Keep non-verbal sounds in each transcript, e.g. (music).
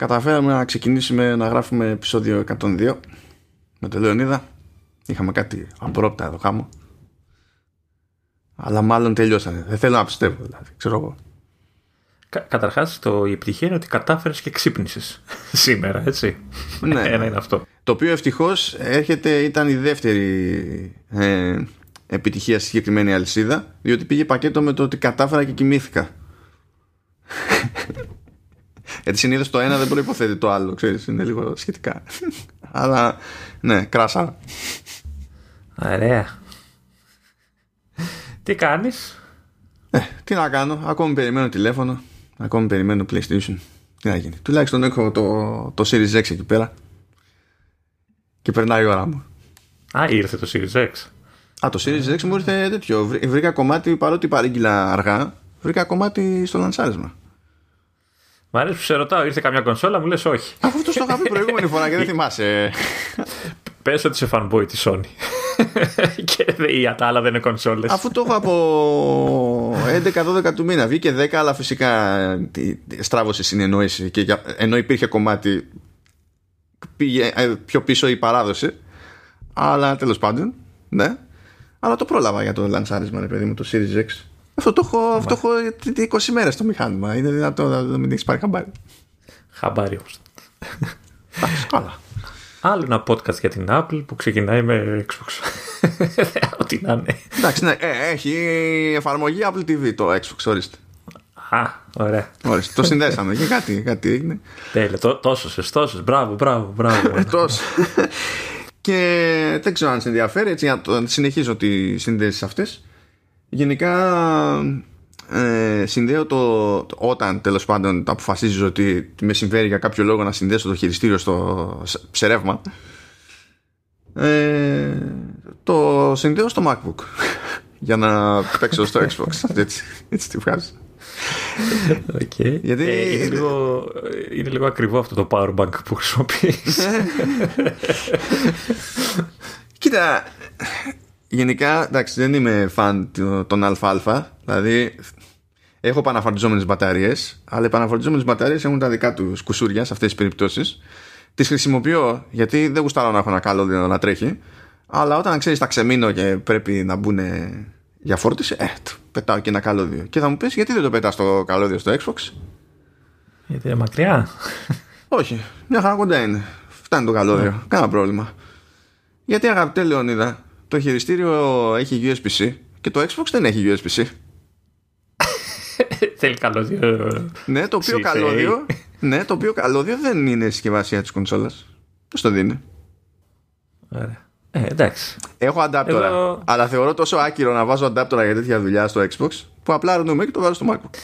καταφέραμε να ξεκινήσουμε να γράφουμε επεισόδιο 102 με τον Λεωνίδα. Είχαμε κάτι απρόπτα εδώ χάμω. Αλλά μάλλον τελειώσανε. Δεν θέλω να πιστεύω δηλαδή. Ξέρω εγώ. Κα, καταρχάς το, η επιτυχία είναι ότι κατάφερες και ξύπνησες (laughs) σήμερα, έτσι. Ναι. Ένα είναι αυτό. Το οποίο ευτυχώς έρχεται, ήταν η δεύτερη ε, επιτυχία στη συγκεκριμένη αλυσίδα, διότι πήγε πακέτο με το ότι κατάφερα και κοιμήθηκα. Γιατί συνήθως το ένα δεν προποθέτει το άλλο, ξέρεις, είναι λίγο σχετικά. Αλλά ναι, κράσα. Ωραία. Τι κάνεις; Ε, τι να κάνω, ακόμη περιμένω τηλέφωνο, ακόμη περιμένω PlayStation. Τι να γίνει. Τουλάχιστον έχω το, το Series X εκεί πέρα. Και περνάει η ώρα μου. Α, ήρθε το Series X. Α, το Series X μου ήρθε τέτοιο. Βρή- Βρήκα κομμάτι, παρότι παρήγγειλα αργά, βρήκα κομμάτι στο λανσάρισμα. Μ' αρέσει που σε ρωτάω, ήρθε καμιά κονσόλα, μου λες όχι. Αφού αυτό το είχα πει προηγούμενη φορά και δεν (laughs) θυμάσαι. Πες ότι είσαι fanboy της Sony. (laughs) και δε- τα άλλα δεν είναι κονσόλες. Αφού το έχω από 11-12 του μήνα. Βγήκε 10, αλλά φυσικά τι- στράβωσε η συνεννόηση. Και για- ενώ υπήρχε κομμάτι, πήγε ε, πιο πίσω η παράδοση. Αλλά τέλος πάντων, ναι. Αλλά το πρόλαβα για το λανσάρισμα, ρε παιδί μου, το Series X. Αυτό το έχω, αυτό έχω 20 μέρες στο μηχάνημα. Είναι δυνατό να να μην έχεις πάρει χαμπάρι. Χαμπάρι όμως. Εντάξει, καλά. Άλλο ένα podcast για την Apple που ξεκινάει με Xbox. (laughs) Ό,τι να είναι. Εντάξει, ναι, ε, έχει εφαρμογή Apple TV το Xbox, ορίστε. Α, ωραία. ορίστε. το συνδέσαμε και κάτι, κάτι έγινε. Τέλεια. Τό- Τόσος, τόσος. Μπράβο, μπράβο, μπράβο. Τόσος. και δεν ξέρω αν σε ενδιαφέρει, έτσι, για να το- συνεχίζω τις συνδέσεις αυτές. Γενικά ε, συνδέω το, το- όταν τέλος πάντων αποφασίζεις ότι με συμφέρει για κάποιο λόγο να συνδέσω το χειριστήριο στο, σε- σε ρεύμα ε, το συνδέω στο MacBook (laughs) για να παίξω στο Xbox (laughs) έτσι, έτσι τη βγάζω Okay. Γιατί- Ε, είναι, λίγο, είναι λίγο ακριβό αυτό το power bank που χρησιμοποιείς. (laughs) Κοίτα, γενικά εντάξει δεν είμαι φαν του- των ΑΑ, δηλαδή έχω επαναφορτιζόμενες μπαταρίες, αλλά οι επαναφορτιζόμενες μπαταρίες έχουν τα δικά τους κουσούρια σε αυτές τις περιπτώσεις. Τις χρησιμοποιώ γιατί δεν γουστάρω να έχω ένα καλώδιο να τρέχει, αλλά όταν ξέρεις τα ξεμείνω και πρέπει να μπουν για φόρτιση, ε, τ, πετάω και ένα καλώδιο. Και θα μου πεις γιατί δεν το πετάς το καλώδιο στο Xbox; Γιατί είναι μακριά. Όχι, μια χαρά κοντά είναι. Φτάνει το καλώδιο. Κάνα πρόβλημα. Γιατί αγαπητέ Λεωνίδα, το χειριστήριο έχει USB-C και το Xbox δεν έχει USB-C. Θέλει καλώδιο. Ναι, το οποίο CCA. καλώδιο, ναι, το οποίο καλώδιο δεν είναι συσκευασία της κονσόλας. Πώς το δίνει; Ωραία. Ε, εντάξει. Έχω αντάπτορα, Εγώ- αλλά θεωρώ τόσο άκυρο να βάζω αντάπτορα για τέτοια δουλειά στο Xbox που απλά ρωνούμε και το βάζω στο MacBook.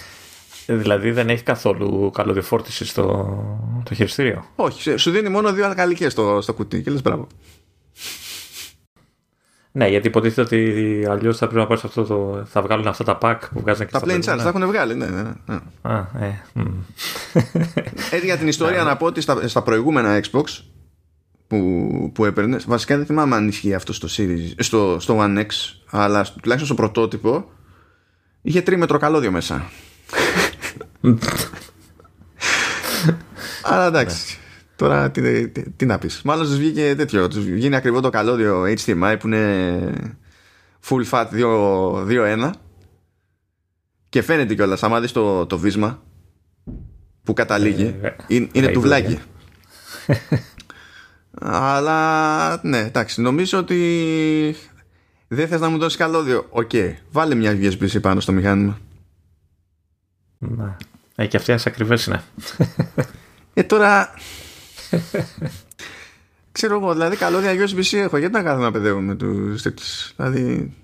Ε, Δηλαδή δεν έχει καθόλου καλώδιο φόρτισης στο το χειριστήριο; Όχι, σε- σου δίνει μόνο δύο αλκαλικές στο, στο κουτί και λες μπράβο. Ναι, γιατί υποτίθεται ότι αλλιώς θα πρέπει να πάρεις αυτό το. Θα βγάλουν αυτά τα pack που βγάζουν και Τα στα plain charge προηγούμενα. τα έχουν βγάλει, ναι, ναι, ναι. Α, ε, μ. Έτσι (laughs) για την ιστορία να πω ότι στα, στα προηγούμενα Xbox που, που έπαιρνες, βασικά δεν θυμάμαι αν ισχύει αυτό στο, series, στο, στο One X, αλλά στο- τουλάχιστον στο πρωτότυπο είχε τρίμετρο καλώδιο μέσα. (laughs) αλλά εντάξει. Τώρα τι, τι, τι να πεις. Μάλλον τους βγήκε τέτοιο. Τους βγαίνει ακριβό το καλώδιο HDMI που είναι Full fat 2.1 Και φαίνεται κιόλας Άμα δεις το, το βίσμα Που καταλήγει Ε, Είναι, είναι θα τουβλάκι. είδα, (laughs) Αλλά ναι εντάξει Νομίζω ότι Δεν θες να μου δώσεις καλώδιο. Οκ Βάλε μια USB-C πάνω στο μηχάνημα. Ναι. Ε, και αυτές ακριβές είναι. Ε τώρα Ξέρω εγώ Δηλαδή καλώδια USB-C έχω Γιατί να κάθομαι να παιδεύω με τους τέτοιους Δηλαδή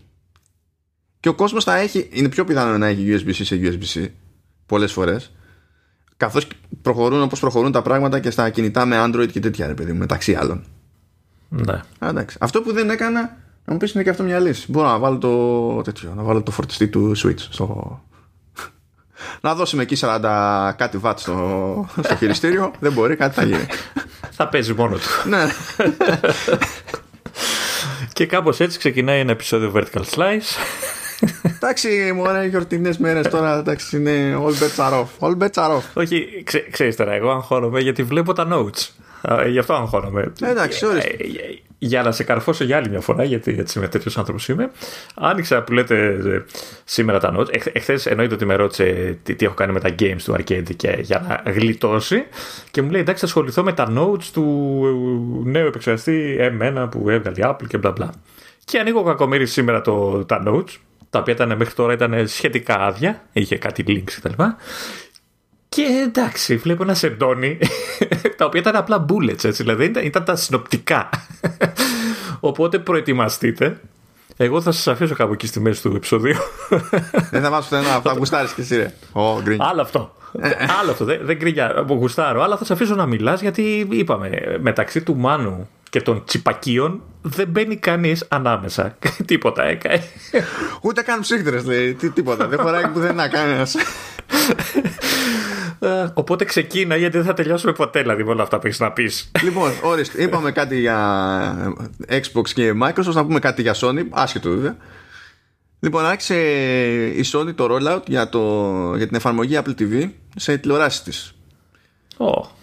Και ο κόσμος θα έχει Είναι πιο πιθανό να έχει USB-C σε USB-C Πολλές φορές Καθώς προχωρούν όπως προχωρούν τα πράγματα Και στα κινητά με Android και τέτοια ρε παιδί μου Μεταξύ άλλων Ναι. Α, εντάξει. Αυτό που δεν έκανα Να μου πεις είναι και αυτό μια λύση Μπορώ να βάλω το τέτοιο Να βάλω το φορτιστή του Switch στο... Να δώσουμε εκεί 40 κάτι watt στο, στο χειριστήριο Δεν μπορεί κάτι θα γίνει Θα παίζει μόνο του. Ναι και κάπως έτσι ξεκινάει ένα επεισόδιο Vertical Slice. Εντάξει, μου ωραία γιορτινές μέρες τώρα. Εντάξει, είναι all bets are off. All bets are off. Όχι, ξέ, ξέρεις τώρα, εγώ αγχώνομαι γιατί βλέπω τα notes. Α, Γι' αυτό αγχώνομαι. Εντάξει, ορίστε. Ε, ε, Για να σε καρφώσω για άλλη μια φορά, γιατί έτσι με τέτοιος άνθρωπος είμαι. Άνοιξα που λέτε ε, σήμερα τα notes. Εχθές εννοείται ότι με ρώτησε τι, τι έχω κάνει με τα games του arcade και για να γλιτώσει. Και μου λέει εντάξει, θα ασχοληθώ με τα notes του νέου επεξεργαστή M1 που έβγαλε η Apple και μπλα μπλα. Και ανοίγω κακομίρι σήμερα το, τα notes, τα οποία ήταν, μέχρι τώρα ήταν σχετικά άδεια, είχε κάτι links κτλ. Και εντάξει, βλέπω ένα σεντόνι, (laughs) τα οποία ήταν απλά bullets, έτσι, δηλαδή ήταν, ήταν τα συνοπτικά. (laughs) Οπότε προετοιμαστείτε. Εγώ θα σας αφήσω κάπου εκεί στη μέση του επεισοδίου. Δεν θα βάζω πουθενά, θα γουστάρεις και εσύ, ρε. Ω, γκριν. Άλλο αυτό. Άλλο αυτό. Δεν, δεν κρίνια. Μου γουστάρω. Αλλά θα σε αφήσω να μιλάς γιατί είπαμε μεταξύ του Μάνου και των τσιπακίων δεν μπαίνει κανείς ανάμεσα. (laughs) Τίποτα έκανε. Ούτε καν ψύχτρες, λέει. Τι, τίποτα. Δεν χωράει πουθενά κανένας. (laughs) Ε, Οπότε ξεκίνα γιατί δεν θα τελειώσουμε ποτέ δηλαδή με όλα αυτά που έχεις να πεις. λοιπόν, ορίστε. Είπαμε κάτι για Xbox και Microsoft, να πούμε κάτι για Sony. Άσχετο βέβαια. Λοιπόν, άρχισε η Sony το rollout για, το, για την εφαρμογή Apple TV σε τηλεοράσεις της. Oh.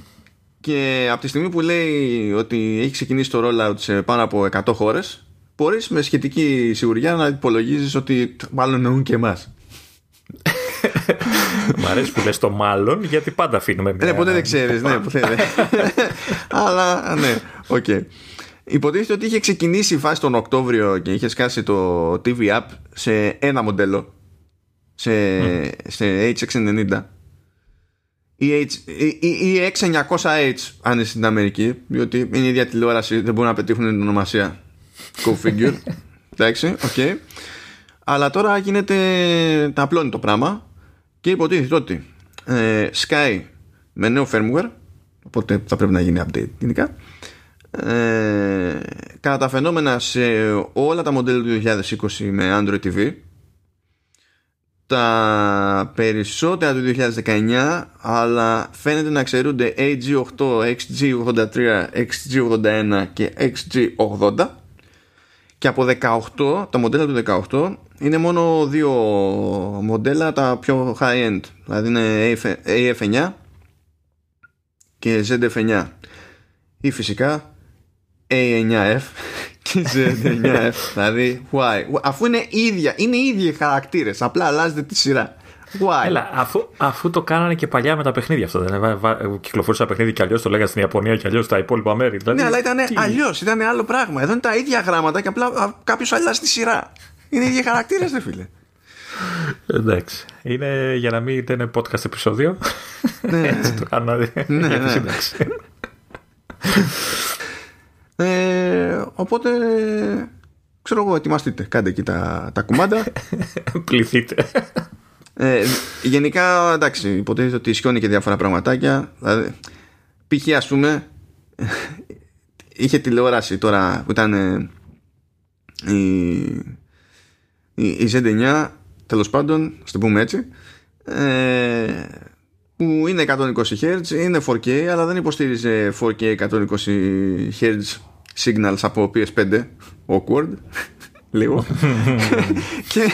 Και από τη στιγμή που λέει ότι έχει ξεκινήσει το rollout σε πάνω από 100 χώρες, μπορείς με σχετική σιγουριά να υπολογίζεις ότι μάλλον εννοούν και εμάς. Μ' αρέσει που λες το μάλλον γιατί πάντα αφήνουμε μια... Ναι, ποτέ δεν ξέρεις, ναι, ποτέ δεν. (laughs) Αλλά ναι, οκ. Υποτίθεται ότι είχε ξεκινήσει η φάση τον Οκτώβριο και είχες σκάσει το TV App σε ένα μοντέλο. Σε, σε H690. Ή, H, ή, ή X900H αν είναι στην Αμερική, διότι είναι η ίδια τηλεόραση, δεν μπορούν να πετύχουν την ονομασία. Go figure. (laughs) Εντάξει, οκ. Αλλά τώρα γίνεται. Τα απλώνει το πράγμα και υποτίθεται ότι ε, σκάει με νέο firmware, οπότε θα πρέπει να γίνει update γενικά. Ε, κατά τα φαινόμενα σε όλα τα μοντέλα του 2020 με Android TV τα περισσότερα του 2019 αλλά φαίνεται να ξερούνται AG8, XG83, XG81 και XG80 και από 18, τα μοντέλα του 18 είναι μόνο δύο μοντέλα τα πιο high-end. Δηλαδή είναι AF9 και ZF9 ή φυσικά A9F και (laughs) Z9F δηλαδή why; Αφού είναι ίδια είναι οι ίδιοι χαρακτήρες απλά αλλάζεται τη σειρά Why? Έλα, αφού, αφού το κάνανε και παλιά με τα παιχνίδια αυτό. Δεν βα- βα- κυκλοφορούσε ένα παιχνίδι και αλλιώς το λέγανε στην Ιαπωνία και αλλιώς στα υπόλοιπα μέρη. Δηλαδή, Ναι, αλλά ήταν τι- αλλιώς, ήταν άλλο πράγμα. Εδώ είναι τα ίδια γράμματα και απλά κάποιος αλλάζει τη σειρά. Είναι οι ίδιοι χαρακτήρες, δε φίλε. Εντάξει. Είναι για να μην είναι podcast επεισόδιο. Ναι. (laughs) Έτσι το κάνω. δηλαδή, Ναι, για τη ναι. Σύνταξη. Ε, οπότε, ξέρω εγώ, ετοιμαστείτε. Κάντε εκεί τα, τα κουμάντα. (laughs) Πληθείτε. Ε, γενικά, εντάξει, υποτίθεται ότι ισχύουν και διάφορα πραγματάκια. Δηλαδή, π.χ. ας πούμε, (laughs) είχε τηλεόραση τώρα που ήταν ε, η, η, η Z9, τέλος πάντων, στο πούμε έτσι, ε, που είναι 120 Hz, είναι 4K, αλλά δεν υποστήριζε 4K 120 Hz signals από PS5. Awkward. (laughs) Λίγο. (laughs) και,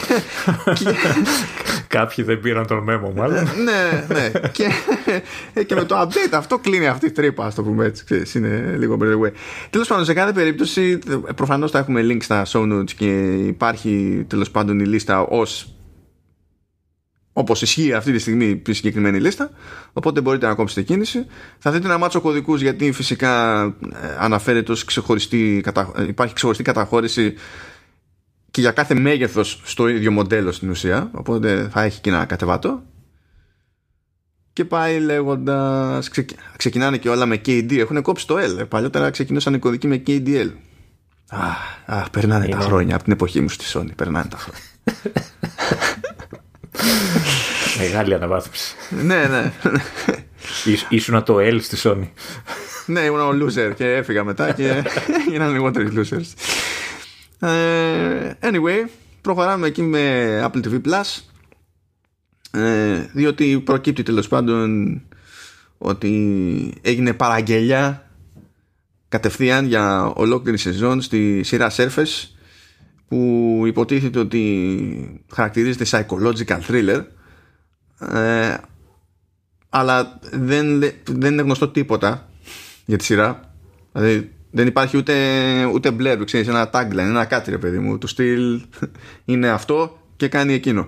και, Κάποιοι δεν πήραν τον μέμο, μάλλον. ναι, ναι. και, και με το update αυτό κλείνει αυτή η τρύπα, ας το πούμε έτσι. Ξέρεις, είναι λίγο by the way. Τέλος πάντων, σε κάθε περίπτωση, προφανώς θα έχουμε link στα show notes και υπάρχει τέλος πάντων η λίστα ως όπως ισχύει αυτή τη στιγμή η συγκεκριμένη λίστα οπότε μπορείτε να κόψετε κίνηση θα δείτε ένα μάτσο κωδικούς γιατί φυσικά ε, αναφέρεται ως ξεχωριστή κατα... ε, υπάρχει ξεχωριστή καταχώρηση και για κάθε μέγεθος στο ίδιο μοντέλο στην ουσία οπότε θα έχει και ένα κατεβατό και πάει λέγοντας. Ξεκινάνε και όλα με KD. Έχουν κόψει το L. Παλιότερα ξεκινούσαν οι κωδικοί με KDL. Αχ, αχ, περνάνε τα Είναι. χρόνια από την εποχή μου στη Sony. Περνάνε τα χρόνια. (laughs) (laughs) Μεγάλη αναβάθμιση. ναι, ναι. Ήσ- Ήσουνα το L στη Sony. ναι, ήμουν ο loser και έφυγα μετά και (laughs) γίνανε λιγότεροι losers. Ε, anyway, προχωράμε εκεί με Apple TV Plus. Ε, διότι προκύπτει τέλος πάντων ότι έγινε παραγγελιά κατευθείαν για ολόκληρη σεζόν στη σειρά Surface που που υποτίθεται ότι χαρακτηρίζεται psychological thriller ε, αλλά δεν, δεν είναι γνωστό τίποτα για τη σειρά δηλαδή δεν υπάρχει ούτε, ούτε μπλερ, ξέρεις, ένα tagline, ένα κάτι ρε παιδί μου. Το στυλ (laughs) είναι αυτό και κάνει εκείνο.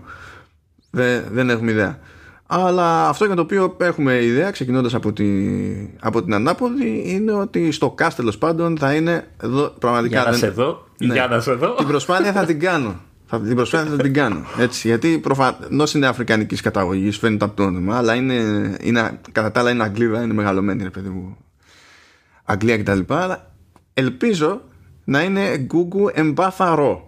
Δεν, δεν έχουμε ιδέα. Αλλά αυτό για το οποίο έχουμε ιδέα, ξεκινώντας από, τη, από την ανάποδη, είναι ότι στο cast τέλος πάντων θα είναι εδώ πραγματικά. Για να σε δω. Ναι, για να σε δω. Την προσπάθεια θα την κάνω. Θα, την προσπάθεια θα την κάνω. Έτσι, γιατί προφανώ είναι αφρικανικής καταγωγής, φαίνεται από το όνομα, αλλά είναι, είναι, κατά τα άλλα είναι Αγγλίδα, είναι μεγαλωμένη, ρε παιδί μου. Αγγλία κτλ. Αλλά ελπίζω να είναι γκούγκου εμπάθαρο.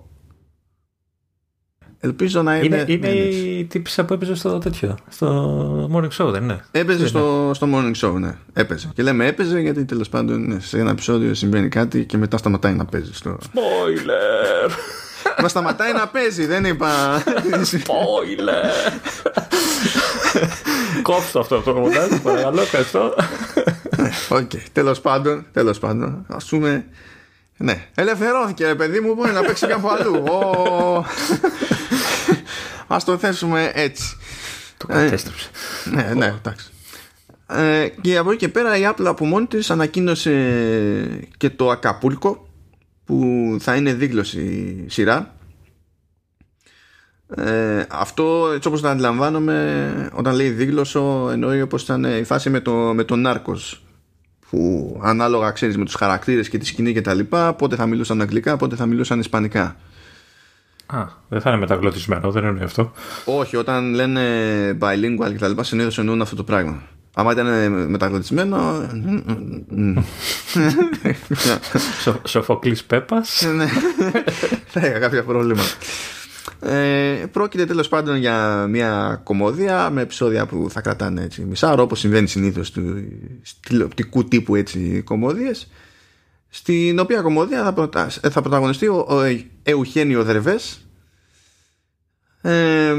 Ελπίζω να είναι. Είναι, είναι η τύπησα που έπαιζε στο τέτοιο. Στο morning show, δεν είναι; Έπαιζε στο, στο morning show, ναι. Έπαιζε. Και λέμε έπαιζε γιατί τέλος πάντων ναι, σε ένα επεισόδιο συμβαίνει κάτι και μετά σταματάει να παίζει. Στο... Spoiler! Μα σταματάει να παίζει, δεν είπα. Spoiler! Κόψτε αυτό το μοντάζ, παρακαλώ, ευχαριστώ. Οκ, τέλος πάντων, τέλος πάντων, ας πούμε. Ναι, ελευθερώθηκε ρε παιδί μου, μπορεί να παίξει κάπου αλλού. Α το θέσουμε έτσι. Το κατέστρεψε. Ναι, ναι, εντάξει. Ε, και από εκεί και πέρα η Apple από μόνη της ανακοίνωσε και το Ακαπούλκο που θα είναι δίγλωση σειρά ε, αυτό έτσι όπως το αντιλαμβάνομαι όταν λέει δίγλωσο εννοεί όπως ήταν η φάση με το, με το Νάρκος που ανάλογα ξέρεις με τους χαρακτήρες και τη σκηνή και τα λοιπά πότε θα μιλούσαν αγγλικά πότε θα μιλούσαν ισπανικά Α, δεν θα είναι μεταγλωτισμένο, δεν εννοεί αυτό. Όχι, όταν λένε bilingual και τα λοιπά συνήθως εννοούν αυτό το πράγμα. Άμα ήταν μεταγλωτισμένο. Σοφοκλής Πέπας. Ναι, (laughs) θα είχα κάποια πρόβλημα. Ε, πρόκειται τέλος πάντων για μια κομμόδια με επεισόδια που θα κρατάνε έτσι μισάωρο όπως συμβαίνει συνήθως του τηλεοπτικού τύπου έτσι κομμόδιες στην οποία κομμόδια θα, πρωτα... θα πρωταγωνιστεί ο, ο Εουχένιο Δερβές ε,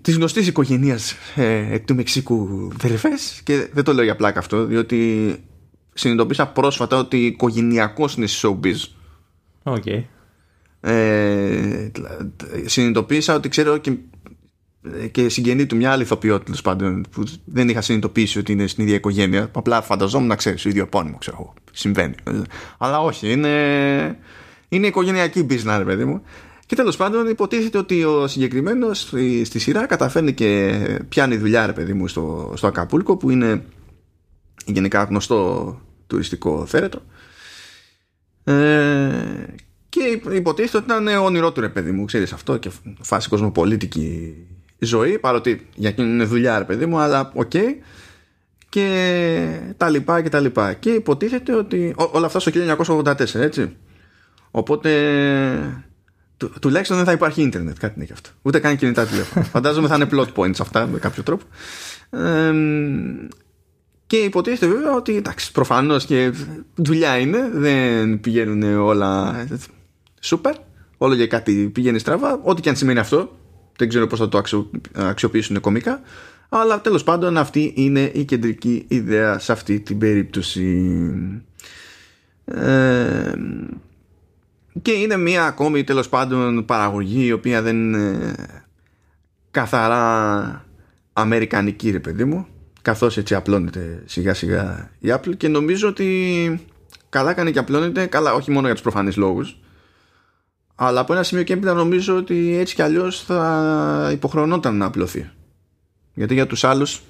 της γνωστής οικογένειας ε, του Μεξικού Δερβές. Και δεν το λέω για πλάκα αυτό διότι συνειδητοποίησα πρόσφατα ότι οικογενειακός είναι showbiz. Okay ε, συνειδητοποίησα ότι ξέρω και, και συγγενή του μια άλλη ηθοποιό τέλος πάντων που δεν είχα συνειδητοποιήσει ότι είναι στην ίδια οικογένεια. Απλά φανταζόμουν να ξέρεις, ίδιο επώνυμο, ξέρω εγώ. Συμβαίνει. Αλλά όχι, είναι, είναι οικογενειακή business, ρε παιδί μου. Και τέλος πάντων υποτίθεται ότι ο συγκεκριμένος στη, στη, σειρά καταφέρνει και πιάνει δουλειά, ρε παιδί μου, στο, στο Ακαπούλκο που είναι γενικά γνωστό τουριστικό θέρετο. Ε, και υποτίθεται ότι ήταν όνειρό του ρε παιδί μου, ξέρεις αυτό και φάση κοσμοπολίτικη ζωή, παρότι για εκείνη είναι δουλειά ρε παιδί μου, αλλά OK. Okay, και τα λοιπά και τα λοιπά. Και υποτίθεται ότι όλα αυτά στο 1984, έτσι. Οπότε του, τουλάχιστον δεν θα υπάρχει ίντερνετ, κάτι είναι και αυτό. Ούτε καν κινητά τηλέφωνα. (laughs) Φαντάζομαι θα είναι plot points αυτά με κάποιο τρόπο. Ε, και υποτίθεται βέβαια ότι εντάξει, προφανώς και δουλειά είναι, δεν πηγαίνουν όλα σούπερ, όλο για κάτι πηγαίνει στραβά, ό,τι και αν σημαίνει αυτό. Δεν ξέρω πώς θα το αξιοποιήσουν κομικά. Αλλά τέλος πάντων αυτή είναι η κεντρική ιδέα σε αυτή την περίπτωση. Ε, και είναι μια ακόμη τέλος πάντων παραγωγή η οποία δεν είναι καθαρά αμερικανική ρε παιδί μου καθώς έτσι απλώνεται σιγά σιγά η Apple και νομίζω ότι καλά κάνει και απλώνεται καλά όχι μόνο για τους προφανείς λόγους αλλά από ένα σημείο και έπειτα νομίζω ότι έτσι κι αλλιώς θα υποχρεωνόταν να απλωθεί. Γιατί για τους άλλους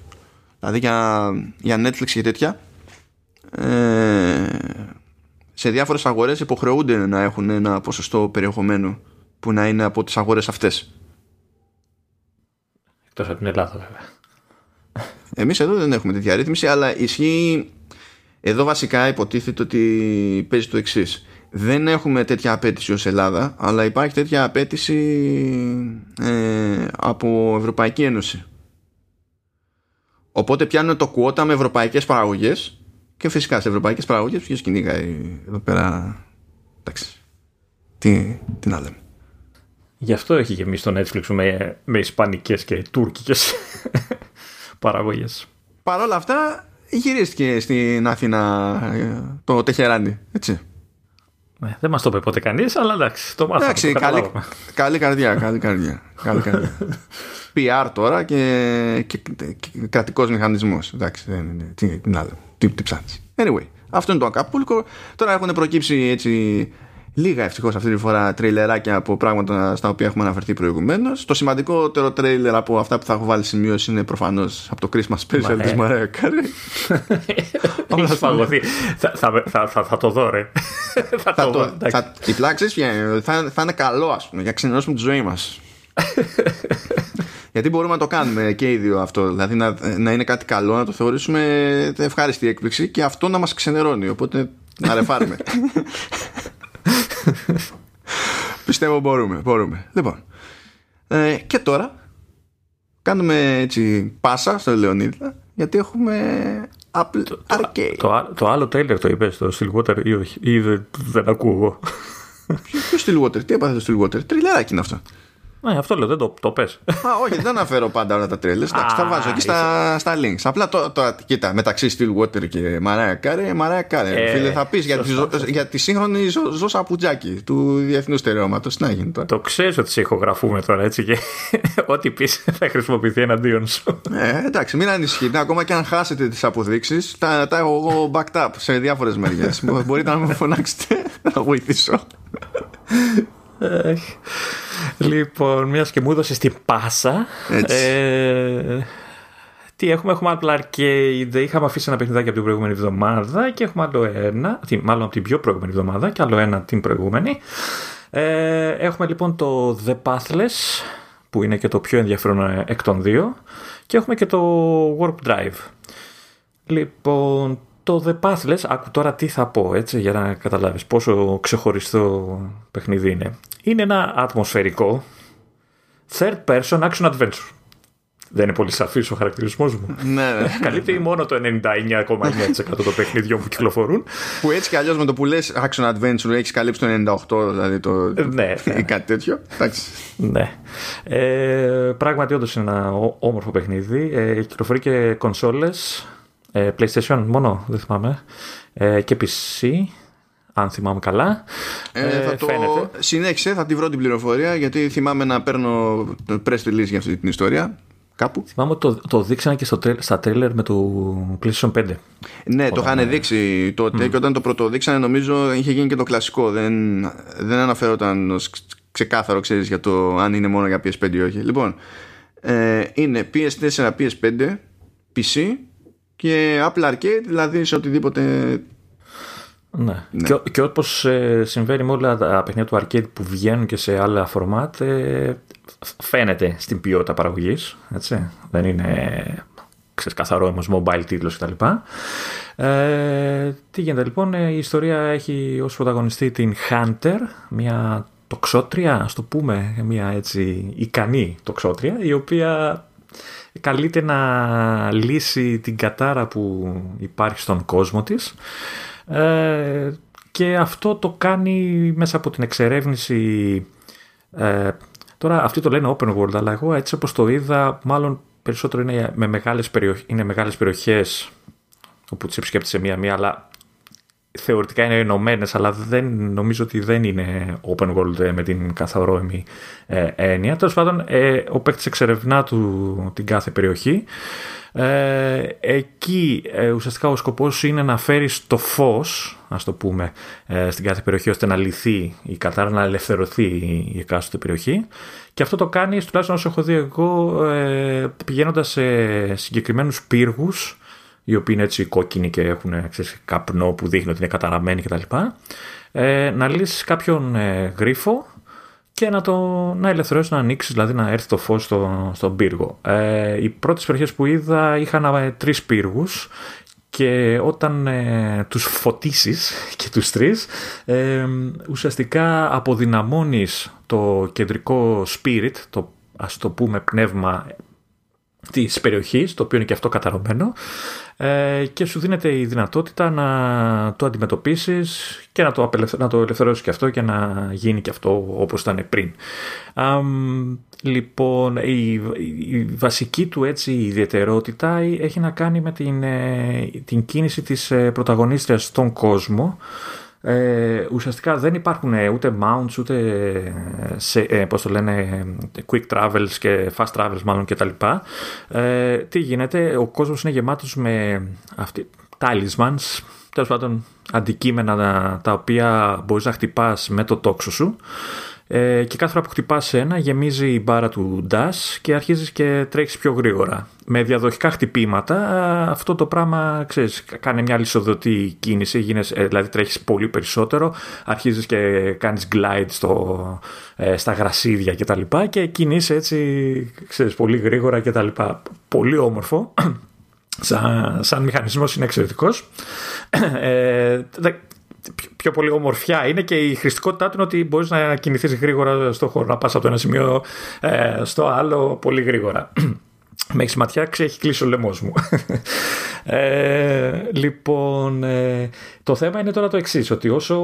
δηλαδή για, για Netflix και τέτοια ε, σε διάφορες αγορές υποχρεούνται να έχουν ένα ποσοστό περιεχομένου που να είναι από τις αγορές αυτές. Εκτός από την Ελλάδα βέβαια. Εμείς εδώ δεν έχουμε τέτοια ρύθμιση αλλά ισχύει εδώ βασικά υποτίθεται ότι παίζει το εξής. Δεν έχουμε τέτοια απέτηση ως Ελλάδα αλλά υπάρχει τέτοια απέτηση ε, από Ευρωπαϊκή Ένωση. Οπότε πιάνουν το κουότα με ευρωπαϊκές παραγωγές και φυσικά σε ευρωπαϊκές παραγωγές ποιος κυνηγάει εδώ πέρα εντάξει τι, τι να λέμε. Γι' αυτό έχει γεμίσει το Netflix με, με ισπανικές και τουρκικές (laughs) παραγωγές. Παρ' όλα αυτά γυρίστηκε στην Αθήνα ε, το Τεχεράνι, έτσι. Ναι, δεν μας το είπε ποτέ κανείς, αλλά εντάξει, το μάθαμε. Εντάξει, το καλή, καλή καρδιά. Καλή καρδιά. καλή καρδιά. (laughs) PR τώρα και, και, και κρατικός μηχανισμός. Εντάξει, δεν είναι. Τι, τι, τι, τι ψάχνεις. Anyway, αυτό είναι το Ακαπούλκο. Τώρα έχουν προκύψει έτσι λίγα ευτυχώς αυτή τη φορά τρέιλεράκια από πράγματα στα οποία έχουμε αναφερθεί προηγουμένως. Το σημαντικότερο τρέιλερ από αυτά που θα έχω βάλει σημείωση είναι προφανώς από το Christmas Special της Mariah Carey. Όλα φαγωθεί. Θα το δω, ρε. Θα το Οι πλάξεις θα είναι καλό, ας πούμε, για να ξενερώσουμε τη ζωή μας. Γιατί μπορούμε να το κάνουμε και οι δύο αυτό. Δηλαδή να, να είναι κάτι καλό, να το θεωρήσουμε ευχάριστη έκπληξη και αυτό να μας ξενερώνει. Οπότε να ρεφάρουμε. (laughs) Πιστεύω μπορούμε, μπορούμε. Λοιπόν, ε, και τώρα κάνουμε έτσι πάσα στο Λεωνίδα γιατί έχουμε Apple το, Arcade. Το, το, το, άλλο Taylor το είπες, το Stillwater ή, όχι, ή δεν, δεν ακούω. Ποιος Stillwater, τι έπαθε το Stillwater, τριλεράκι είναι αυτό. Ναι, αυτό λέω, δεν το, το πες. Α, όχι, δεν αναφέρω πάντα όλα τα τρέλες. Εντάξει, τα βάζω εκεί στα, στα links. Απλά το, το, κοίτα, μεταξύ Stillwater και Mariah Carey, Mariah Carey. Ε, Φίλε, θα πεις για, τη, για τη σύγχρονη ζω, Ζώσα Πουτζάκη του διεθνούς στερεώματος. Τι να γίνει τώρα; Το ξέρεις ότι σε ηχογραφούμε τώρα, έτσι. Και (laughs) ό,τι πεις (laughs) θα χρησιμοποιηθεί εναντίον σου. Ε, εντάξει, μην ανησυχείτε. Ακόμα και αν χάσετε τις αποδείξεις, τα, τα έχω εγώ backed up σε διάφορες μεριές. Μπορείτε να με φωνάξετε (laughs) να βοηθήσω λοιπόν, μιας και μου έδωσες την πάσα. Ε, τι έχουμε, έχουμε Apple Arcade. Είχαμε αφήσει ένα παιχνιδάκι από την προηγούμενη εβδομάδα και έχουμε άλλο ένα, μάλλον από την πιο προηγούμενη εβδομάδα και άλλο ένα την προηγούμενη. Ε, έχουμε λοιπόν το The Pathless που είναι και το πιο ενδιαφέρον εκ των δύο και έχουμε και το Warp Drive. Λοιπόν, το The Pathless, άκου τώρα τι θα πω έτσι για να καταλάβεις πόσο ξεχωριστό παιχνίδι είναι. Είναι ένα ατμοσφαιρικό third person action adventure. Δεν είναι πολύ σαφής ο χαρακτηρισμός μου. ναι, ναι. Καλύπτει μόνο το 99,9% των παιχνιδιών που κυκλοφορούν. Που έτσι κι αλλιώς με το που λες Action Adventure έχεις καλύψει το 98%, δηλαδή το. Ναι. ή κάτι τέτοιο. Εντάξει. Ναι. Ε, πράγματι, όντως είναι ένα όμορφο παιχνίδι. Ε, κυκλοφορεί και κονσόλες. Ε, PlayStation μόνο, δεν θυμάμαι. Ε, και PC αν θυμάμαι καλά. Ε, θα ε, το φαίνεται. συνέχισε, θα τη βρω την πληροφορία γιατί θυμάμαι να παίρνω press release για αυτή την ιστορία. Κάπου. Θυμάμαι ότι το, το δείξανε και στο, στα τρέλερ με το PlayStation 5. Ναι, το είχαν δείξει τότε και όταν το πρώτο δείξανε νομίζω είχε γίνει και το κλασικό. Δεν, δεν αναφέρονταν ως ξεκάθαρο ξέρεις για το αν είναι μόνο για PS5 ή όχι. Λοιπόν, ε, είναι PS4, PS5, PC και Apple Arcade, δηλαδή σε οτιδήποτε ναι. ναι. Και, και όπως ε, συμβαίνει με όλα τα παιχνίδια του arcade που βγαίνουν και σε άλλα φορμάτ, ε, φαίνεται στην ποιότητα παραγωγής. Δεν είναι ξέρεις, καθαρό όμως mobile τίτλος κτλ. Ε, τι γίνεται λοιπόν, ε, η ιστορία έχει ως πρωταγωνιστή την Hunter, μια τοξότρια, ας το πούμε, μια έτσι ικανή τοξότρια, η οποία καλείται να λύσει την κατάρα που υπάρχει στον κόσμο της ε, και αυτό το κάνει μέσα από την εξερεύνηση ε, τώρα αυτοί το λένε open world αλλά εγώ έτσι όπως το είδα μάλλον περισσότερο είναι, με μεγάλες, περιοχ... είναι μεγάλες περιοχές όπου τις επισκέπτεσαι μία-μία αλλά θεωρητικά είναι ενωμένες, αλλά δεν, νομίζω ότι δεν είναι open world με την καθαρόιμη ε, έννοια. Τέλος πάντων, ε, ο παίκτης εξερευνά του την κάθε περιοχή. Ε, εκεί ε, ουσιαστικά ο σκοπός είναι να φέρει το φως, ας το πούμε, ε, στην κάθε περιοχή ώστε να λυθεί η κατάρα, να ελευθερωθεί η εκάστοτε περιοχή. Και αυτό το κάνει, τουλάχιστον όσο έχω δει εγώ, ε, πηγαίνοντας σε συγκεκριμένους πύργους οι οποίοι είναι έτσι κόκκινοι και έχουν ξέρεις, καπνό που δείχνει ότι είναι καταραμένοι κτλ. Ε, να λύσεις κάποιον ε, γρίφο και να, το, να ελευθερώσεις να ανοίξεις, δηλαδή να έρθει το φως στο, στον πύργο. Ε, οι πρώτες περιοχές που είδα είχαν ε, τρεις πύργους και όταν ε, τους φωτίσεις (laughs) και τους τρεις ε, ουσιαστικά αποδυναμώνεις το κεντρικό spirit, το ας το πούμε πνεύμα της περιοχής, το οποίο είναι και αυτό καταρωμένο ε, και σου δίνεται η δυνατότητα να το αντιμετωπίσεις και να το, να το ελευθερώσεις και αυτό και να γίνει και αυτό όπως ήταν πριν. λοιπόν, η, η, βασική του έτσι ιδιαιτερότητα έχει να κάνει με την, ε, την κίνηση της ε, πρωταγωνίστριας στον κόσμο ε, ουσιαστικά δεν υπάρχουν ούτε mounts ούτε σε, ε, πώς το λένε quick travels και fast travels μάλλον κτλ. Ε, τι γίνεται, ο κόσμος είναι γεμάτος με αυτή, talismans, τέλος πάντων αντικείμενα τα οποία μπορείς να χτυπάς με το τόξο σου ε, και κάθε φορά που χτυπάς ένα γεμίζει η μπάρα του DAS και αρχίζεις και τρέχεις πιο γρήγορα. Με διαδοχικά χτυπήματα αυτό το πράγμα ξέρεις, κάνει μια λισοδοτή κίνηση, γίνες, ε, δηλαδή τρέχεις πολύ περισσότερο, αρχίζεις και κάνεις glide στο, ε, στα γρασίδια κτλ. Και, και κινείσαι έτσι ξέρεις, πολύ γρήγορα κτλ. Πολύ όμορφο. (clears throat) Σαν, σαν μηχανισμός είναι εξαιρετικός. (clears throat) Ε, πιο πολύ ομορφιά είναι και η χρηστικότητά του είναι ότι μπορείς να κινηθείς γρήγορα στο χώρο, να πας από το ένα σημείο ε, στο άλλο πολύ γρήγορα. Με έχεις ματιά, έχει κλείσει ο λαιμός μου. (laughs) ε, λοιπόν, ε, το θέμα είναι τώρα το εξής, ότι όσο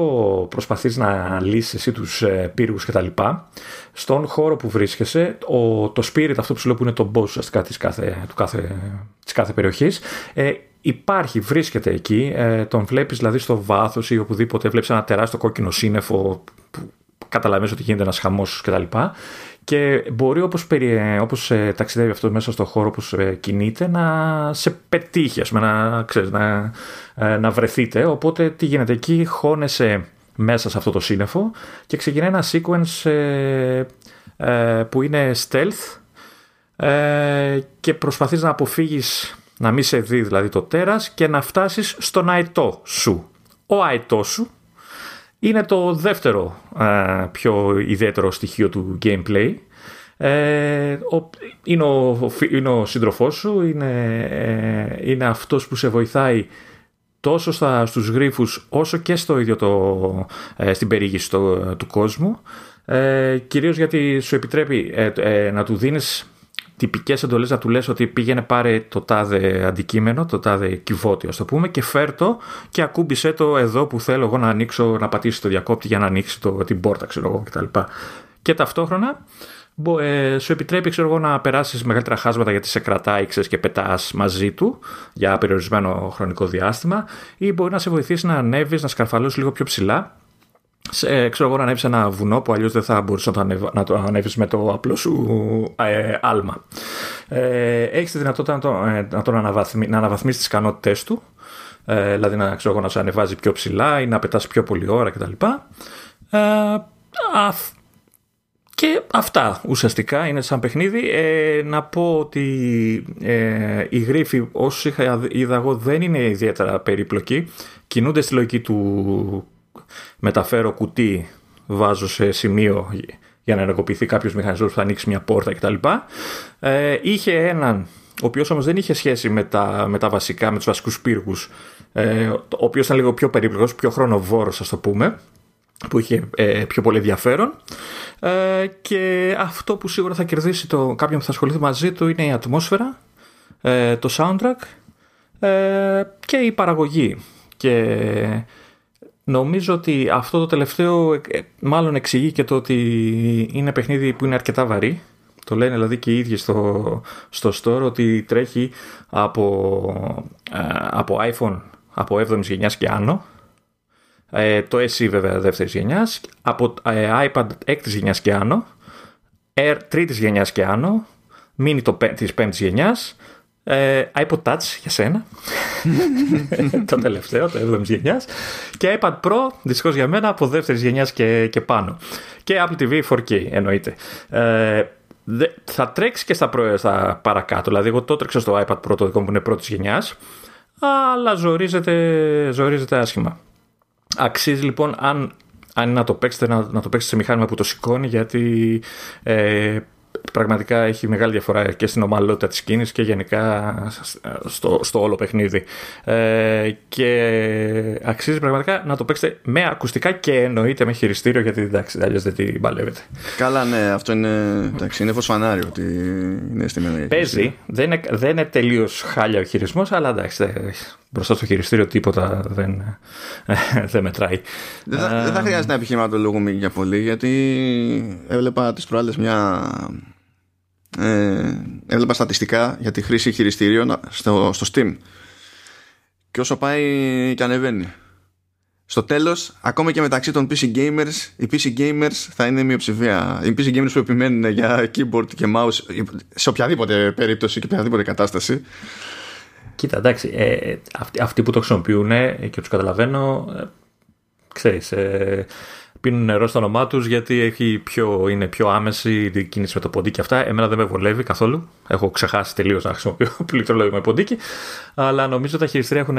προσπαθείς να λύσεις εσύ τους ε, πύργους και τα λοιπά, στον χώρο που βρίσκεσαι, ο, το spirit, αυτό που σου λέω που είναι το boss ουσιαστικά της κάθε, του κάθε, της κάθε περιοχής, ε, υπάρχει, βρίσκεται εκεί, ε, τον βλέπεις δηλαδή στο βάθος ή οπουδήποτε βλέπεις ένα τεράστιο κόκκινο σύννεφο που καταλαβαίνεις ότι γίνεται ένας χαμός κτλ. Και μπορεί όπως, περι, όπως ε, ταξιδεύει αυτό μέσα στο χώρο που ε, κινείται να σε πετύχει, ας να, ξέρεις, να, ε, να βρεθείτε. Οπότε τι γίνεται εκεί, χώνεσαι μέσα σε αυτό το σύννεφο και ξεκινάει ένα sequence ε, ε, που είναι stealth και προσπαθείς να αποφύγεις να μην σε δει δηλαδή το τέρας και να φτάσεις στον αετό σου. Ο αετό σου είναι το δεύτερο πιο ιδιαίτερο στοιχείο του gameplay. Ε, ο, είναι, ο, είναι ο σύντροφός σου, είναι, ε, είναι αυτός που σε βοηθάει τόσο στα, στους γρίφους όσο και στο ίδιο το, ε, στην περίγηση του κόσμου. Ε, κυρίως γιατί σου επιτρέπει ε, να του δίνεις τυπικές εντολές να του λες ότι πήγαινε πάρε το τάδε αντικείμενο, το τάδε κυβότιο, ας το πούμε, και φέρτο και ακούμπησε το εδώ που θέλω εγώ να ανοίξω, να πατήσει το διακόπτη για να ανοίξει το, την πόρτα, ξέρω εγώ κτλ. Και ταυτόχρονα ε, σου επιτρέπει ξέρω εγώ, να περάσεις μεγαλύτερα χάσματα γιατί σε κρατάει ξέρεις, και πετάς μαζί του για περιορισμένο χρονικό διάστημα, ή μπορεί να σε βοηθήσει να ανέβεις, να σκαρφαλώσεις λίγο πιο ψηλά σε, ξέρω εγώ να ανέβεις ένα βουνό που αλλιώς δεν θα μπορούσε να το, ανέβ, να το ανέβεις με το απλό σου ε, άλμα. Ε, έχεις τη δυνατότητα να, το, ε, να, τον αναβαθμί, να αναβαθμίσεις τις ικανότητές του, ε, δηλαδή να, ξέρω εγώ, να σε ανεβάζει πιο ψηλά ή να πετάς πιο πολύ ώρα κτλ. Ε, και αυτά ουσιαστικά είναι σαν παιχνίδι. Ε, να πω ότι ε, οι γρίφοι όσους είχα είδα εγώ δεν είναι ιδιαίτερα περίπλοκοι. Κινούνται στη λογική του μεταφέρω κουτί, βάζω σε σημείο για να ενεργοποιηθεί κάποιος μηχανισμός που θα ανοίξει μια πόρτα κτλ. Ε, είχε έναν, ο οποίος όμως δεν είχε σχέση με τα, με τα βασικά, με τους βασικούς πύργους, ε, ο οποίος ήταν λίγο πιο περίπλοκος, πιο χρονοβόρος, ας το πούμε, που είχε ε, πιο πολύ ενδιαφέρον. Ε, και αυτό που σίγουρα θα κερδίσει το, κάποιον που θα ασχοληθεί μαζί του είναι η ατμόσφαιρα, ε, το soundtrack ε, και η παραγωγή. Και Νομίζω ότι αυτό το τελευταίο ε, μάλλον εξηγεί και το ότι είναι παιχνίδι που είναι αρκετά βαρύ. Το λένε δηλαδή και οι ίδιοι στο, στο store ότι τρέχει από, ε, από iPhone από 7η γενιάς και άνω. Ε, το SE βέβαια δεύτερης γενιάς. Από iPad 6η γενιάς και άνω. Air τρίτης γενιάς και άνω. Mini το, της πέμπτης γενιάς ε, iPod Touch για σένα. (laughs) το τελευταίο, το 7η γενιάς. Και iPad Pro, δυστυχώς για μένα, από δεύτερης γενιάς και, και πάνω. Και Apple TV 4K εννοείται. Ε, θα τρέξει και στα, προ, στα παρακάτω. Δηλαδή, εγώ το τρέξα στο iPad Pro το δικό μου που είναι πρώτης γενιάς. Αλλά ζορίζεται, ζορίζεται άσχημα. Αξίζει λοιπόν αν αν είναι να το παίξετε, να, να το παίξετε σε μηχάνημα που το σηκώνει, γιατί ε, πραγματικά έχει μεγάλη διαφορά και στην ομαλότητα της κίνησης και γενικά στο, στο όλο παιχνίδι. Ε, και αξίζει πραγματικά να το παίξετε με ακουστικά και εννοείται με χειριστήριο γιατί εντάξει, αλλιώς δεν την παλεύετε. Καλά, ναι, αυτό είναι, εντάξει, είναι φανάριο ότι είναι στη μέση. Παίζει, δεν είναι, δεν είναι τελείως χάλια ο χειρισμός, αλλά εντάξει, μπροστά στο χειριστήριο τίποτα δεν, δεν μετράει. Δεν θα, δεν θα χρειάζεται να επιχειρηματολογούμε για πολύ γιατί έβλεπα τις προάλλες μια ε, έβλεπα στατιστικά για τη χρήση χειριστήριων στο, στο Steam και όσο πάει και ανεβαίνει στο τέλος, ακόμα και μεταξύ των PC gamers, οι PC gamers θα είναι μειοψηφία. Οι PC gamers που επιμένουν για keyboard και mouse σε οποιαδήποτε περίπτωση και οποιαδήποτε κατάσταση. Κοίτα, εντάξει, ε, αυτοί, αυτοί, που το χρησιμοποιούν και τους καταλαβαίνω, ε, ξέρεις, ε, πίνουν νερό στο όνομά τους γιατί έχει πιο, είναι πιο άμεση η κίνηση με το ποντίκι αυτά. Εμένα δεν με βολεύει καθόλου. Έχω ξεχάσει τελείως να χρησιμοποιώ (laughs) πληκτρολόγιο με ποντίκι. Αλλά νομίζω τα χειριστήρια έχουν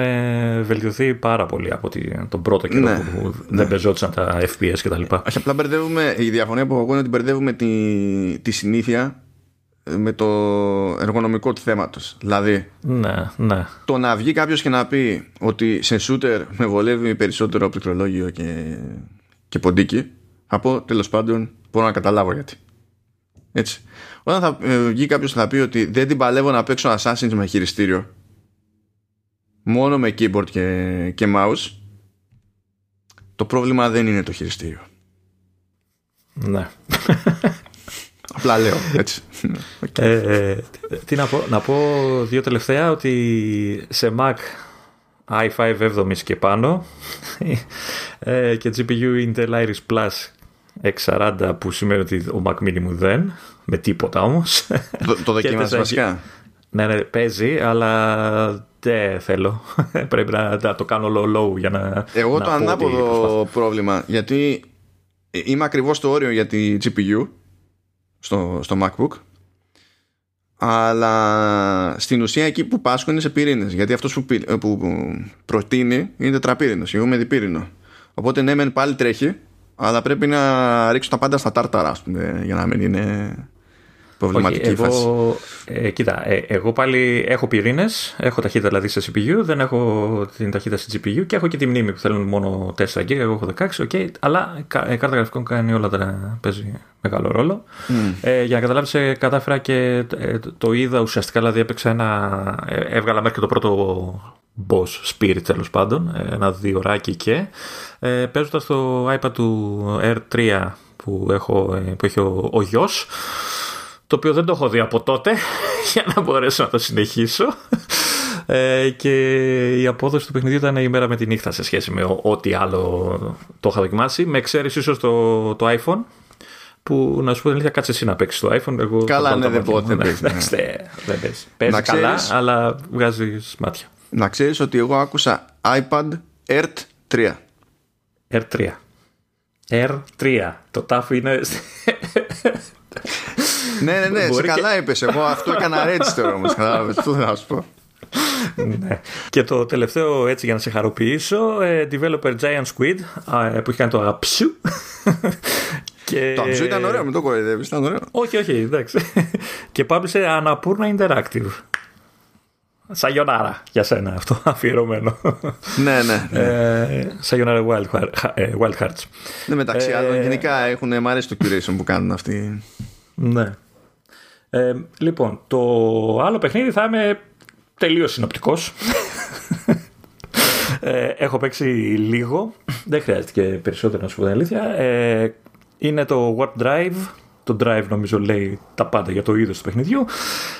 βελτιωθεί πάρα πολύ από τον πρώτο καιρό ναι, που ναι. δεν πεζόντουσαν τα FPS κτλ. Όχι, απλά μπερδεύουμε. Η διαφωνία που έχω είναι ότι μπερδεύουμε τη, τη συνήθεια με το εργονομικό του θέματος Δηλαδή ναι, ναι. το να βγει κάποιος και να πει ότι σε shooter με βολεύει περισσότερο πληκτρολόγιο και και ποντίκι, από τέλος πάντων μπορώ να καταλάβω γιατί. Έτσι. Όταν θα ε, βγει κάποιος θα πει ότι δεν την παλεύω να παίξω Assassin's με χειριστήριο, μόνο με keyboard και, και mouse, το πρόβλημα δεν είναι το χειριστήριο. Ναι. (laughs) Απλά λέω, έτσι. Ε, ε, τι να πω, να πω δύο τελευταία ότι σε Mac i5 7 και πάνω ε, και GPU Intel Iris Plus X40 που σημαίνει ότι ο Mac Mini μου δεν με τίποτα όμως. Το, το (laughs) δοκίμασες βασικά; Ναι, ναι, παίζει αλλά δεν θέλω. (laughs) Πρέπει να, το κάνω low low για να Εγώ να το ανάποδο πρόβλημα γιατί είμαι ακριβώς στο όριο για τη GPU στο, στο MacBook αλλά στην ουσία εκεί που πάσχω είναι σε πυρήνες. Γιατί αυτός που, που προτείνει είναι τετραπύρινος. Εγώ είμαι διπύρινο. Οπότε ναι, μεν πάλι τρέχει, αλλά πρέπει να ρίξω τα πάντα στα τάρταρα, ας πούμε, για να μην είναι προβληματική εγώ, φάση. Ε, κοίτα, ε, εγώ πάλι έχω πυρήνες, έχω ταχύτητα δηλαδή σε CPU, δεν έχω την ταχύτητα σε GPU και έχω και τη μνήμη που θέλουν μόνο 4 GB, εγώ έχω 16, okay, αλλά η κάρτα γραφικών κάνει όλα τα. παίζει μεγάλο ρόλο. Mm. Ε, για να καταλάβεις, ε, κατάφερα και ε, το είδα ουσιαστικά, δηλαδή έπαιξα ένα. Ε, έβγαλα μέχρι και το πρώτο boss spirit τέλος πάντων, ένα διωράκι και ε, παίζοντας το iPad του R3 που, έχω, που έχει ο, ο γιος το οποίο δεν το έχω δει από τότε (laughs) για να μπορέσω να το συνεχίσω. Ε, και η απόδοση του παιχνιδιού ήταν η μέρα με τη νύχτα σε σχέση με ό,τι άλλο το είχα δοκιμάσει. Με εξαίρεση ίσως το, το iPhone που να σου πω την αλήθεια κάτσε εσύ να παίξεις το iPhone. Εγώ καλά ναι δεν πω (laughs) δεν παίζει παίζεις καλά αλλά βγάζεις μάτια. να ξέρεις ότι εγώ άκουσα iPad Air 3 Air 3 R3 το τάφο είναι (laughs) ναι, ναι, ναι, σε καλά είπες. Εγώ αυτό έκανα register όμως. Κατάλαβες. Τι θα σου πω. ναι. Και το τελευταίο έτσι για να σε χαροποιήσω ε, Developer Giant Squid ε, που είχε κάνει το αψού (laughs) και... Το αψού ήταν ωραίο, με το κοροϊδεύεις, ήταν ωραίο. Όχι, όχι, εντάξει. (laughs) και σε Αναπούρνα Interactive. Σαγιονάρα για σένα αυτό (laughs) αφιερωμένο. ναι, ναι. ναι. Ε, Σαγιονάρα Wild, Wild Hearts. Ναι, μεταξύ ε, άλλων, γενικά έχουν μ' αρέσει το curation που κάνουν αυτοί. Ναι. Ε, λοιπόν, το άλλο παιχνίδι θα είμαι τελείως συνοπτικός. (laughs) ε, έχω παίξει λίγο. Δεν χρειάζεται και περισσότερο να σου πω την αλήθεια. Ε, είναι το Warp Drive. Το Drive νομίζω λέει τα πάντα για το είδος του παιχνιδιού.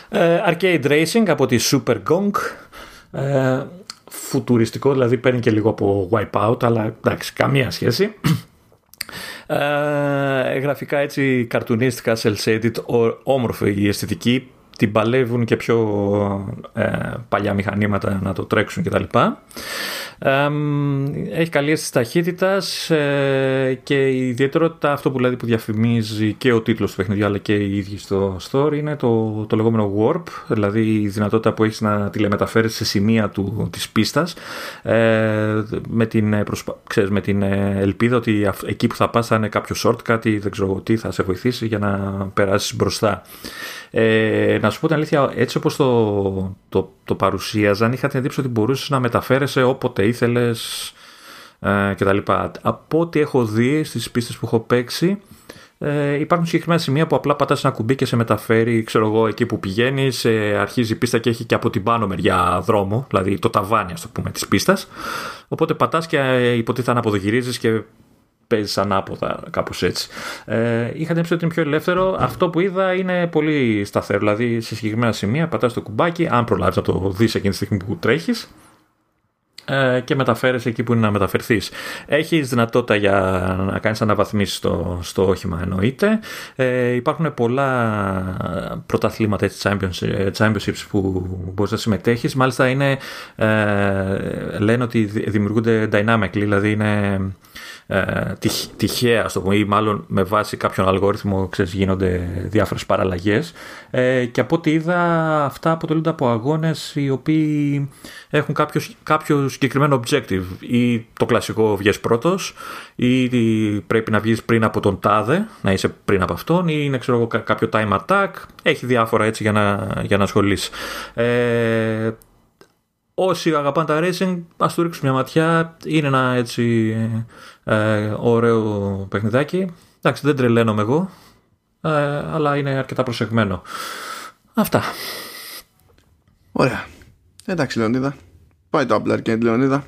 Ε, arcade Racing από τη Super Gong. Ε, φουτουριστικό, δηλαδή παίρνει και λίγο από Wipeout, αλλά εντάξει, καμία σχέση. Ε, γραφικά έτσι καρτουνίστικα, cel-shaded, όμορφη η αισθητική. Την παλεύουν και πιο ε, παλιά μηχανήματα να το τρέξουν κτλ έχει καλή αίσθηση ταχύτητας ε, και η ιδιαιτερότητα αυτό που, δηλαδή, που διαφημίζει και ο τίτλος του παιχνιδιού αλλά και οι ίδιοι στο store είναι το, το λεγόμενο warp, δηλαδή η δυνατότητα που έχεις να τηλεμεταφέρεις σε σημεία του, της πίστας ε, με, την, προσπα... ξέρεις, με την ε, ελπίδα ότι εκεί που θα πας θα είναι κάποιο shortcut ή δεν ξέρω τι θα σε βοηθήσει για να περάσεις μπροστά. Ε, να σου πω την αλήθεια, έτσι όπως το, το, το παρουσίαζαν, είχα την εντύπωση ότι μπορούσες να μεταφέρεσαι όποτε ήθελες ε, κτλ. Από ό,τι έχω δει στις πίστες που έχω παίξει, ε, υπάρχουν συγκεκριμένα σημεία που απλά πατάς ένα κουμπί και σε μεταφέρει, ξέρω εγώ, εκεί που πηγαίνεις, ε, αρχίζει η πίστα και έχει και από την πάνω μεριά δρόμο, δηλαδή το ταβάνι, ας το πούμε, της πίστας. Οπότε πατάς και ε, υποτίθεται να αποδογυρίζεις και παίζει ανάποδα, κάπως έτσι. Ε, είχα την ότι είναι πιο ελεύθερο. Αυτό που είδα είναι πολύ σταθερό. Δηλαδή, σε συγκεκριμένα σημεία πατάς το κουμπάκι, αν προλάβεις να το δεις εκείνη τη στιγμή που τρέχεις. ε, και μεταφέρεσαι εκεί που είναι να μεταφερθείς. Έχεις δυνατότητα για να κάνεις αναβαθμίσεις στο, στο όχημα εννοείται. Ε, υπάρχουν πολλά πρωταθλήματα έτσι, championships που μπορείς να συμμετέχεις. Μάλιστα είναι, ε, λένε ότι δημιουργούνται dynamically, δηλαδή είναι ε, τυχαία, στο πούμε, ή μάλλον με βάση κάποιον αλγόριθμο ξέρεις, γίνονται διάφορες παραλλαγές ε, και από ό,τι είδα αυτά αποτελούνται από αγώνες οι οποίοι έχουν κάποιο, κάποιο συγκεκριμένο objective ή το κλασικό βγες πρώτος ή πρέπει να βγεις πριν από τον τάδε, να είσαι πριν από αυτόν ή είναι ξέρω, κάποιο time attack, έχει διάφορα έτσι για να, για να ασχολείς. Ε, όσοι αγαπάνε τα racing, ας του ρίξουν μια ματιά. Είναι ένα έτσι ε, ωραίο παιχνιδάκι. Εντάξει, δεν τρελαίνομαι εγώ, ε, αλλά είναι αρκετά προσεγμένο. Αυτά. Ωραία. Εντάξει, Λεωνίδα. Πάει το Apple Arcade, Λεωνίδα.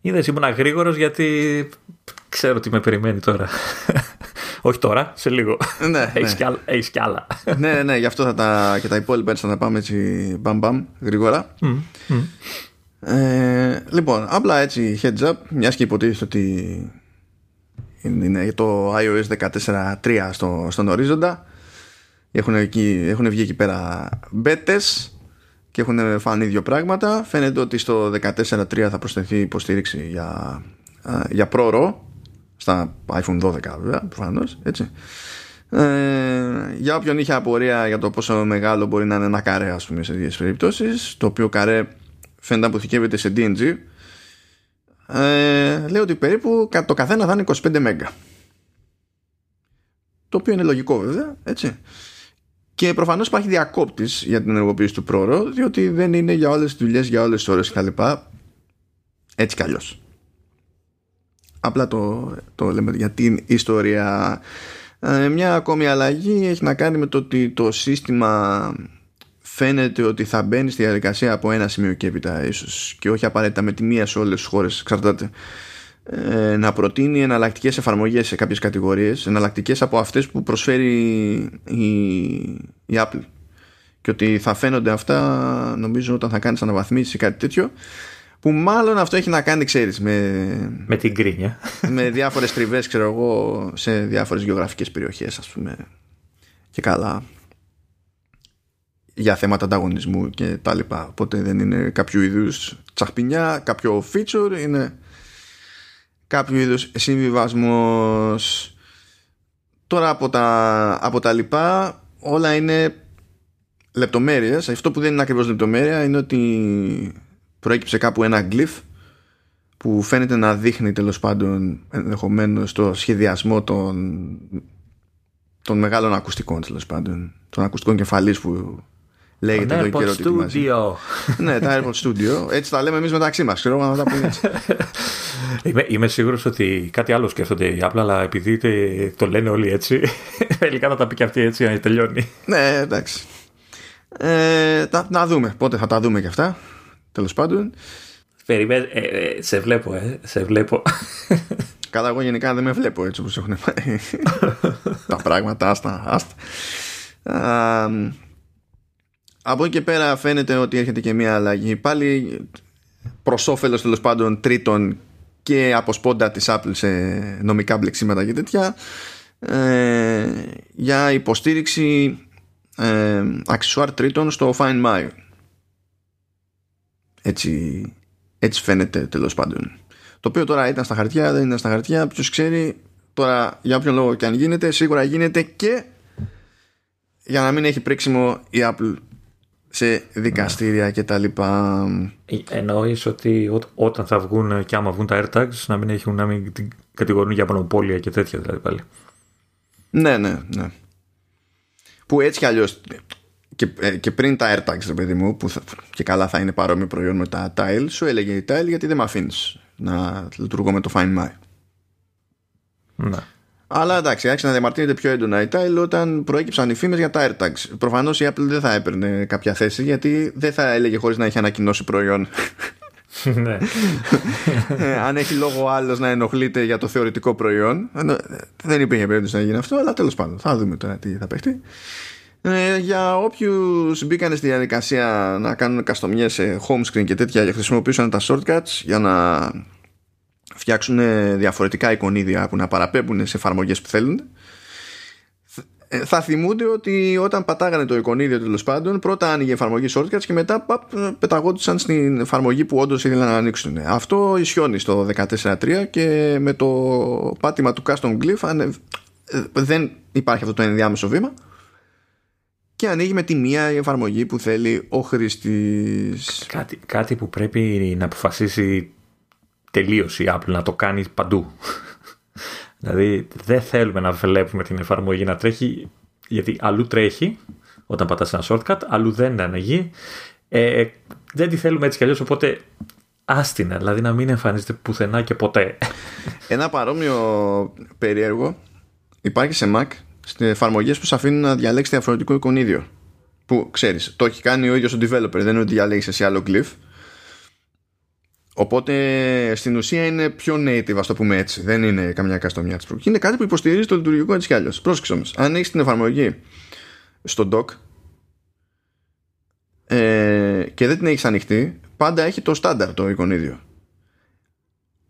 Είδες, ήμουν γρήγορος γιατί ξέρω τι με περιμένει τώρα. (laughs) Όχι τώρα, σε λίγο. Ναι, (laughs) έχεις, ναι. Κι κι άλλα. (laughs) ναι, ναι, ναι, γι' αυτό θα τα, και τα υπόλοιπα έτσι θα τα πάμε έτσι μπαμ μπαμ γρήγορα. Mm, mm. Ε, λοιπόν, απλά έτσι heads up, μιας και υποτίθεται ότι είναι το iOS 14.3 στο, στον ορίζοντα. Έχουν, εκεί, έχουν βγει εκεί πέρα μπέτες και έχουν φανεί δύο πράγματα. Φαίνεται ότι στο 14.3 θα προσθεθεί υποστήριξη για, για ProRAW στα iPhone 12 βέβαια προφανώς έτσι. Ε, για όποιον είχε απορία για το πόσο μεγάλο μπορεί να είναι ένα καρέ ας πούμε σε δύο περιπτώσεις το οποίο καρέ φαίνεται να αποθηκεύεται σε DNG ε, λέει ότι περίπου το καθένα θα είναι 25 μέγα το οποίο είναι λογικό βέβαια έτσι. Και προφανώς υπάρχει διακόπτης για την ενεργοποίηση του πρόωρο διότι δεν είναι για όλες τις δουλειές για όλες τις ώρες κτλ. Έτσι κι αλλιώς. Απλά το, το λέμε για την ιστορία. Ε, μια ακόμη αλλαγή έχει να κάνει με το ότι το σύστημα φαίνεται ότι θα μπαίνει στη διαδικασία από ένα σημείο και έπειτα ίσως. Και όχι απαραίτητα με τη μία σε όλες τις χώρες εξαρτάται. Ε, να προτείνει εναλλακτικές εφαρμογές σε κάποιες κατηγορίες εναλλακτικές από αυτές που προσφέρει η, η Apple. Και ότι θα φαίνονται αυτά νομίζω όταν θα κάνεις αναβαθμίσεις ή κάτι τέτοιο που μάλλον αυτό έχει να κάνει ξέρεις με, με την κρίνια. με διάφορες τριβές ξέρω εγώ σε διάφορες γεωγραφικές περιοχές ας πούμε. Και καλά για θέματα ανταγωνισμού και τα λοιπά. Οπότε δεν είναι κάποιο είδους τσαχπινιά κάποιο feature είναι κάποιο είδους συμβιβασμός. Τώρα από τα, από τα λοιπά όλα είναι λεπτομέρειες. Αυτό που δεν είναι ακριβώς λεπτομέρεια είναι ότι προέκυψε κάπου ένα glyph που φαίνεται να δείχνει τέλος πάντων ενδεχομένως το σχεδιασμό των, των μεγάλων ακουστικών τέλος πάντων των ακουστικών κεφαλής που λέγεται το καιρό Studio. ναι, τα AirPod Studio. Έτσι τα λέμε εμείς μεταξύ μας. Ξέρω να τα πούμε έτσι. (laughs) είμαι, είμαι σίγουρος ότι κάτι άλλο σκέφτονται οι Apple, αλλά επειδή το λένε όλοι έτσι, (laughs) τελικά θα τα πει και αυτή έτσι να τελειώνει. ναι, εντάξει. Ε, τα, να δούμε. Πότε θα τα δούμε και αυτά. Τέλος πάντων. Περιμένε, ε, ε, σε βλέπω, ε, σε βλέπω. (laughs) Καλά, εγώ γενικά δεν με βλέπω έτσι όπως έχουν πάει τα πράγματα, άστα, άστα. Από εκεί και πέρα φαίνεται ότι έρχεται και μια αλλαγή. Πάλι προς όφελος τέλος πάντων τρίτων και από σπόντα της Apple σε νομικά μπλεξίματα και τέτοια ε, για υποστήριξη ε, αξισουάρ τρίτων στο Find My έτσι, έτσι φαίνεται τέλος πάντων. Το οποίο τώρα ήταν στα χαρτιά, δεν ήταν στα χαρτιά. Ποιος ξέρει τώρα για όποιον λόγο και αν γίνεται, σίγουρα γίνεται και για να μην έχει πρίξιμο η Apple σε δικαστήρια ναι. και τα λοιπά. Ε, εννοείς ότι όταν θα βγουν και άμα βγουν τα AirTags να μην έχουν να μην την κατηγορούν για μονοπόλια και τέτοια δηλαδή πάλι. Ναι, ναι, ναι. Που έτσι κι αλλιώς και, ε, και πριν τα AirTags, ρε παιδί μου, που θα, και καλά θα είναι παρόμοιο προϊόν με τα Tile, σου έλεγε η Tile γιατί δεν με αφήνεις να λειτουργώ με το Find My. Ναι. Αλλά εντάξει, άρχισε να διαμαρτύρεται πιο έντονα η Tile όταν προέκυψαν οι φήμες για τα AirTags. Προφανώς η Apple δεν θα έπαιρνε κάποια θέση γιατί δεν θα έλεγε χωρίς να έχει ανακοινώσει προϊόν. (laughs) ναι. (laughs) Ε, αν έχει λόγο άλλος να ενοχλείται για το θεωρητικό προϊόν. Δεν υπήρχε περίπτωση να γίνει αυτό, αλλά τέλος πάντων θα δούμε τώρα τι θα παιχτεί. Ε, για όποιους μπήκαν στη διαδικασία να κάνουν καστομιές σε home screen και τέτοια χρησιμοποιούσαν τα shortcuts για να φτιάξουν διαφορετικά εικονίδια που να παραπέμπουν σε εφαρμογές που θέλουν ε, θα θυμούνται ότι όταν πατάγανε το εικονίδιο τέλος πάντων, πρώτα άνοιγε η εφαρμογή shortcuts και μετά παπ, πεταγόντουσαν στην εφαρμογή που όντως ήθελαν να ανοίξουν. Αυτό ισιώνει στο 14.3 και με το πάτημα του custom glyph ε, δεν υπάρχει αυτό το ενδιάμεσο βήμα και ανοίγει με τη μία η εφαρμογή που θέλει ο χρήστη. Κάτι, κάτι που πρέπει να αποφασίσει τελείω η Apple να το κάνει παντού. (laughs) δηλαδή δεν θέλουμε να βλέπουμε την εφαρμογή να τρέχει γιατί αλλού τρέχει όταν πατάς ένα shortcut, αλλού δεν ανοίγει. Ε, δεν τη θέλουμε έτσι κι αλλιώς, οπότε άστινα, δηλαδή να μην εμφανίζεται πουθενά και ποτέ. (laughs) Ένα παρόμοιο περίεργο υπάρχει σε Mac στις εφαρμογές που σε αφήνουν να διαλέξεις διαφορετικό εικονίδιο. Που ξέρεις, το έχει κάνει ο ίδιος ο developer, δεν είναι ότι διαλέγεις σε άλλο glyph. Οπότε στην ουσία είναι πιο native, ας το πούμε έτσι. Δεν είναι καμιά καστομιά της Είναι κάτι που υποστηρίζει το λειτουργικό έτσι κι αλλιώς. Πρόσεξε όμως, αν έχεις την εφαρμογή στο dock ε, και δεν την έχεις ανοιχτή, πάντα έχει το στάνταρ το εικονίδιο.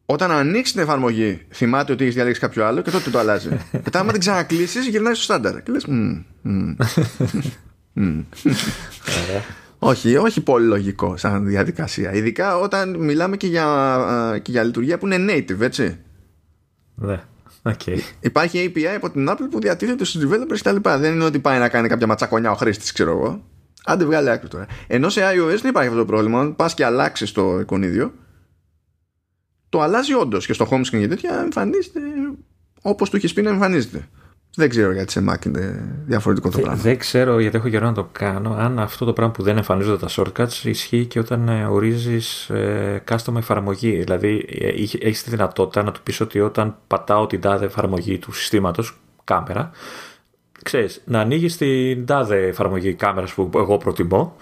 Όταν ανοίξεις την εφαρμογή, θυμάται ότι έχεις διαλέξει κάποιο άλλο και τότε το αλλάζει. (laughs) Μετά, άμα την ξανακλείσεις, γυρνάει στο στάνταρ. Και λες. Όχι, όχι πολύ λογικό σαν διαδικασία. Ειδικά όταν μιλάμε και για, και για λειτουργία που είναι native, έτσι. Ναι. Okay. Υπάρχει API από την Apple που διατίθεται στους developers κτλ. Δεν είναι ότι πάει να κάνει κάποια ματσακονιά ο χρήστης, ξέρω εγώ. Άντε βγάλει άκρη τώρα. Ενώ σε iOS δεν υπάρχει αυτό το πρόβλημα. Πας και αλλάξεις το εικονίδιο το αλλάζει όντως και στο home screen και τέτοια εμφανίζεται όπως του είχε πει να εμφανίζεται. Δεν ξέρω γιατί σε Mac είναι διαφορετικό το πράγμα. Δεν ξέρω γιατί έχω καιρό να το κάνω. Αν αυτό το πράγμα που δεν εμφανίζονται τα shortcuts ισχύει και όταν ε, ορίζεις ε, custom εφαρμογή. Δηλαδή ε, έχεις τη δυνατότητα να του πεις ότι όταν πατάω την τάδε εφαρμογή του συστήματος, κάμερα, ξέρεις, να ανοίγεις την τάδε εφαρμογή κάμερας που εγώ προτιμώ.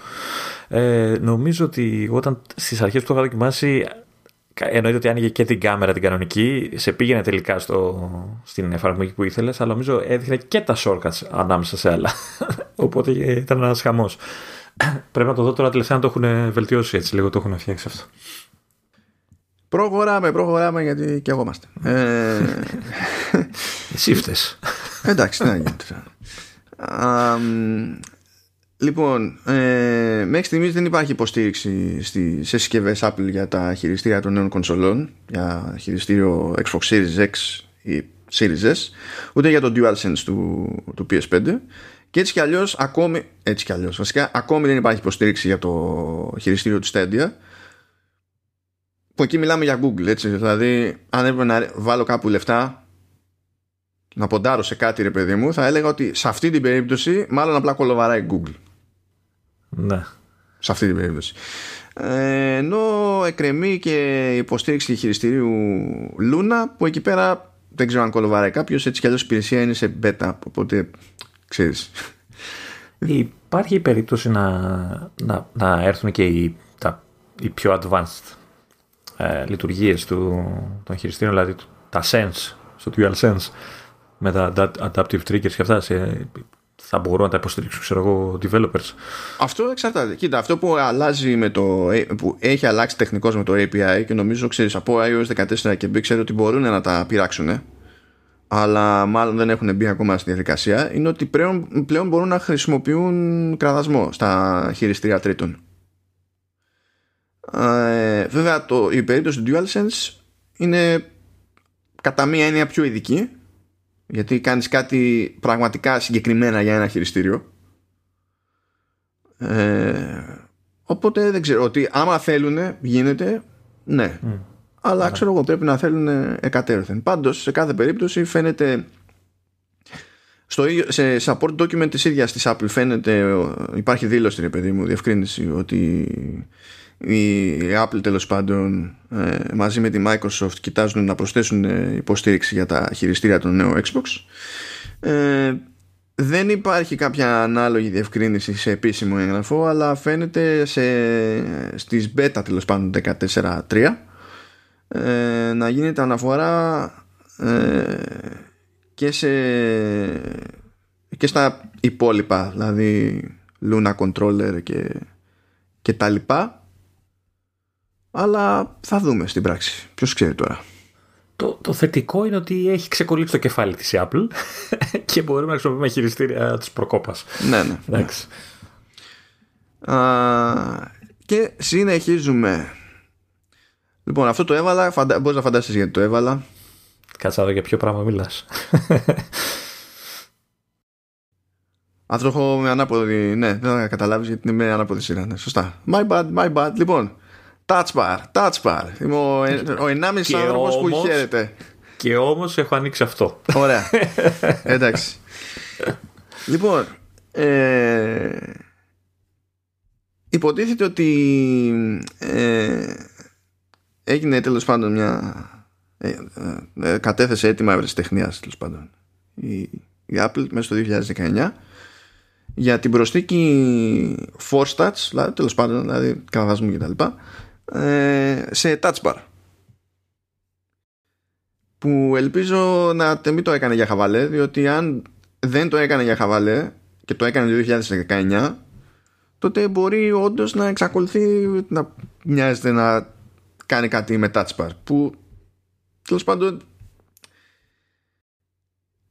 Ε, νομίζω ότι όταν στις αρχές που το είχα δοκιμάσει εννοείται ότι άνοιγε και την κάμερα την κανονική, σε πήγαινε τελικά στο, στην εφαρμογή που ήθελες, αλλά νομίζω έδειχνε και τα shortcuts ανάμεσα σε άλλα. (laughs) Οπότε ήταν ένας χαμός. (clears throat) Πρέπει να το δω τώρα τελευταία να το έχουν βελτιώσει έτσι λίγο, το έχουν φτιάξει αυτό. Προχωράμε, προχωράμε γιατί και εγώ είμαστε. Ε... Εσύ φταίς. Εντάξει, τι να γίνει (laughs) Λοιπόν, ε, μέχρι στιγμής δεν υπάρχει υποστήριξη στη, σε συσκευές Apple για τα χειριστήρια των νέων κονσολών, για χειριστήριο Xbox Series X ή Series S, ούτε για το DualSense του, του PS5. Και έτσι κι αλλιώς, ακόμη, έτσι κι αλλιώς, βασικά, ακόμη δεν υπάρχει υποστήριξη για το χειριστήριο του Stadia. Που εκεί μιλάμε για Google, έτσι. Δηλαδή, αν έπρεπε να βάλω κάπου λεφτά, να ποντάρω σε κάτι, ρε παιδί μου, θα έλεγα ότι σε αυτή την περίπτωση, μάλλον απλά κολοβαράει Google. Ναι. Σε αυτή την περίπτωση. Ε, ενώ εκκρεμεί και υποστήριξη χειριστηρίου Luna που εκεί πέρα δεν ξέρω αν κολοβάρει κάποιος, έτσι κι αλλιώς η υπηρεσία είναι σε beta. Οπότε ξέρεις. Υπάρχει η περίπτωση να, να, να έρθουν και οι, τα, οι πιο advanced ε, λειτουργίες του, των χειριστήριων, δηλαδή τα Sense, στο DualSense με τα adaptive triggers και αυτά σε θα μπορούν να τα υποστηρίξουν ξέρω εγώ developers. Αυτό εξαρτάται. Κοίτα, αυτό που αλλάζει με το, που έχει αλλάξει τεχνικώς με το API και νομίζω ξέρεις από iOS 14 και μπει ξέρω ότι μπορούν να τα πειράξουν αλλά μάλλον δεν έχουν μπει ακόμα στη διαδικασία είναι ότι πλέον, πλέον μπορούν να χρησιμοποιούν κραδασμό στα χειριστήρια τρίτων. Ε, βέβαια το, η περίπτωση του DualSense είναι κατά μία έννοια πιο ειδική γιατί κάνεις κάτι πραγματικά συγκεκριμένα για ένα χειριστήριο. Ε, οπότε δεν ξέρω ότι άμα θέλουν γίνεται ναι. Αλλά ξέρω εγώ πρέπει να θέλουν εκατέρωθεν. Πάντως σε κάθε περίπτωση φαίνεται στο, σε support document της ίδιας της Apple φαίνεται υπάρχει δήλωση ρε παιδί μου διευκρίνηση ότι η Apple τέλος πάντων ε, μαζί με τη Microsoft κοιτάζουν να προσθέσουν ε, υποστήριξη για τα χειριστήρια των νέων Xbox ε, δεν υπάρχει κάποια ανάλογη διευκρίνηση σε επίσημο έγγραφο αλλά φαίνεται σε, στις beta τέλος πάντων 14.3 ε, να γίνεται αναφορά ε, και σε και στα υπόλοιπα, δηλαδή Luna Controller και, και τα λοιπά. Αλλά θα δούμε στην πράξη. Ποιος ξέρει τώρα. Το, το θετικό είναι ότι έχει ξεκολλήσει το κεφάλι της Apple (laughs) και μπορούμε να χρησιμοποιούμε χειριστήρια της προκόπας. Ναι, ναι. Εντάξει. Α, και συνεχίζουμε. Λοιπόν, αυτό το έβαλα. Φαντα... Μπορείς να φανταστείς γιατί το έβαλα. Κάτσα εδώ για ποιο πράγμα μιλάς. (laughs) Αυτό έχω με ανάποδη. Ναι, δεν θα καταλάβεις γιατί είναι με ανάποδη σειρά. Ναι, σωστά. My bad, my bad. Λοιπόν, touch bar, touch bar. Είμαι ο, ο 1,5 άνθρωπος που χαίρεται. Και όμως έχω ανοίξει αυτό. Ωραία. (laughs) Εντάξει. λοιπόν, ε, υποτίθεται ότι ε, έγινε τέλος πάντων μια ε, ε, ε κατέθεσε έτοιμα ευρεσιτεχνίας τέλος πάντων η, η Apple μέσα στο 2019 για την προσθήκη Force Touch δηλαδή, τέλος πάντων δηλαδή καναδασμού και τα λοιπά ε, σε Touch Bar. Που ελπίζω να μην το έκανε για χαβαλέ διότι αν δεν το έκανε για χαβαλέ και το έκανε το 2019 τότε μπορεί όντως να εξακολουθεί να μοιάζεται να κάνει κάτι με touch bar που τέλος πάντων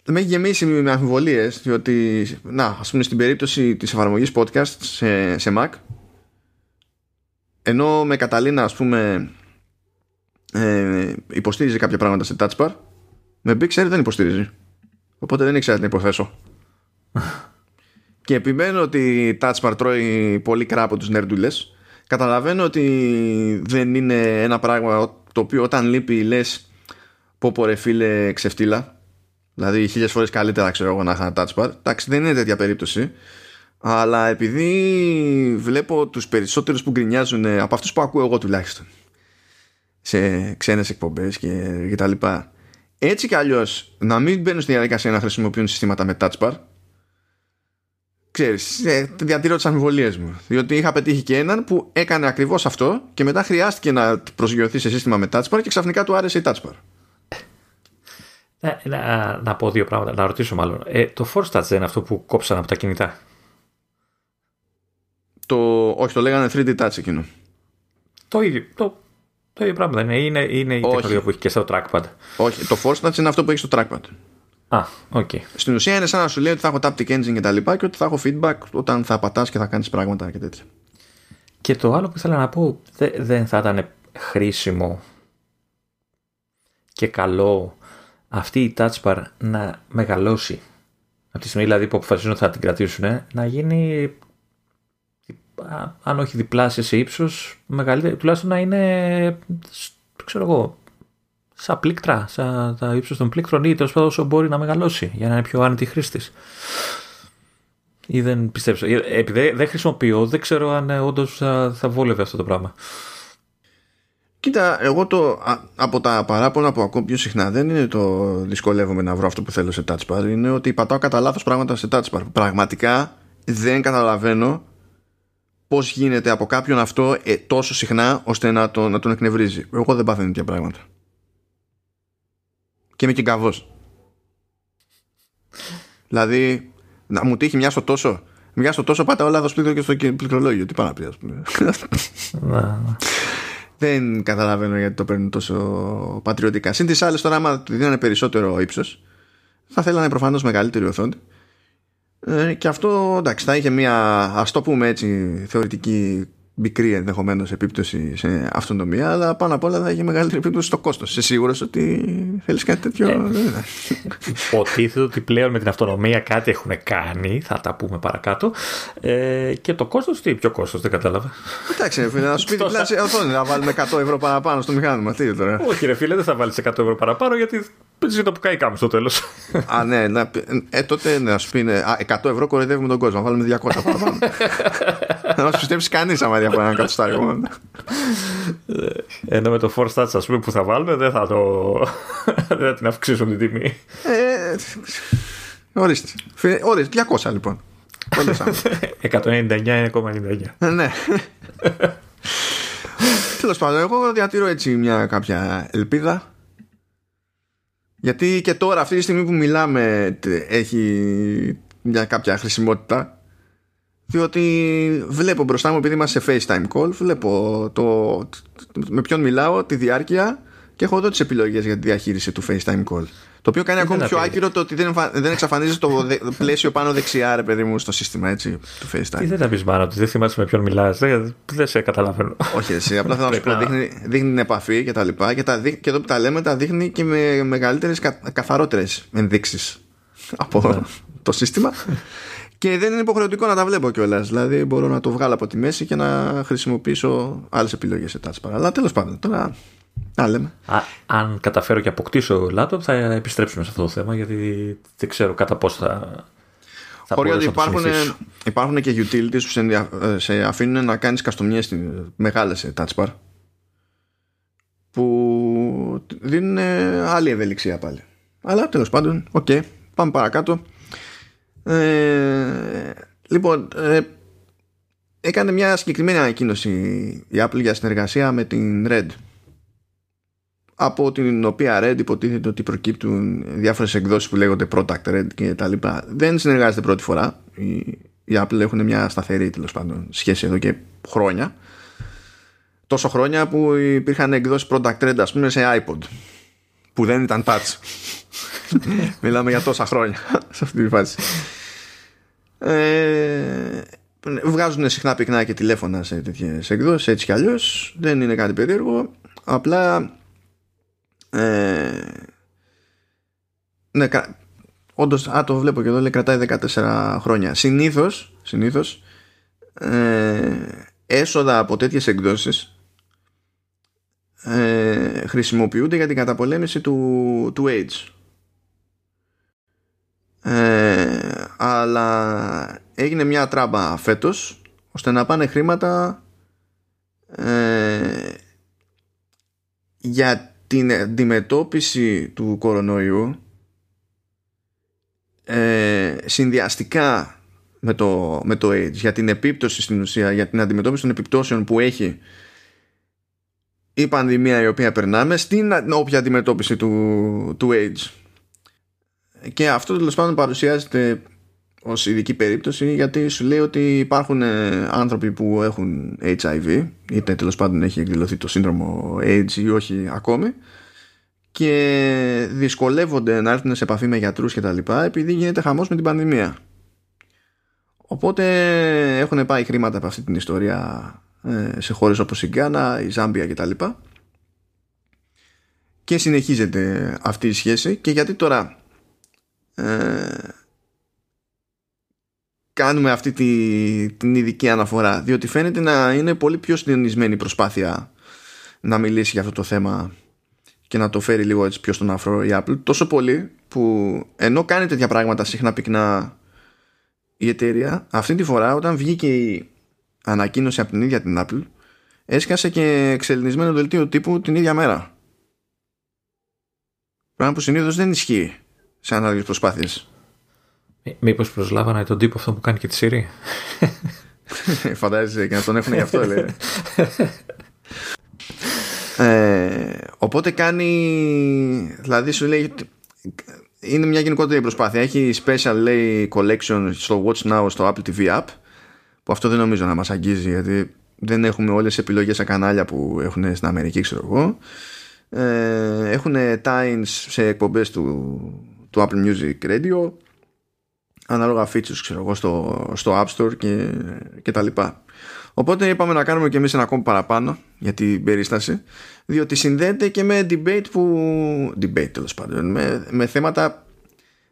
με έχει γεμίσει με αμφιβολίες διότι να ας πούμε στην περίπτωση της εφαρμογής podcast σε, σε Mac ενώ με Καταλήνα ας πούμε ε, υποστήριζε κάποια πράγματα σε touch bar με Big Sur δεν υποστηρίζει οπότε δεν ήξερα να υποθέσω. Και επιμένω ότι η Touch Bar τρώει πολύ κρά από τους νερντούλες καταλαβαίνω ότι δεν είναι ένα πράγμα το οποίο όταν λείπει λες πω πω ρε φίλε ξεφτύλα δηλαδή χίλιες φορές καλύτερα ξέρω εγώ να είχα ένα touch bar. Εντάξει δεν είναι τέτοια περίπτωση αλλά επειδή βλέπω τους περισσότερους που γκρινιάζουν από αυτούς που ακούω εγώ τουλάχιστον σε ξένες εκπομπές και, και τα λοιπά έτσι κι αλλιώς να μην μπαίνουν στη διαδικασία να χρησιμοποιούν συστήματα με touch bar ξέρεις, ε, διατηρώ τις αμφιβολίες μου. Διότι είχα πετύχει και έναν που έκανε ακριβώς αυτό και μετά χρειάστηκε να προσγειωθεί σε σύστημα με touch bar και ξαφνικά του άρεσε η touch bar. Να, να, να πω δύο πράγματα, να ρωτήσω μάλλον. Ε, το Force Touch δεν είναι αυτό που κόψαν από τα κινητά; Το, όχι, το λέγανε 3D Touch εκείνο. Το ίδιο, το, το ίδιο πράγμα δεν είναι. Είναι, είναι η τεχνολογία που έχει και στο trackpad. Όχι, το Force Touch είναι αυτό που έχει στο trackpad. Α, okay. Στην ουσία είναι σαν να σου λέει ότι θα έχω taptic engine και τα λοιπά και ότι θα έχω feedback όταν θα πατάς και θα κάνεις πράγματα και τέτοια. Και το άλλο που ήθελα να πω, δεν θα ήταν χρήσιμο και καλό αυτή η touch bar να μεγαλώσει. Από τη στιγμή δηλαδή που αποφασίζουν ότι θα την κρατήσουν, να γίνει αν όχι διπλάσια σε ύψος, μεγαλύτερη, τουλάχιστον να είναι, ξέρω εγώ, σαν πλήκτρα, σαν τα ύψος των πλήκτρων ή τέλος πάντων όσο μπορεί να μεγαλώσει για να είναι πιο άνετη χρήστη. Ή δεν πιστέψω. Ε, επειδή δεν χρησιμοποιώ, δεν ξέρω αν ε, όντως θα, θα βόλευε αυτό το πράγμα. Κοίτα, εγώ το, από τα παράπονα που ακούω πιο συχνά δεν είναι το δυσκολεύομαι να βρω αυτό που θέλω σε touch bar, είναι ότι πατάω κατά λάθος πράγματα σε touch bar. Πραγματικά δεν καταλαβαίνω πώς γίνεται από κάποιον αυτό ε, τόσο συχνά ώστε να, το, να τον εκνευρίζει. Εγώ δεν πάθαινε τέτοια πράγματα και είμαι και γκαβό. δηλαδή, να μου τύχει μια στο τόσο. Μια στο τόσο πάτα όλα εδώ και στο πληκτρολόγιο. Τι πάει να πει, ας πούμε. Δεν καταλαβαίνω γιατί το παίρνουν τόσο πατριωτικά. Συν τις άλλες τώρα, άμα του δίνανε περισσότερο ύψος, θα θέλανε προφανώς μεγαλύτερη οθόνη. Ε, και αυτό εντάξει, θα είχε μια ας το πούμε έτσι θεωρητική μικρή ενδεχομένως επίπτωση σε αυτονομία, αλλά πάνω απ' όλα θα έχει μεγαλύτερη επίπτωση στο κόστος. Είσαι σίγουρος ότι θέλεις κάτι τέτοιο. Ε, υποτίθεται ότι πλέον με την αυτονομία κάτι έχουν κάνει, θα τα πούμε παρακάτω. Ε, και το κόστος, τι πιο κόστος, δεν κατάλαβα. Εντάξει, φίλε, να σου πει διπλάσια οθόνη, να βάλουμε 100 ευρώ παραπάνω στο μηχάνημα. Τι τώρα; Όχι, ρε φίλε, δεν θα βάλεις 100 ευρώ παραπάνω γιατί ζητώ που κάει κάμου στο τέλος. Α, ναι, να, ε, τότε να σου πει ναι, 100 ευρώ κοροϊδεύουμε τον κόσμο, να βάλουμε 200 παραπάνω. (laughs) να μας πιστέψεις κανείς άμα από ένα κατοστάριο Ενώ με το Force Touch, ας πούμε, που θα βάλουμε, δεν θα, το... δεν θα την αυξήσουν την τιμή. Ε, ορίστε. Ορίστε, 200 λοιπόν. 199,99. Ε, ναι. Τέλος πάντων, εγώ διατηρώ έτσι μια κάποια ελπίδα. Γιατί και τώρα, αυτή τη στιγμή που μιλάμε, έχει μια κάποια χρησιμότητα διότι βλέπω μπροστά μου επειδή είμαστε σε FaceTime call βλέπω το, με ποιον μιλάω, τη διάρκεια και έχω εδώ τις επιλογές για τη διαχείριση του FaceTime call. Το οποίο κάνει ακόμη πιο άκυρο το ότι δεν, δεν εξαφανίζει το πλαίσιο πάνω δεξιά ρε παιδί μου στο σύστημα έτσι του FaceTime. Τι δεν τα πεις μάνα ότι δεν θυμάσαι με ποιον μιλάς δεν, δεν σε καταλαβαίνω. Όχι εσύ απλά θέλω να σου πω δείχνει, δείχνει την επαφή και τα λοιπά και, τα, και εδώ που τα λέμε τα δείχνει και με μεγαλύτερες καθαρότερες ενδείξεις από ναι. το σύστημα και δεν είναι υποχρεωτικό να τα βλέπω κιόλας. Δηλαδή μπορώ να το βγάλω από τη μέση και να χρησιμοποιήσω άλλες επιλογές σε touchpad. Αλλά τέλος πάντων, τώρα να λέμε. Α, αν καταφέρω και αποκτήσω laptop, θα επιστρέψουμε σε αυτό το θέμα γιατί δεν ξέρω κατά πώ θα. θα Χώρια ότι υπάρχουν, υπάρχουν και utilities που σε, σε αφήνουν να κάνεις καστομιές μεγάλες σε touchbar που δίνουν άλλη ευελιξία πάλι. Αλλά τέλος πάντων, OK, okay, πάμε παρακάτω. Ε, λοιπόν, ε, έκανε μια συγκεκριμένη ανακοίνωση η Apple για συνεργασία με την Red από την οποία Red υποτίθεται ότι προκύπτουν διάφορες εκδόσεις που λέγονται Product Red και τα λοιπά. Δεν συνεργάζεται πρώτη φορά. Η, η Apple έχουν μια σταθερή τέλος πάντων σχέση εδώ και χρόνια. Τόσο χρόνια που υπήρχαν εκδόσεις Product Red ας πούμε σε iPod που δεν ήταν touch. (laughs) Μιλάμε για τόσα χρόνια σε αυτή τη φάση. Ε, βγάζουν συχνά πυκνά και τηλέφωνα σε τέτοιες εκδόσεις έτσι κι αλλιώς. Δεν είναι κάτι περίεργο. Απλά. Ε, ναι, όντως, α, το βλέπω και εδώ λέει κρατάει 14 χρόνια. Συνήθως, συνήθως ε, έσοδα από τέτοιες εκδόσεις ε, χρησιμοποιούνται για την καταπολέμηση του, του AIDS. Ε, αλλά έγινε μια τράμπα φέτος ώστε να πάνε χρήματα ε, για την αντιμετώπιση του κορονοϊού ε, συνδυαστικά με το, με το AIDS. Για την επίπτωση στην ουσία για την αντιμετώπιση των επιπτώσεων που έχει η πανδημία η οποία περνάμε στην όποια αντιμετώπιση του, του AIDS. Και αυτό τέλος πάντων παρουσιάζεται ως ειδική περίπτωση γιατί σου λέει ότι υπάρχουν ε, άνθρωποι που έχουν HIV είτε τέλος πάντων έχει εκδηλωθεί το σύνδρομο AIDS ή όχι ακόμη και δυσκολεύονται να έρθουν σε επαφή με γιατρούς και τα λοιπά επειδή γίνεται χαμός με την πανδημία. Οπότε έχουν πάει χρήματα από αυτή την ιστορία ε, σε χώρες όπως η Γκάνα, η Ζάμπια και τα λοιπά. Και συνεχίζεται αυτή η σχέση. Και γιατί τώρα ε, κάνουμε αυτή τη, την ειδική αναφορά διότι φαίνεται να είναι πολύ πιο συντονισμένη η προσπάθεια να μιλήσει για αυτό το θέμα και να το φέρει λίγο έτσι πιο στον αφρό η Apple τόσο πολύ που ενώ κάνει τέτοια πράγματα συχνά πυκνά η εταιρεία αυτή τη φορά όταν βγήκε η ανακοίνωση από την ίδια την Apple έσκασε και εξελινισμένο δελτίο τύπου την ίδια μέρα πράγμα που συνήθως δεν ισχύει σε ανάλογες προσπάθειες. Μήπως προσλάβανε τον τύπο αυτό που κάνει και τη Συρία. (laughs) Φαντάζεσαι και να τον έχουν γι' αυτό, λέει. ε, οπότε κάνει. Δηλαδή σου λέει. Είναι μια γενικότερη προσπάθεια. Έχει special λέει collection στο Watch Now στο Apple TV App. Που αυτό δεν νομίζω να μας αγγίζει γιατί δεν έχουμε όλες τις επιλογές σε κανάλια που έχουν στην Αμερική, ξέρω εγώ. Ε, έχουν times σε εκπομπές του του Apple Music Radio ανάλογα features ξέρω εγώ στο, στο App Store και, και τα λοιπά. Οπότε είπαμε να κάνουμε και εμείς ένα ακόμη παραπάνω για την περίσταση διότι συνδέεται και με debate που debate τέλος πάντων με, με θέματα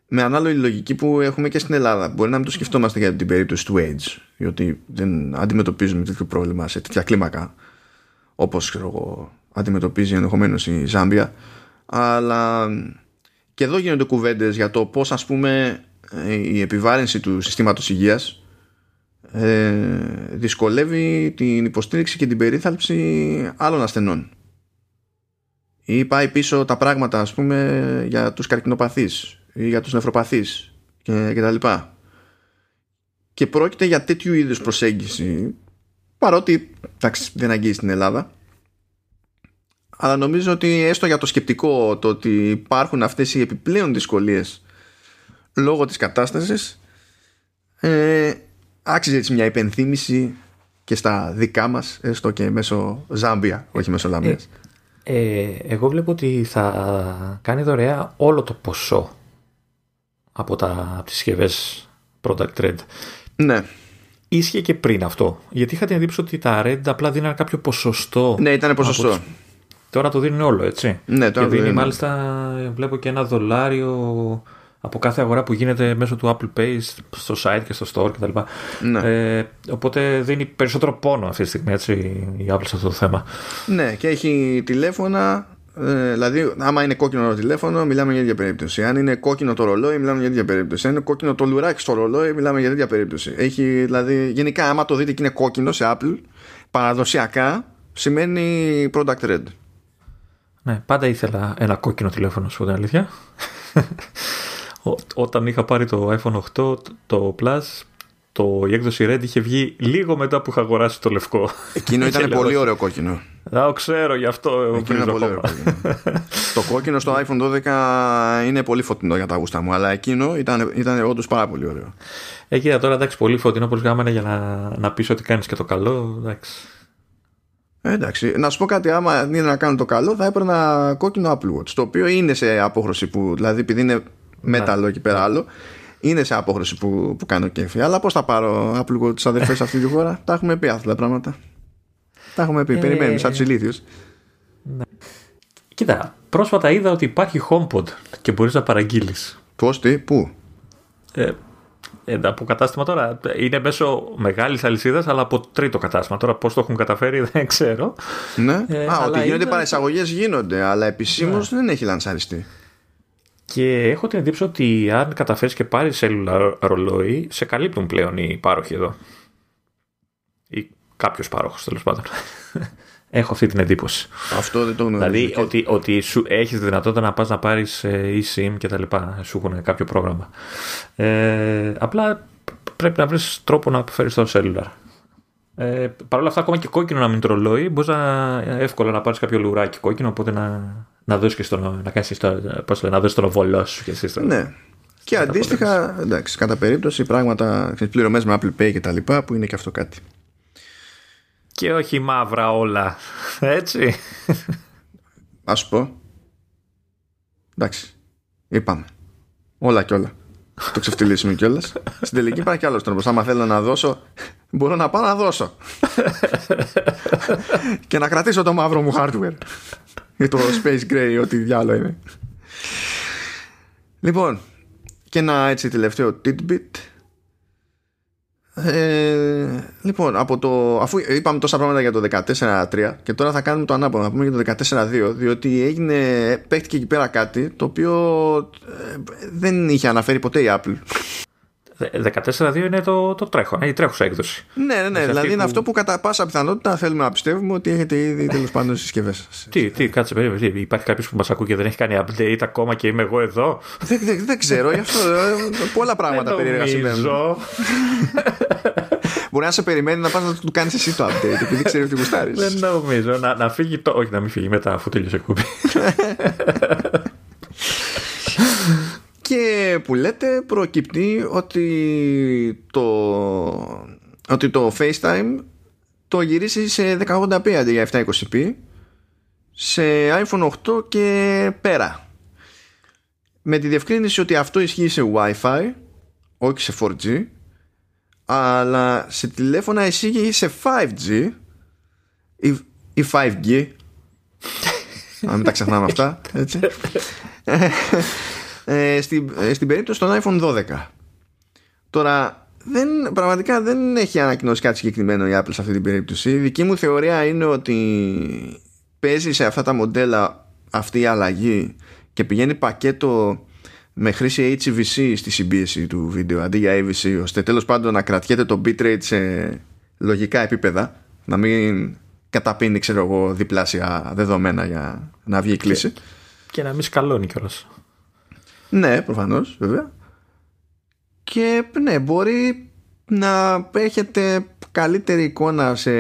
με ανάλογη λογική που έχουμε και στην Ελλάδα. Μπορεί να μην το σκεφτόμαστε για την περίπτωση του AIDS διότι δεν αντιμετωπίζουμε τέτοιο πρόβλημα σε τέτοια κλίμακα όπως ξέρω εγώ αντιμετωπίζει ενδεχομένως η Ζάμπια αλλά και εδώ γίνονται κουβέντες για το πώς ας πούμε ε, η επιβάρυνση του συστήματος υγείας ε, δυσκολεύει την υποστήριξη και την περίθαλψη άλλων ασθενών. Ή πάει πίσω τα πράγματα ας πούμε για τους καρκινοπαθείς ή για τους νεφροπαθείς και, και τα λοιπά. Και πρόκειται για τέτοιου είδους προσέγγιση παρότι εντάξει, δεν αγγίζει στην Ελλάδα. Αλλά νομίζω ότι έστω για το σκεπτικό το ότι υπάρχουν αυτές οι επιπλέον δυσκολίες λόγω της κατάστασης Ε, άξιζε έτσι μια υπενθύμηση και στα δικά μας, έστω και μέσω Ζάμπια, όχι μέσω Λαμίας. Ε, εγώ βλέπω ότι θα κάνει δωρεά όλο το ποσό από, τα, από τις συσκευές Product Red. Ναι. Ίσχυε και πριν αυτό. Γιατί είχα την εντύπωση ότι τα Red απλά δίνανε κάποιο ποσοστό. Ναι, ήταν ποσοστό. από- Τώρα το δίνουν όλο, έτσι. Ναι, τώρα και το δίνει δίνουν. μάλιστα, βλέπω και ένα δολάριο από κάθε αγορά που γίνεται μέσω του Apple Pay στο site και στο store κτλ. Ναι. Ε, οπότε δίνει περισσότερο πόνο αυτή τη στιγμή έτσι, η Apple σε αυτό το θέμα. Ναι, και έχει τηλέφωνα. Ε, δηλαδή, άμα είναι κόκκινο το τηλέφωνο, μιλάμε για ίδια περίπτωση. Αν είναι κόκκινο το ρολόι, μιλάμε για ίδια περίπτωση. Αν είναι κόκκινο το λουράκι στο ρολόι, μιλάμε για ίδια περίπτωση. Έχει, δηλαδή, γενικά, άμα το δείτε και είναι κόκκινο σε Apple, παραδοσιακά σημαίνει product red. Ναι, πάντα ήθελα ένα κόκκινο τηλέφωνο, σου πω την αλήθεια. (laughs) Ό- Όταν είχα πάρει το iPhone 8, το Plus, το, η έκδοση Red είχε βγει λίγο μετά που είχα αγοράσει το λευκό. Εκείνο (laughs) ήταν Και λέω, πολύ «Όχι, ωραίο κόκκινο. Α, το ξέρω, γι' αυτό Εκείνο βρίζω είναι πολύ ακόμα. ωραίο κόκκινο. το κόκκινο στο iPhone 12 είναι πολύ φωτεινό για τα γούστα μου, αλλά εκείνο ήταν, ήταν όντως πάρα πολύ ωραίο. Ε, κοίτα, τώρα εντάξει, πολύ φωτεινό όπως γάμανε για να, να πεις ότι κάνεις και το καλό. Εντάξει. Ε, εντάξει, να σου πω κάτι, άμα είναι να κάνω το καλό, θα έπαιρνα κόκκινο Apple Watch. Το οποίο είναι σε απόχρωση που, δηλαδή επειδή είναι μέταλλο εκεί πέρα άλλο, είναι σε απόχρωση που, που κάνω κέφι. Αλλά πώς θα πάρω Apple Watch του αδερφές σε αυτή τη χώρα, τα έχουμε πει αυτά τα πράγματα. Τα έχουμε πει, Ε, περιμένουμε σαν τους ηλίθιους. Κοίτα, πρόσφατα είδα ότι υπάρχει HomePod και μπορείς να παραγγείλεις. Πώς, τι, πού; Ε, ε, από κατάστημα τώρα είναι μέσω μεγάλης αλυσίδας, αλλά από τρίτο κατάστημα. Τώρα πώς το έχουν καταφέρει (laughs) δεν ξέρω. Ναι. Ε, Α, αλλά ότι γίνονται είδα- παραεισαγωγές γίνονται, αλλά επισήμως Ναι. δεν έχει λανσαριστεί. Και έχω την εντύπωση ότι αν καταφέρεις και πάρεις cellular ρολόι, σε καλύπτουν πλέον οι πάροχοι εδώ. Ή κάποιος πάροχος τέλος πάντων. (laughs) έχω αυτή την εντύπωση. Αυτό δεν το γνωρίζω. Δηλαδή Και- ότι, ότι σου έχεις δυνατότητα να πας να πάρεις ε, eSIM και τα λοιπά. Σου έχουν κάποιο πρόγραμμα. Ε, απλά πρέπει να βρεις τρόπο να φέρεις το cellular. Ε, Παρ' όλα αυτά, ακόμα και κόκκινο να μην το ρολόι, μπορείς να, εύκολα να πάρεις κάποιο λουράκι κόκκινο, οπότε να, να δώσει και στον, να κάνεις το, πώς λένε, να δώσεις τον οβολό σου και εσύ στο- Ναι. Και Στην αντίστοιχα, εντάξει, κατά περίπτωση πράγματα, πληρωμές με Apple Pay και τα λοιπά, που είναι και αυτό κάτι. Και όχι μαύρα όλα. (laughs) Έτσι. Α σου πω. Εντάξει. Είπαμε. Όλα και όλα. Το ξεφτυλίσουμε κιόλας. Στην τελική υπάρχει κι άλλος τρόπος. Άμα θέλω να δώσω, μπορώ να πάω να δώσω. (laughs) και να κρατήσω το μαύρο μου hardware. Ή (laughs) το space gray, ό,τι διάλογο είναι. Λοιπόν, και ένα έτσι τελευταίο tidbit. Ε, λοιπόν, από το, αφού είπαμε τόσα πράγματα για το 14.3 και τώρα θα κάνουμε το ανάποδο, να πούμε για το 14.2 διότι έγινε, παίχτηκε εκεί πέρα κάτι το οποίο ε, δεν είχε αναφέρει ποτέ η Apple. 14-2 είναι το, το τρέχον, η τρέχουσα έκδοση. ναι, ναι, ναι, αυτή δηλαδή είναι που- αυτό που κατά πάσα πιθανότητα θέλουμε να πιστεύουμε ότι έχετε ήδη τέλος πάντων στις συσκευές σας. Τι, τι, κάτσε, περίμενε. τι, Υπάρχει κάποιος που μας ακούει και δεν έχει κάνει update ακόμα και είμαι εγώ εδώ; δεν, δεν, δεν ξέρω, γι' αυτό ε, πολλά πράγματα Δεν περίεργα συμβαίνουν. νομίζω. (laughs) Μπορεί να σε περιμένει να πας να του κάνεις εσύ το update επειδή ξέρεις ότι γουστάρεις. Δεν νομίζω. Να, να φύγει το. Όχι, να μην φύγει μετά αφού τέλειωσε η εκπομπή. (laughs) Και που λέτε προκύπτει ότι το, ότι το FaceTime το γυρίσει σε 1080p αντί για 720p σε iPhone 8 και πέρα. Με τη διευκρίνηση ότι αυτό ισχύει σε Wi-Fi, όχι σε 4G, αλλά σε τηλέφωνα ισχύει σε 5G ή, ή 5G. Να μην τα ξεχνάμε αυτά, έτσι. (laughs) ε, στην, ε, στην περίπτωση των iPhone 12. Τώρα, δεν, πραγματικά δεν έχει ανακοινώσει κάτι συγκεκριμένο η Apple σε αυτή την περίπτωση. Η δική μου θεωρία είναι ότι παίζει σε αυτά τα μοντέλα αυτή η αλλαγή και πηγαίνει πακέτο με χρήση HEVC στη συμπίεση του βίντεο αντί για AVC ώστε τέλος πάντων να κρατιέται το bitrate σε λογικά επίπεδα να μην καταπίνει ξέρω εγώ διπλάσια δεδομένα για να βγει η κλίση. και να μην σκαλώνει κιόλας. Ναι, προφανώς, βέβαια. Και ναι, μπορεί να έχετε καλύτερη εικόνα σε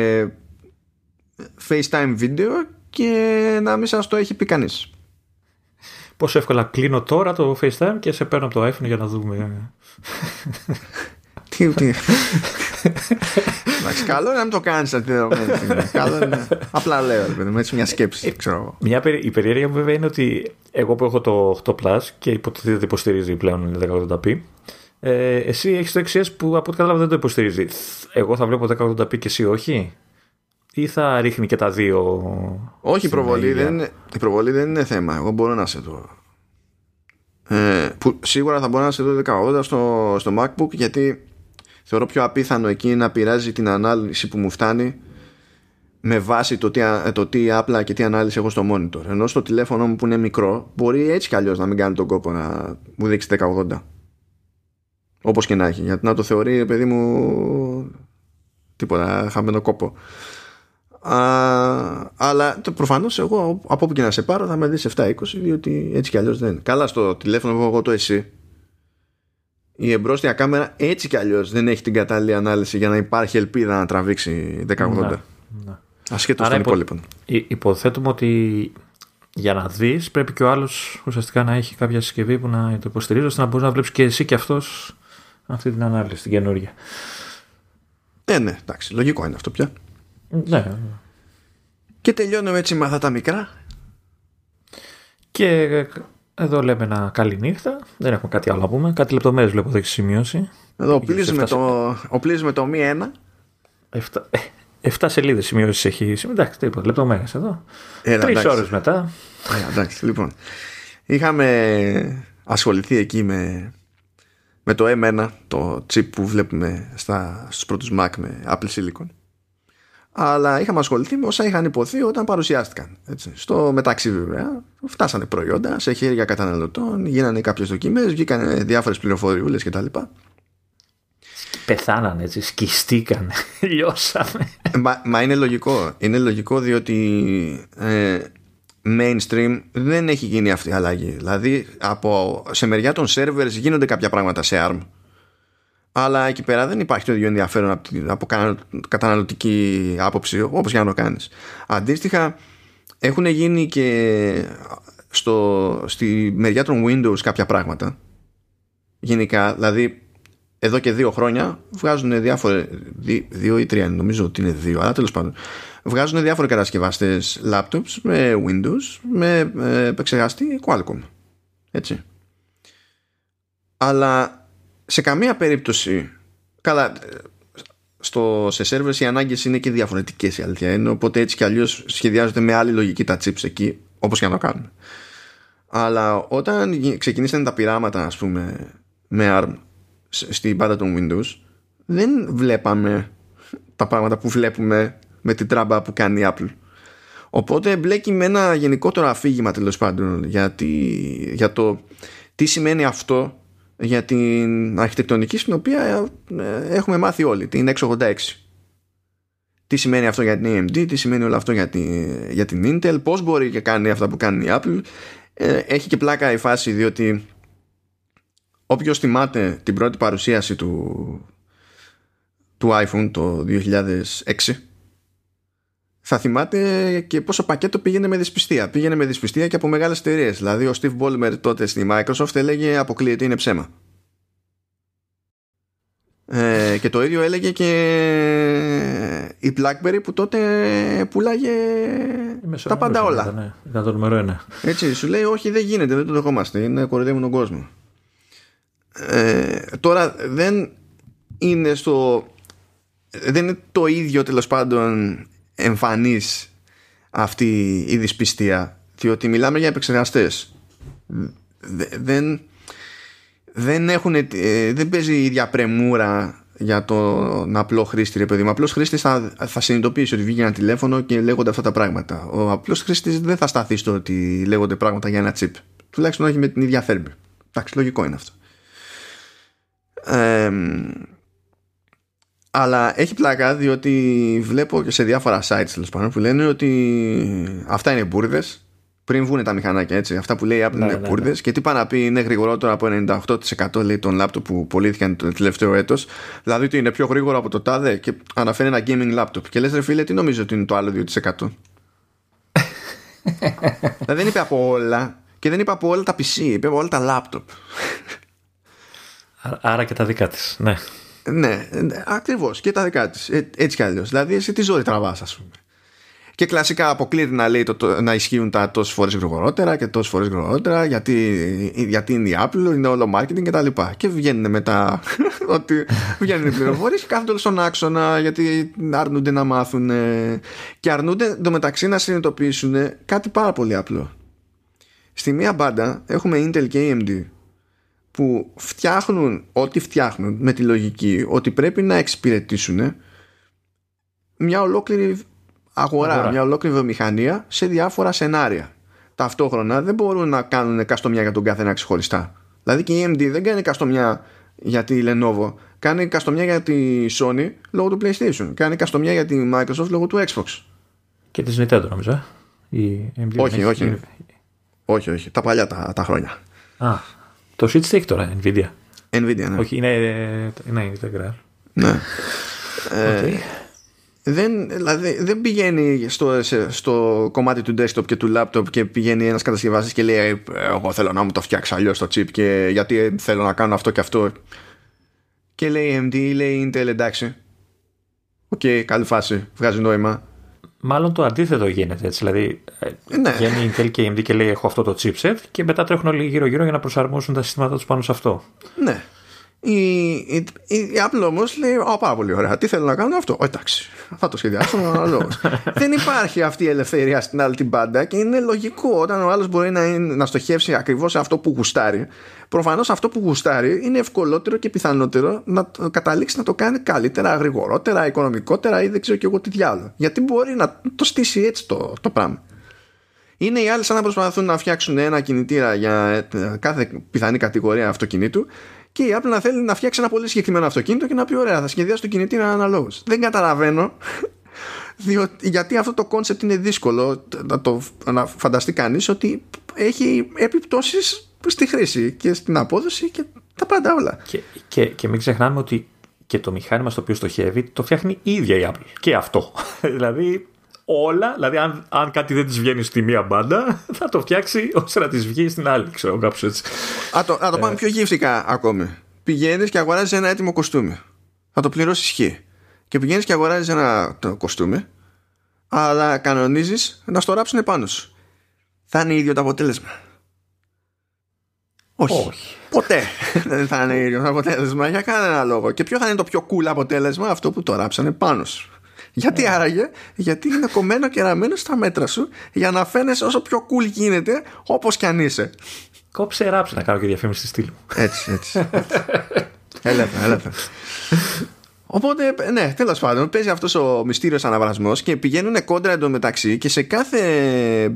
FaceTime βίντεο και να μην σας το έχει πει κανείς. Πόσο εύκολα κλείνω τώρα το FaceTime και σε παίρνω από το iPhone για να δούμε. Τι, τι. Εντάξει, καλό είναι να μην το κάνεις αυτή τη (laughs) Καλό είναι. Απλά λέω, με έτσι μια σκέψη, ξέρω Μια, η περιέργεια μου βέβαια είναι ότι εγώ που έχω το 8 Plus και υποτίθεται ότι υποστηρίζει πλέον 1080p, ε, εσύ έχεις το XS που από ό,τι κατάλαβα δεν το υποστηρίζει. Εγώ θα βλέπω 1080p και εσύ όχι; Ή θα ρίχνει και τα δύο. Όχι, η προβολή, δεν είναι, η προβολή δεν είναι θέμα. Εγώ μπορώ να σε το. Ε, που σίγουρα θα μπορώ να σε δω 1080 στο, στο MacBook γιατί θεωρώ πιο απίθανο εκεί να πειράζει την ανάλυση που μου φτάνει με βάση το τι, το τι απλά και τι ανάλυση έχω στο monitor. Ενώ στο τηλέφωνο μου που είναι μικρό μπορεί έτσι κι αλλιώς να μην κάνει τον κόπο να μου δείξει 1080. Όπως και να έχει. Γιατί να το θεωρεί παιδί μου τίποτα χαμένο κόπο. Α, αλλά προφανώς εγώ από όπου και να σε πάρω θα με δεις 7-20 διότι έτσι κι αλλιώς δεν. Καλά στο τηλέφωνο που έχω εγώ το εσύ η εμπρόστια κάμερα έτσι κι αλλιώς δεν έχει την κατάλληλη ανάλυση για να υπάρχει ελπίδα να τραβήξει 1080. Ναι, ναι. Ασχέτως των υπόλοιπων. Υποθέτουμε ότι για να δεις πρέπει και ο άλλος ουσιαστικά να έχει κάποια συσκευή που να το υποστηρίζει ώστε να μπορείς να βλέπεις και εσύ και αυτός αυτή την ανάλυση, την καινούργια. Ε, ναι, εντάξει, λογικό είναι αυτό πια. Ναι. Και τελειώνουμε έτσι με αυτά τα μικρά. Και εδώ λέμε ένα καλή νύχτα. Δεν έχουμε κάτι άλλο να πούμε. Κάτι λεπτομέρειες βλέπω εδώ έχεις σημειώσει. Εδώ οπλίζουμε το, οπλίζουμε το μη ένα. 7 σελίδες σημειώσεις έχει. Εντάξει, τίποτα. Λεπτομέρειες εδώ. Τρεις ώρες μετά. Ε, εντάξει, λοιπόν. Είχαμε ασχοληθεί εκεί με, με το M1, το chip που βλέπουμε στα, στους πρώτους Mac με Apple Silicon αλλά είχαμε ασχοληθεί με όσα είχαν υποθεί όταν παρουσιάστηκαν. Έτσι. Στο μεταξύ βέβαια φτάσανε προϊόντα σε χέρια καταναλωτών, γίνανε κάποιες δοκιμές, βγήκαν διάφορες πληροφοριούλες κτλ. Πεθάνανε έτσι, σκιστήκανε, (laughs) λιώσανε. Μα, μα είναι λογικό. Είναι λογικό διότι ε, mainstream δεν έχει γίνει αυτή η αλλαγή. Δηλαδή από, σε μεριά των servers γίνονται κάποια πράγματα σε ARM αλλά εκεί πέρα δεν υπάρχει το ίδιο ενδιαφέρον από καταναλωτική άποψη όπως για να το κάνεις αντίστοιχα έχουν γίνει και στο, στη μεριά των Windows κάποια πράγματα γενικά δηλαδή εδώ και δύο χρόνια βγάζουν διάφορε. Δύο ή τρία, νομίζω ότι είναι δύο, αλλά τέλος πάντων. Βγάζουν διάφοροι κατασκευαστές laptops με Windows με ε, επεξεργαστή Qualcomm. Έτσι. Αλλά σε καμία περίπτωση καλά στο, σε servers οι ανάγκες είναι και διαφορετικές η αλήθεια είναι οπότε έτσι κι αλλιώς σχεδιάζονται με άλλη λογική τα chips εκεί όπως και να το κάνουν. Αλλά όταν ξεκινήσαν τα πειράματα ας πούμε με ARM στην πάντα των Windows δεν βλέπαμε τα πράγματα που βλέπουμε με την τράμπα που κάνει η Apple. Οπότε μπλέκει με ένα γενικότερο αφήγημα τέλος πάντων για το τι σημαίνει αυτό για την αρχιτεκτονική στην οποία ε, έχουμε μάθει όλοι, την 686. Τι σημαίνει αυτό για την AMD, τι σημαίνει όλο αυτό για την, για την Intel, πώς μπορεί και κάνει αυτά που κάνει η Apple. Ε, έχει και πλάκα η φάση διότι όποιος θυμάται την πρώτη παρουσίαση του, του iPhone το 2006 θα θυμάται και πόσο πακέτο πήγαινε με δυσπιστία. Πήγαινε με δυσπιστία και από μεγάλες εταιρείες. Δηλαδή, ο Steve Ballmer τότε στη Microsoft έλεγε Αποκλείεται, είναι ψέμα. Ε, και το ίδιο έλεγε και η Blackberry που τότε πουλάγε τα πάντα όλα. Ναι. Ήταν το νούμερο ένα. Έτσι, σου λέει όχι δεν γίνεται, δεν το δεχόμαστε, είναι κοροϊδεύουν τον κόσμο. Ε, τώρα δεν είναι στο δεν είναι το ίδιο τέλος πάντων εμφανής αυτή η δυσπιστία διότι μιλάμε για επεξεργαστές. Δεν δεν, έχουν, ε, δεν παίζει η ίδια πρεμούρα για τον απλό χρήστη ρε παιδί μου. Απλός χρήστης θα, θα συνειδητοποιήσει ότι βγήκε ένα τηλέφωνο και λέγονται αυτά τα πράγματα. Ο απλός χρήστης δεν θα σταθεί στο ότι λέγονται πράγματα για ένα chip τουλάχιστον όχι με την ίδια θέρμη. Εντάξει λογικό είναι αυτό. Ε, αλλά έχει πλάκα διότι βλέπω και σε διάφορα sites πάντων, που λένε ότι αυτά είναι μπουρδες πριν βγουν τα μηχανάκια έτσι. Αυτά που λέει η Apple ναι, είναι ναι, μπουρδες. Ναι. Και τι πάει να πει είναι γρηγορότερο από 98% λέει των laptop που πωλήθηκαν το τελευταίο έτος. Δηλαδή ότι είναι πιο γρήγορο από το τάδε και αναφέρει ένα gaming laptop. Και λες, ρε φίλε, τι νομίζω ότι είναι το άλλο 2%. (laughs) δηλαδή δεν είπε από όλα και δεν είπε από όλα τα PC, είπε από όλα τα laptop. Άρα και τα δικά της, ναι. Ναι, ακριβώς και τα δικά της. Έτσι κι αλλιώς. Δηλαδή, εσύ τι ζωή τραβάς, ας πούμε. Και κλασικά αποκλείεται να, λέει το, να ισχύουν τα τόσες φορές γρηγορότερα και τόσες φορές γρηγορότερα γιατί, γιατί είναι η Apple, είναι όλο marketing κτλ. Και, και βγαίνουν μετά (laughs) ότι βγαίνουν οι πληροφορίες και κάθονται στον άξονα γιατί αρνούνται να μάθουν και αρνούνται εντωμεταξύ να συνειδητοποιήσουν κάτι πάρα πολύ απλό. Στη μία μπάντα έχουμε Intel και AMD που φτιάχνουν ό,τι φτιάχνουν με τη λογική ότι πρέπει να εξυπηρετήσουν μια ολόκληρη αγορά, μια ολόκληρη βιομηχανία σε διάφορα σενάρια. Ταυτόχρονα δεν μπορούν να κάνουν καστομιά για τον καθένα ξεχωριστά. Δηλαδή και η AMD δεν κάνει καστομιά για τη Lenovo, κάνει καστομιά για τη Sony λόγω του PlayStation, κάνει καστομιά για τη Microsoft λόγω του Xbox. Και της Nintendo νομίζω. Ε; Η AMD όχι, όχι. Όχι, όχι. Τα παλιά τα, τα χρόνια. Α, το Switch τι έχει τώρα, Nvidia. Nvidia, ναι. Όχι, είναι, είναι Integral. Ναι. Okay. Ε, δεν, δηλαδή, δεν πηγαίνει στο, στο κομμάτι του desktop και του laptop και πηγαίνει ένας κατασκευαστής και λέει εγώ θέλω να μου το φτιάξει αλλιώς το chip και γιατί θέλω να κάνω αυτό και αυτό και λέει AMD λέει Intel εντάξει OK, okay, καλή φάση, βγάζει νόημα Μάλλον το αντίθετο γίνεται έτσι. Δηλαδή, ε, ναι. βγαίνει η Intel και η AMD και λέει: Έχω αυτό το chipset, και μετά τρέχουν όλοι γύρω-γύρω για να προσαρμόσουν τα συστήματα τους πάνω σε αυτό. Ναι. Η, η, η, η Apple όμως λέει: Ω, πάρα πολύ ωραία. Τι θέλω να κάνω αυτό; Ο, εντάξει, θα το σχεδιάσω με άλλο (laughs) Δεν υπάρχει αυτή η ελευθερία στην άλλη την πάντα και είναι λογικό όταν ο άλλος μπορεί να, να στοχεύσει ακριβώς σε αυτό που γουστάρει. Προφανώς αυτό που γουστάρει είναι ευκολότερο και πιθανότερο να καταλήξει να το κάνει καλύτερα, γρηγορότερα, οικονομικότερα ή δεν ξέρω και εγώ τι διάολο. Γιατί μπορεί να το στήσει έτσι το, το πράγμα. Είναι οι άλλοι σαν να προσπαθούν να φτιάξουν ένα κινητήρα για ε, κάθε πιθανή κατηγορία αυτοκινήτου και η Apple να θέλει να φτιάξει ένα πολύ συγκεκριμένο αυτοκίνητο και να πει: Ωραία, θα σχεδιάσει το κινητήρα αναλόγως. Δεν καταλαβαίνω. (laughs) Διότι, γιατί αυτό το κόνσεπτ είναι δύσκολο να το να φανταστεί κανείς ότι έχει επιπτώσεις στη χρήση και στην απόδοση και τα πάντα όλα. Και, και, και μην ξεχνάμε ότι και το μηχάνημα στο οποίο στοχεύει το φτιάχνει η ίδια η Apple. Και αυτό. (laughs) δηλαδή όλα, δηλαδή αν, αν κάτι δεν της βγαίνει στη μία μπάντα, (laughs) θα το φτιάξει ώστε να της βγει στην άλλη, ξέρω κάπως έτσι. Α το, το πάμε ε. πιο γύφτικα ακόμη. Πηγαίνεις και αγοράζεις ένα έτοιμο κοστούμι. Θα το πληρώσεις χ. Και πηγαίνεις και αγοράζεις ένα το κοστούμι, αλλά κανονίζεις να στο ράψουν επάνω σου. Θα είναι ίδιο το αποτέλεσμα. Όχι. Όχι. Ποτέ (laughs) δεν θα είναι ίδιο το αποτέλεσμα για κανένα λόγο. Και ποιο θα είναι το πιο cool αποτέλεσμα, αυτό που το ράψανε πάνω σου. Γιατί yeah. άραγε, γιατί είναι κομμένο και ραμμένο στα μέτρα σου για να φαίνεσαι όσο πιο cool γίνεται όπως κι αν είσαι. Κόψε ράψε να κάνω και διαφήμιση στη στήλη μου. Έτσι, έτσι. έλατε, έλατε. Οπότε, ναι, τέλος πάντων, παίζει αυτός ο μυστήριος αναβρασμός και πηγαίνουν κόντρα εντωμεταξύ και σε κάθε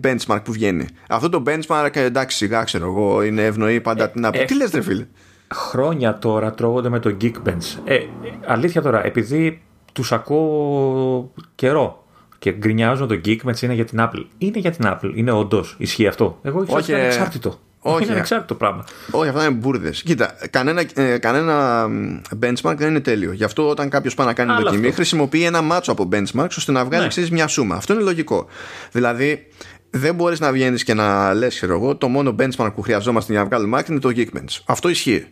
benchmark που βγαίνει. Αυτό το benchmark, εντάξει, σιγά ξέρω εγώ, είναι ευνοεί πάντα ε, την Apple. Ε, Τι λες, ρε φίλε; Χρόνια τώρα τρώγονται με το Geekbench. Ε, αλήθεια τώρα, επειδή τους ακούω καιρό και γκρινιάζω το Geekbench είναι για την Apple. Είναι για την Apple, είναι όντως, ισχύει αυτό. Εγώ ήξερα ότι είναι εξάρτητο. Όχι, είναι ανεξάρτητο πράγμα. Όχι, αυτά είναι μπουρδες. Κοίτα, κανένα, ε, κανένα benchmark δεν είναι τέλειο. Γι' αυτό όταν κάποιος πάει να κάνει Αλλά δοκιμή, αυτό. χρησιμοποιεί ένα μάτσο από benchmarks ώστε να βγάλει ναι. μια σούμα. Αυτό είναι λογικό. Δηλαδή, δεν μπορείς να βγαίνεις και να λες, ξέρω εγώ, το μόνο benchmark που χρειαζόμαστε για να βγάλουμε άκρη είναι το Geekbench. Αυτό ισχύει.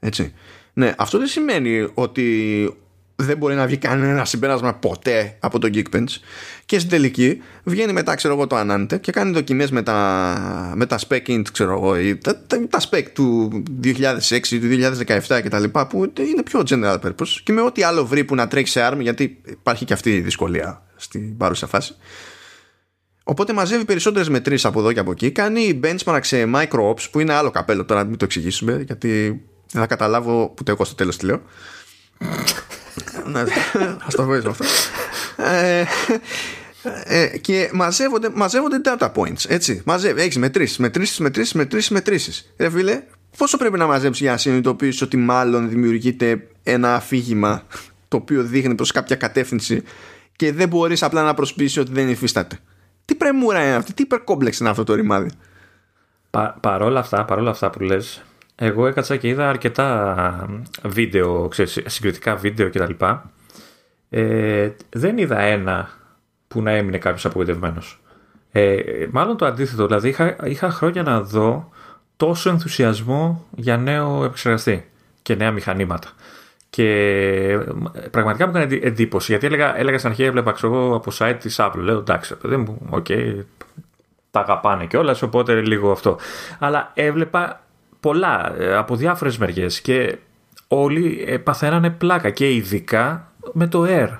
Έτσι. Ναι, αυτό δεν σημαίνει ότι δεν μπορεί να βγει κανένα συμπέρασμα ποτέ από το Geekbench και στην τελική βγαίνει μετά ξέρω εγώ το Anante και κάνει δοκιμές με τα, με τα spec int ξέρω εγώ ή τα, τα, spec του 2006 του 2017 και τα λοιπά που είναι πιο general purpose και με ό,τι άλλο βρει που να τρέχει σε ARM γιατί υπάρχει και αυτή η δυσκολία στην παρούσα φάση Οπότε μαζεύει περισσότερες μετρήσεις από εδώ και από εκεί. Κάνει benchmark σε micro-ops που είναι άλλο καπέλο τώρα, μην το εξηγήσουμε, γιατί δεν θα καταλάβω ούτε εγώ στο τέλος τι λέω. Ναι, ας το βοηθήσω αυτό. Ε, ε, και μαζεύονται, μαζεύονται data points. Έτσι. Μαζεύει, έχεις μετρήσεις, μετρήσεις, μετρήσεις, μετρήσεις, μετρήσεις. Ρε φίλε, πόσο πρέπει να μαζέψεις για να συνειδητοποιήσεις ότι μάλλον δημιουργείται ένα αφήγημα το οποίο δείχνει προς κάποια κατεύθυνση και δεν μπορείς απλά να προσπίσει ότι δεν υφίσταται; Τι πρεμούρα είναι αυτή, τι υπερκόμπλεξ είναι αυτό το ρημάδι; Πα, παρόλα αυτά, παρόλα αυτά που λες, εγώ έκατσα και είδα αρκετά βίντεο, ξέρεις, συγκριτικά βίντεο κτλ. Ε, δεν είδα ένα που να έμεινε κάποιος απογοητευμένος. Ε, μάλλον το αντίθετο, δηλαδή είχα, είχα χρόνια να δω τόσο ενθουσιασμό για νέο επεξεργαστή και νέα μηχανήματα. Και πραγματικά μου έκανε εντύπωση γιατί έλεγα, έλεγα στην αρχή έβλεπα ξέρω, από site της Apple. Λέω εντάξει, παιδί μου, OK, okay, τα αγαπάνε κιόλας, οπότε λίγο αυτό. Αλλά έβλεπα πολλά ε, από διάφορες μεριές και όλοι παθαίνανε πλάκα και ειδικά με το Air.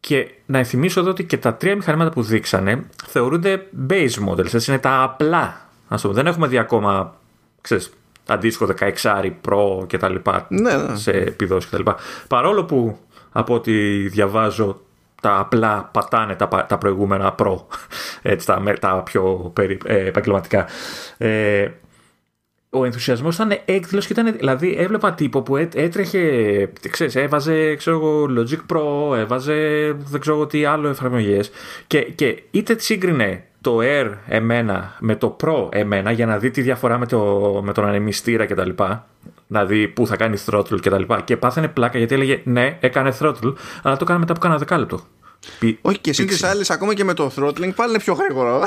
Και να ενθυμίσω εδώ ότι και τα τρία μηχανήματα που δείξανε θεωρούνται base models, έτσι είναι τα απλά. Ας πούμε. Δεν έχουμε δει ακόμα, ξέρεις, αντίστοιχο 16 Pro και τα λοιπά ναι, ναι. σε επιδόσεις και τα λοιπά. Παρόλο που από ό,τι διαβάζω τα απλά πατάνε τα, τα προηγούμενα Pro, (laughs) έτσι, τα, τα πιο περι, ε, επαγγελματικά. Ε, ο ενθουσιασμός ήταν έκδηλος και ήταν. Δηλαδή, έβλεπα τύπο που έτρεχε. Ξέρεις, έβαζε ξέρω εγώ, Logic Pro, έβαζε δεν ξέρω τι άλλο εφαρμογές. Και, και είτε σύγκρινε το Air εμένα με το Pro εμένα για να δει τη διαφορά με, το, με τον ανεμιστήρα κτλ. Να δει πού θα κάνει throttle κτλ. Και, και πάθανε πλάκα γιατί έλεγε ναι, έκανε throttle, αλλά το έκανε μετά από κάνα δεκάλεπτο. Όχι και εσύ τη άλλη, ακόμα και με το throttling, πάλι είναι πιο γρήγορο.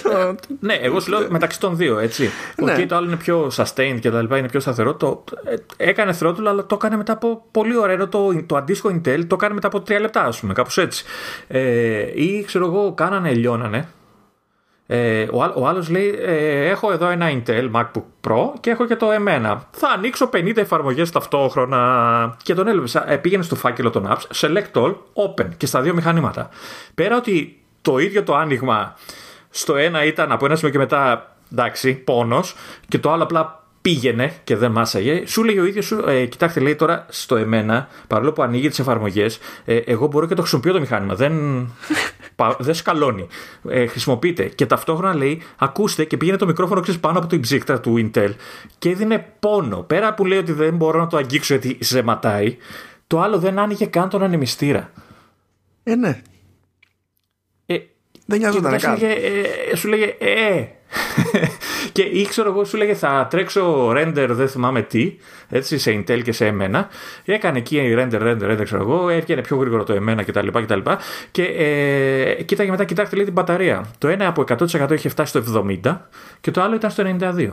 (laughs) ναι, εγώ σου λέω μεταξύ των δύο, έτσι. Ναι. Okay, το άλλο είναι πιο sustained και τα λοιπά, είναι πιο σταθερό. Το, ε, έκανε throttle, αλλά το έκανε μετά από πολύ ωραίο. Το, το αντίστοιχο Intel το έκανε μετά από τρία λεπτά, ας πούμε, κάπως έτσι. Ε, ή ξέρω εγώ, κάνανε, λιώνανε ε, ο, ο άλλος λέει: ε, Έχω εδώ ένα Intel MacBook Pro και έχω και το εμένα. Θα ανοίξω 50 εφαρμογές ταυτόχρονα. Και τον έλειψα. Ε, πήγαινε στο φάκελο των apps, select all, open και στα δύο μηχανήματα. Πέρα ότι το ίδιο το άνοιγμα στο ένα ήταν από ένα σημείο και μετά εντάξει, πόνος, και το άλλο απλά πήγαινε και δεν μάσαγε, σου λέει ο ίδιος σου, ε, κοιτάξτε, λέει τώρα στο εμένα, παρόλο που ανοίγει τις εφαρμογές, ε, εγώ μπορώ και το χρησιμοποιώ το μηχάνημα. Δεν, (laughs) δεν σκαλώνει. Ε, χρησιμοποιείται. Και ταυτόχρονα λέει, ακούστε και πήγαινε το μικρόφωνο ξέρεις, πάνω από την ψύχτρα του Intel και έδινε πόνο. Πέρα που λέει ότι δεν μπορώ να το αγγίξω γιατί ζεματάει, το άλλο δεν άνοιγε καν τον ανεμιστήρα. Ε, ναι. Ε, δεν νοιάζονταν καν. Ε, σου λέγε, ε, και ήξερα εγώ, σου λέγε θα τρέξω render, δεν θυμάμαι τι, έτσι σε Intel και σε εμένα. Έκανε εκεί render, render, render, ξέρω εγώ, έρχεται πιο γρήγορο το εμένα κτλ. Και, και ε, κοίταγε μετά, κοιτάξτε λέει την μπαταρία. Το ένα από 100% είχε φτάσει στο 70 και το άλλο ήταν στο 92.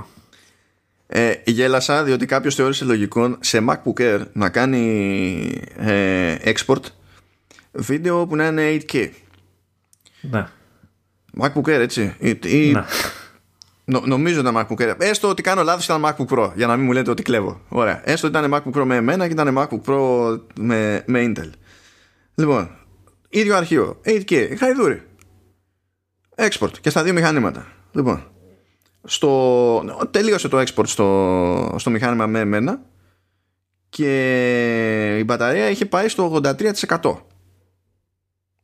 Ε, γέλασα διότι κάποιος θεώρησε λογικό σε MacBook Air να κάνει ε, export βίντεο που να είναι 8K. Ναι. MacBook Air έτσι. Ή, ναι. Νο, νομίζω ήταν MacBook Air. Έστω ότι κάνω λάθος ήταν MacBook Pro, για να μην μου λέτε ότι κλέβω. Ωραία. Έστω ότι ήταν MacBook Pro με εμένα και ήταν MacBook Pro με, με Intel. Λοιπόν, ίδιο αρχείο. 8K, χαϊδούρι. Export και στα δύο μηχανήματα. Λοιπόν, στο, τελείωσε το export στο, στο μηχάνημα με εμένα και η μπαταρία είχε πάει στο 83%.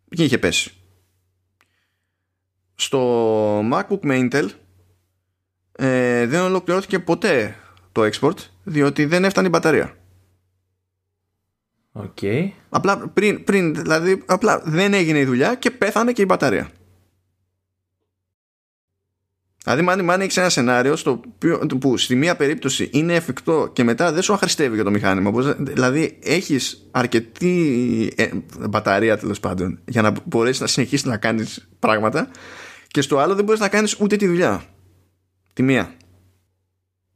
Και είχε πέσει. Στο MacBook με Intel ε, δεν ολοκληρώθηκε ποτέ το export διότι δεν έφτανε η μπαταρία. Οκ. Απλά πριν, πριν, δηλαδή, απλά δεν έγινε η δουλειά και πέθανε και η μπαταρία. Δηλαδή, μάλλον αν έχεις ένα σενάριο στο που στη μία περίπτωση είναι εφικτό και μετά δεν σου αχρηστεύει για το μηχάνημα. δηλαδή, έχεις αρκετή ε, μπαταρία τέλος πάντων για να μπορέσεις να συνεχίσεις να κάνεις πράγματα και στο άλλο δεν μπορείς να κάνεις ούτε τη δουλειά. Τη μία.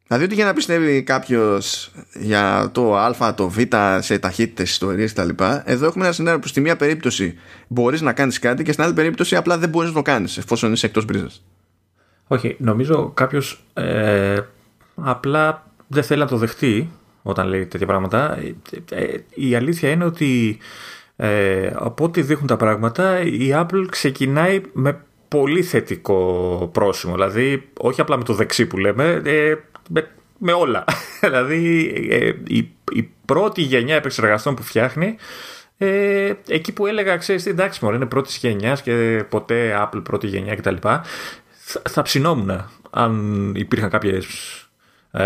Δηλαδή, ό,τι για να πιστεύει κάποιος για το Α, το Β σε ταχύτητες, ιστορίες κτλ. Εδώ έχουμε ένα σενάριο που στη μία περίπτωση μπορείς να κάνεις κάτι και στην άλλη περίπτωση απλά δεν μπορείς να το κάνεις εφόσον είσαι εκτός μπρίζας. Όχι, νομίζω κάποιος ε, απλά δεν θέλει να το δεχτεί όταν λέει τέτοια πράγματα. Ε, ε, η αλήθεια είναι ότι ε, από ό,τι δείχνουν τα πράγματα η Apple ξεκινάει με πολύ θετικό πρόσημο. Δηλαδή, όχι απλά με το δεξί που λέμε, ε, με, όλα. (laughs) δηλαδή, ε, η, η πρώτη γενιά επεξεργαστών που φτιάχνει, ε, εκεί που έλεγα, ξέρεις, εντάξει, μωρέ, είναι πρώτης γενιάς και ποτέ Apple πρώτη γενιά κτλ. Θα, θα ψινόμουν αν υπήρχαν κάποιες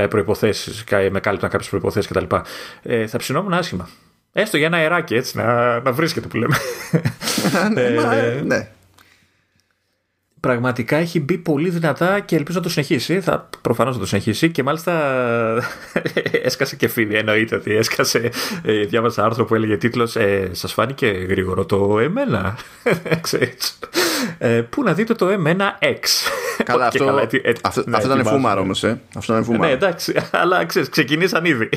προποθέσει, με κάλυπταν κάποιες προποθέσει κτλ. Ε, θα ψινόμουν άσχημα. Έστω για ένα αεράκι έτσι να, να βρίσκεται που λέμε. (laughs) ε, ναι πραγματικά έχει μπει πολύ δυνατά και ελπίζω να το συνεχίσει. Θα προφανώς να το συνεχίσει και μάλιστα (laughs) έσκασε και φίδι. Εννοείται ότι έσκασε. Ε, διάβασα άρθρο που έλεγε τίτλος ε, Σας φάνηκε γρήγορο το εμένα; (laughs) ε, πού να δείτε το εμένα X; Καλά, (laughs) αυτό, καλά, αυτό, ναι, αυτό ήταν φούμαρο όμως. Ε. Αυτό ήταν φούμαρο. Ναι, εντάξει, αλλά ξέρεις, ξεκινήσαν ήδη.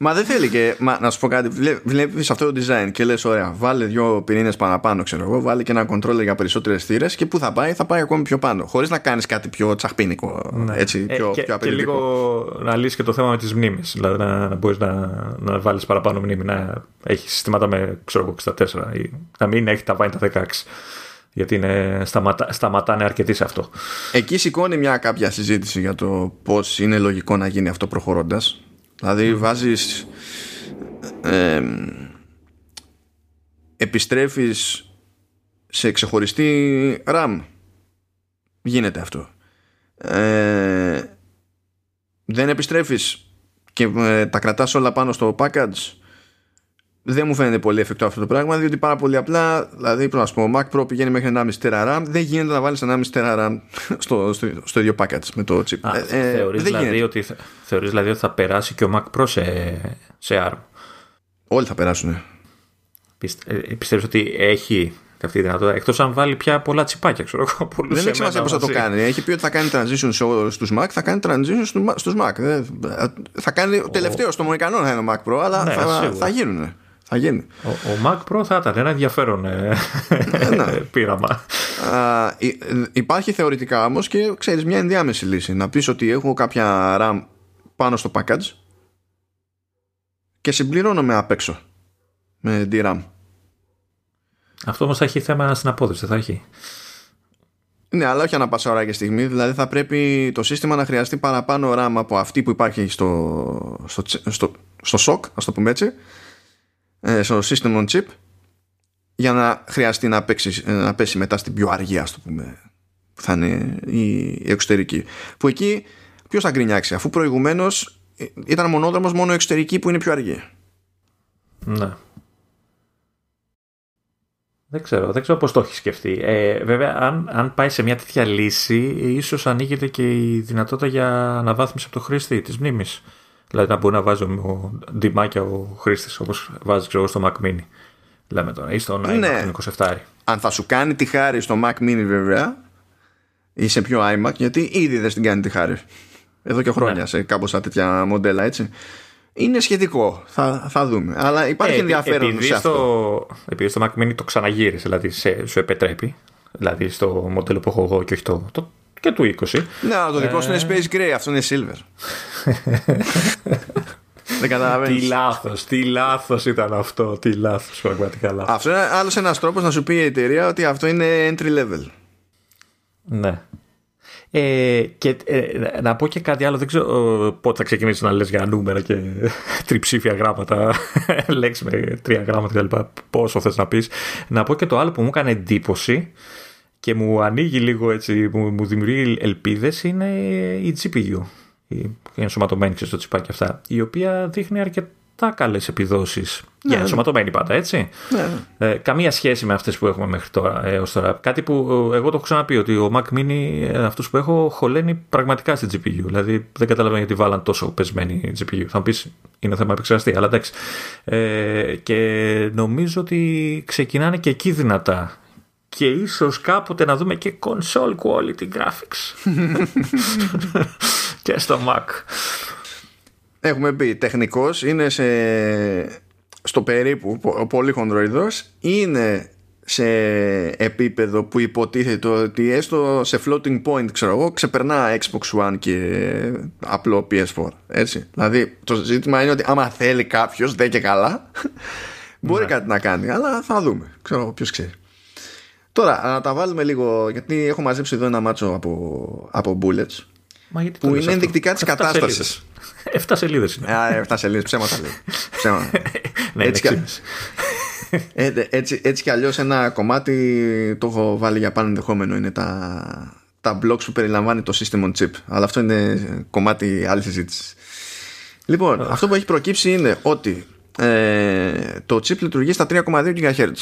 Μα δεν θέλει και. Μα, να σου πω κάτι. Βλέπεις αυτό το design και λες: Ωραία, βάλε δύο πυρήνες παραπάνω, ξέρω εγώ. Βάλε και ένα controller για περισσότερες θύρες. Και πού θα πάει, θα πάει ακόμη πιο πάνω. Χωρίς να κάνεις κάτι πιο τσαχπίνικο. Ναι. Έτσι, ε, πιο, και, πιο και λίγο να λύσεις και το θέμα με τις μνήμες. Δηλαδή να, να μπορείς να, να βάλεις παραπάνω μνήμη. Να έχεις συστήματα με ξέρω, 64 ή να μην έχει τα βάνη τα 16 γιατί είναι, σταματά, σταματάνε αρκετοί σε αυτό. Εκεί σηκώνει μια κάποια συζήτηση για το πώς είναι λογικό να γίνει αυτό προχωρώντας. Δηλαδή mm. βάζεις ε, επιστρέφεις σε ξεχωριστή RAM. Γίνεται αυτό. Ε, δεν επιστρέφεις και ε, τα κρατάς όλα πάνω στο package; Δεν μου φαίνεται πολύ εφικτό αυτό το πράγμα, διότι πάρα πολύ απλά, δηλαδή, πρέπει να σου πω, ο Mac Pro πηγαίνει μέχρι 1,5 τερα RAM, δεν γίνεται να βάλεις 1,5 τερα RAM στο, στο, στο, ίδιο package με το chip. Α, ε, θεωρείς, δηλαδή ότι, θεωρείς δηλαδή ότι θα περάσει και ο Mac Pro σε, σε ARM; Όλοι θα περάσουν. Ε, πιστεύεις ότι έχει αυτή τη δυνατότητα. Εκτός αν βάλει πια πολλά τσιπάκια, ξέρω εγώ. (laughs) Δεν έχει σημασία πώ θα το κάνει. Έχει πει ότι θα κάνει transition στους Mac, θα κάνει transition στους Mac. Θα κάνει τελευταίο στο μονικανό θα είναι ο Mac Pro, αλλά ναι, θα, θα γίνουν. Θα γίνει. Ο, ο Mac Pro θα ήταν ένα ενδιαφέρον ε, ε ναι. (laughs) πείραμα. Α, υπάρχει θεωρητικά όμως και ξέρεις μια ενδιάμεση λύση. Να πεις ότι έχω κάποια RAM πάνω στο package και συμπληρώνω με απ' έξω με DRAM. Αυτό όμως θα έχει θέμα στην απόδοση, θα έχει. Ναι, αλλά όχι ανά πάσα ώρα και στιγμή. Δηλαδή θα πρέπει το σύστημα να χρειαστεί παραπάνω RAM από αυτή που υπάρχει στο, στο, στο, στο SOC, ας το πούμε έτσι, ε, στο system on chip για να χρειαστεί να, παίξει, ε, να πέσει μετά στην πιο αργή ας το πούμε που θα είναι η εξωτερική που εκεί ποιος θα γκρινιάξει αφού προηγουμένως ε, ήταν μονόδρομος μόνο εξωτερική που είναι πιο αργή ναι δεν ξέρω, δεν ξέρω πώς το έχεις σκεφτεί. Ε, βέβαια, αν, αν πάει σε μια τέτοια λύση, ίσως ανοίγεται και η δυνατότητα για αναβάθμιση από το χρήστη της μνήμης. Δηλαδή να μπορεί να βάζει ο, ντυμάκια ο χρήστης όπως βάζεις ξέρω, στο Mac Mini. Λέμε τώρα, ή στο ναι. 27. Αν θα σου κάνει τη χάρη στο Mac Mini, βέβαια, ή σε πιο iMac, γιατί ήδη δεν την κάνει τη χάρη. Εδώ και χρόνια ναι. σε κάπως τέτοια μοντέλα, έτσι. Είναι σχετικό, θα, θα δούμε. Αλλά υπάρχει ε, ενδιαφέρον επειδή σε αυτό. Στο, επειδή στο Mac Mini το ξαναγύρισε, δηλαδή σε, σου επιτρέπει. Δηλαδή στο μοντέλο που έχω εγώ και όχι το, το και του 20. Ναι, το δικό σου είναι ε, Space Gray, αυτό είναι Silver. (laughs) Δεν καταλαβαίνεις. Τι λάθος, τι λάθος ήταν αυτό. Τι λάθος, πραγματικά λάθος. Αυτό είναι άλλος ένας τρόπος να σου πει η εταιρεία ότι αυτό είναι entry level. Ναι. Ε, και ε, να πω και κάτι άλλο, δεν ξέρω πότε θα ξεκινήσει να λες για νούμερα και (laughs) τριψήφια γράμματα, (laughs) λέξεις με τρία γράμματα κλπ. Πόσο θες να πεις. Να πω και το άλλο που μου έκανε εντύπωση και μου ανοίγει λίγο έτσι, μου, μου δημιουργεί ελπίδες είναι η GPU η ενσωματωμένη στο τσιπάκι αυτά η οποία δείχνει αρκετά καλές επιδόσεις. Ναι, για ενσωματωμένη πάντα έτσι. Ναι. ε, καμία σχέση με αυτές που έχουμε μέχρι τώρα, ε, τώρα. Κάτι που ε, εγώ το έχω ξαναπεί ότι ο Mac Mini ε, αυτούς που έχω χωλαίνει πραγματικά στην GPU δηλαδή δεν καταλαβαίνω γιατί βάλαν τόσο πεσμένη GPU θα μου πεις είναι θέμα επεξεργαστή αλλά εντάξει. Ε, και νομίζω ότι ξεκινάνε και εκεί δυνατά και ίσως κάποτε να δούμε και console quality graphics (laughs) και στο Mac. Έχουμε πει τεχνικός είναι σε... στο περίπου πολύ χονδροειδός είναι σε επίπεδο που υποτίθεται ότι έστω σε floating point ξέρω εγώ ξεπερνά Xbox One και απλό PS4 έτσι δηλαδή το ζήτημα είναι ότι άμα θέλει κάποιος δεν και καλά (laughs) μπορεί ναι. κάτι να κάνει αλλά θα δούμε ξέρω ποιος ξέρει Τώρα, να τα βάλουμε λίγο, γιατί έχω μαζέψει εδώ ένα μάτσο από, από bullets. Μα γιατί που είναι ενδεικτικά της κατάστασης. Εφτά σελίδες είναι. Α, εφτά σελίδες, ψέματα λέει. Ψέματα. (laughs) ναι, έτσι, κι, ε, έτσι, έτσι κι αλλιώς ένα κομμάτι το έχω βάλει για πάνω ενδεχόμενο είναι τα, τα blocks που περιλαμβάνει το system on chip. Αλλά αυτό είναι κομμάτι άλλη συζήτηση. Λοιπόν, αυτό που έχει προκύψει είναι ότι ε, το chip λειτουργεί στα 3,2 GHz.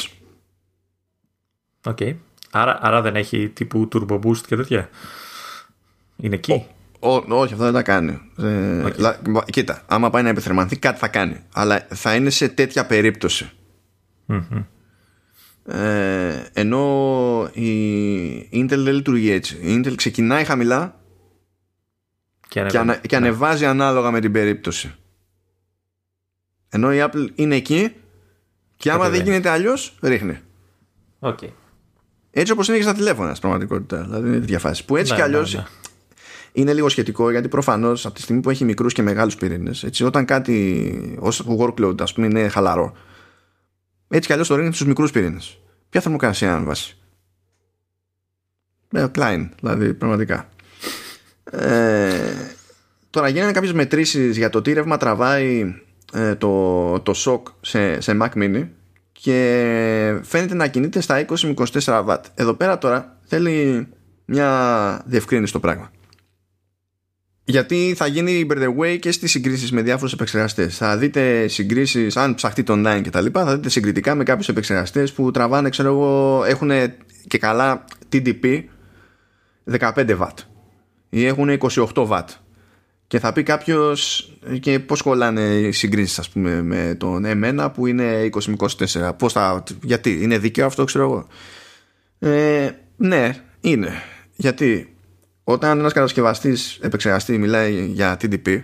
OK. Άρα, άρα δεν έχει τύπου turbo boost και τέτοια. Είναι εκεί. Ο, όχι, αυτό δεν τα κάνει. Ε, κοίτα, άμα πάει να επιθερμανθεί, κάτι θα κάνει. Αλλά θα είναι σε τέτοια Ε, ενώ η Intel δεν λειτουργεί έτσι. Η Intel ξεκινάει χαμηλά και, και, ανα, και ανεβάζει ανάλογα με την περίπτωση. Ενώ η Apple είναι εκεί και άμα δεν γίνεται αλλιώς, ρίχνει. Okay. Έτσι όπως είναι και στα τηλέφωνα στην πραγματικότητα. Δηλαδή είναι τέτοια φάση. Που έτσι ναι, κι αλλιώς ναι, ναι. είναι λίγο σχετικό γιατί προφανώς από τη στιγμή που έχει μικρούς και μεγάλους πυρήνες, όταν κάτι ως workload ας πούμε είναι χαλαρό, έτσι κι αλλιώς το ρίχνει στους μικρούς πυρήνες. Ποια θερμοκρασία αν βάσει. Ε, Klein, δηλαδή πραγματικά. Ε, τώρα γίνανε κάποιες μετρήσεις για το τι ρεύμα τραβάει ε, το, το SOC σε, σε Mac Mini και φαίνεται να κινείται στα 20 με 24 W. Εδώ πέρα τώρα θέλει μια διευκρίνηση το πράγμα. Γιατί θα γίνει by the way και στις συγκρίσεις με διάφορους επεξεργαστές. Θα δείτε συγκρίσεις, αν ψαχτείτε online και τα λοιπά, θα δείτε συγκριτικά με κάποιους επεξεργαστές που τραβάνε, ξέρω εγώ, έχουν και καλά TDP 15 W ή έχουν 28 W και θα πει κάποιος και πώς κολλάνε οι συγκρίσει, ας πούμε, με τον εμένα που είναι 20 24. Πώς θα, γιατί, είναι δίκαιο αυτό, ξέρω εγώ. Ε, ναι, είναι. Γιατί όταν ένας κατασκευαστής επεξεργαστή μιλάει για TDP